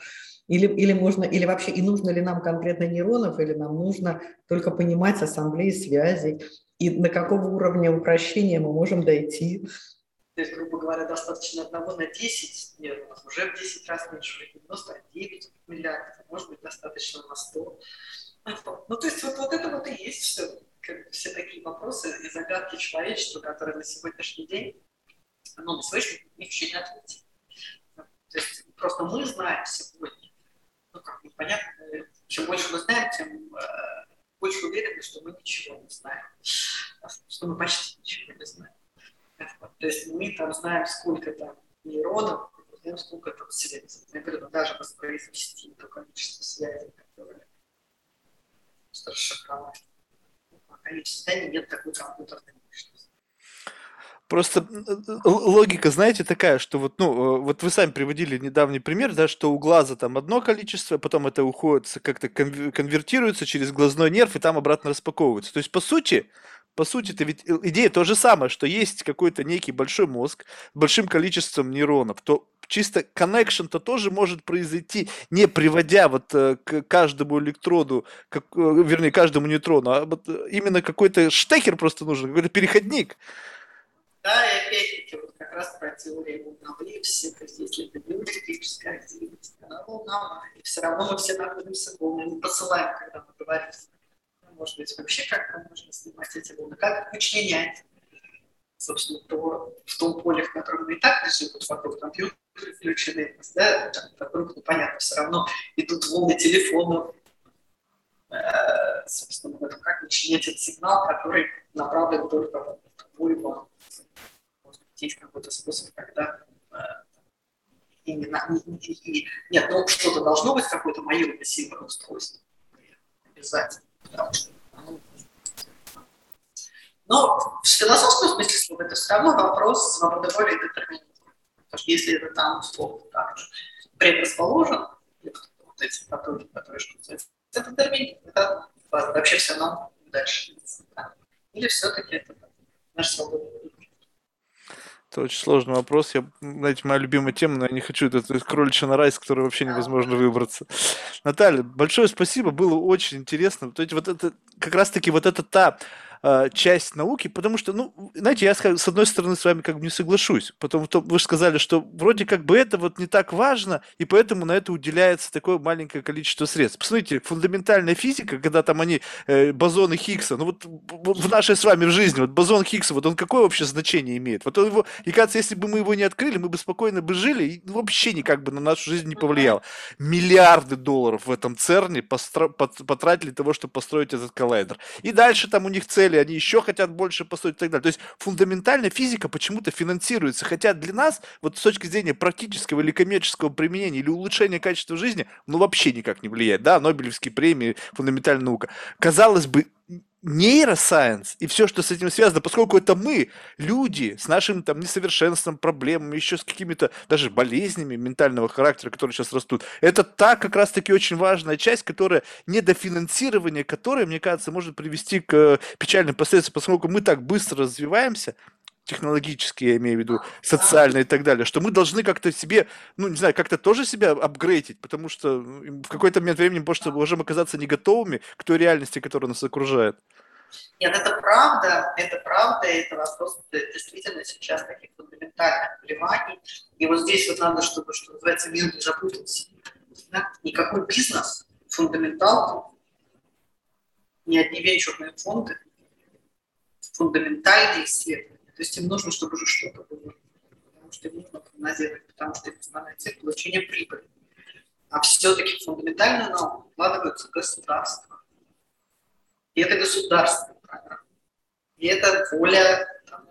или, или можно, или вообще, и нужно ли нам конкретно нейронов, или нам нужно только понимать ассамблеи связей, и на какого уровня упрощения мы можем дойти. То есть, грубо говоря, достаточно одного на 10 нервов, уже в 10 раз меньше, уже 99 миллиардов, может быть, достаточно на 100. Ну, то есть, вот, вот это вот и есть все, как, все такие вопросы и загадки человечества, которые на сегодняшний день, ну, на сегодняшний день еще не ответили. То есть, просто мы знаем сегодня, ну, как бы понятно, чем больше мы знаем, тем э, больше уверены, что мы ничего не знаем, что мы почти ничего не знаем. То есть мы там знаем, сколько там нейронов, знаем, сколько там связей. Например, ну, даже воспроизвести то количество связей, которые расшифровать. Есть состояние, нет такой компьютерной мощности. Просто логика, знаете, такая, что вот, ну, э, вот вы сами приводили недавний пример, да, что у глаза там одно количество, потом это уходит, как-то конвертируется через глазной нерв и там обратно распаковывается. То есть, по сути, по сути, это ведь э, идея то же самое, что есть какой-то некий большой мозг с большим количеством нейронов, то чисто connection-то тоже может произойти, не приводя вот э, к каждому электроду, как, э, вернее, каждому нейтрону, а вот именно какой-то штекер просто нужен, какой-то переходник. Да, и опять-таки вот как раз про теорию волновливости, то есть если это не электрическая активность, она волновая, и все равно мы все находимся в волне, мы посылаем, когда мы говорим может быть, вообще как можно снимать эти волны, как вычленять, собственно, то, в том поле, в котором мы и так лежим, вот вокруг компьютера включены, да, вокруг, ну, понятно, все равно идут волны телефонов, э, собственно, вот как вычленять этот сигнал, который направлен только в твой банк. Может быть, есть какой-то способ, когда э, именно, нет, ну что-то должно быть, какое-то мое пассивное устройство. Обязательно. Но в философском смысле слова это все равно вопрос свободы воли и детерминизма. Потому что если это там условно так же предрасположен, вот эти потоки, которые что это детерминизм, это вообще все равно дальше. Или все-таки это наша свобода это очень сложный вопрос. Я, знаете, моя любимая тема, но я не хочу. Это, это кроличья нора, из которой вообще невозможно выбраться. Наталья, большое спасибо, было очень интересно. То есть вот это, как раз-таки вот это та э, часть науки, потому что, ну, знаете, я с одной стороны с вами как бы не соглашусь, потому что вы же сказали, что вроде как бы это вот не так важно, и поэтому на это уделяется такое маленькое количество средств. Посмотрите, фундаментальная физика, когда там они, э, бозоны Хиггса, ну вот в нашей с вами в жизни, вот бозон Хиггса, вот он какое вообще значение имеет? Вот он его, и кажется, если бы мы его не открыли, мы бы спокойно бы жили, и вообще никак бы на нашу жизнь не повлияло. Миллиарды долларов в этом ЦЕРНе постро- потратили того, чтобы построить этот коллайдер. И дальше там у них цели или они еще хотят больше построить и так далее. То есть фундаментальная физика почему-то финансируется, хотя для нас, вот с точки зрения практического или коммерческого применения или улучшения качества жизни, ну вообще никак не влияет, да, Нобелевские премии, фундаментальная наука. Казалось бы, нейросайенс и все, что с этим связано, поскольку это мы, люди, с нашим там несовершенством, проблемами, еще с какими-то даже болезнями ментального характера, которые сейчас растут, это та как раз-таки очень важная часть, которая недофинансирование, которое, мне кажется, может привести к э, печальным последствиям, поскольку мы так быстро развиваемся, технологические, я имею в виду, социальные и так далее, что мы должны как-то себе, ну, не знаю, как-то тоже себя апгрейдить, потому что в какой-то момент времени может, можем оказаться не готовыми к той реальности, которая нас окружает. Нет, это правда, это правда, это вопрос действительно сейчас таких фундаментальных вливаний. И вот здесь вот надо, чтобы, что называется, мир не запутался. Да? Никакой бизнес, фундаментал, ни одни венчурные фонды, фундаментальные исследования то есть им нужно, чтобы уже что-то было. Потому что им нужно прогнозировать, потому что их основная цель – получение прибыли. А все-таки фундаментальную науку вкладывается государство. И это государственная программа. И это воля, там,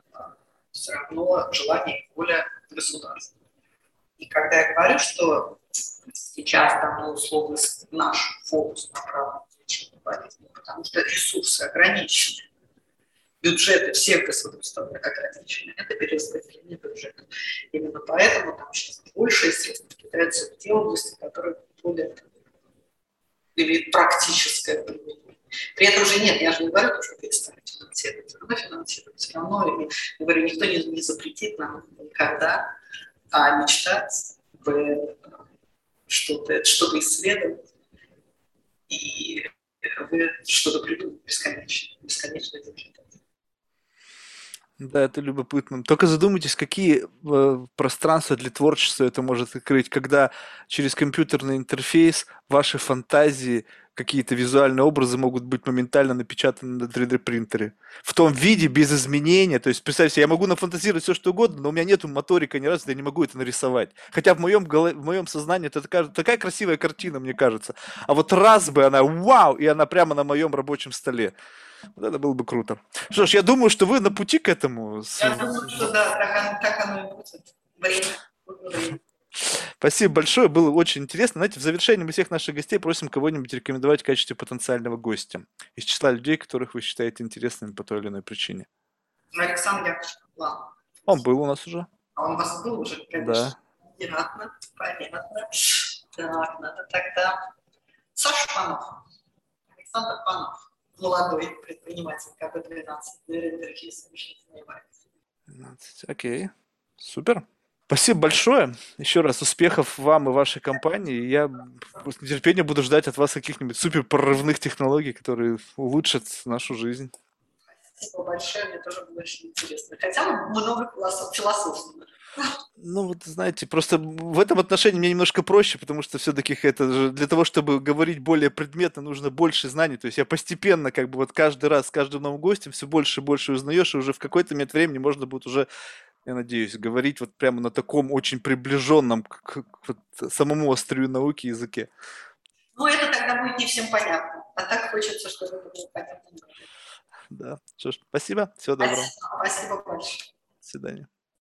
все равно желание и воля государства. И когда я говорю, что сейчас там, ну, условно, наш фокус направлен на лечение болезни, потому что ресурсы ограничены, бюджеты всех государств ограничены, это перераспределение бюджета. Именно поэтому там сейчас большие средства кидаются в те области, которые более имеют практическое применение. При этом же нет, я же не говорю, что перестанет финансировать, все равно финансировать, все равно, и, говорю, никто не, не запретит нам никогда а мечтать что-то что исследовать и вы что-то придумать бесконечно, бесконечно изобретать. Да, это любопытно. Только задумайтесь, какие э, пространства для творчества это может открыть, когда через компьютерный интерфейс ваши фантазии, какие-то визуальные образы могут быть моментально напечатаны на 3D принтере. В том виде, без изменения. То есть, представьте, я могу нафантазировать все, что угодно, но у меня нету моторика ни разу, я не могу это нарисовать. Хотя в моем, голов... в моем сознании это такая, такая красивая картина, мне кажется. А вот раз бы она, вау, и она прямо на моем рабочем столе. Вот это было бы круто. Что ж, я думаю, что вы на пути к этому. Я думаю, что да, так, так оно и будет. Время. Спасибо большое, было очень интересно. Знаете, в завершении мы всех наших гостей просим кого-нибудь рекомендовать в качестве потенциального гостя из числа людей, которых вы считаете интересными по той или иной причине. Александр Яковлевич План. Он был у нас уже. А он у вас был уже, конечно. Да. Понятно, понятно. Так, надо тогда... Саша Панов. Александр Панов молодой предприниматель КБ-12, интерфейс занимается. 12, окей, супер. Спасибо большое. Еще раз успехов вам и вашей компании. Я с нетерпением буду ждать от вас каких-нибудь супер прорывных технологий, которые улучшат нашу жизнь. Спасибо большое, мне тоже было очень интересно. Хотя много философствовали. Ну, вот знаете, просто в этом отношении мне немножко проще, потому что все-таки это же для того, чтобы говорить более предметно, нужно больше знаний. То есть я постепенно, как бы вот каждый раз с каждым новым гостем все больше и больше узнаешь, и уже в какой-то момент времени можно будет уже, я надеюсь, говорить вот прямо на таком очень приближенном к, к, к самому острию науки языке. Ну, это тогда будет не всем понятно. А так хочется, чтобы это было понятно. Да. Что ж, спасибо. Всего доброго. Спасибо, спасибо большое. До свидания.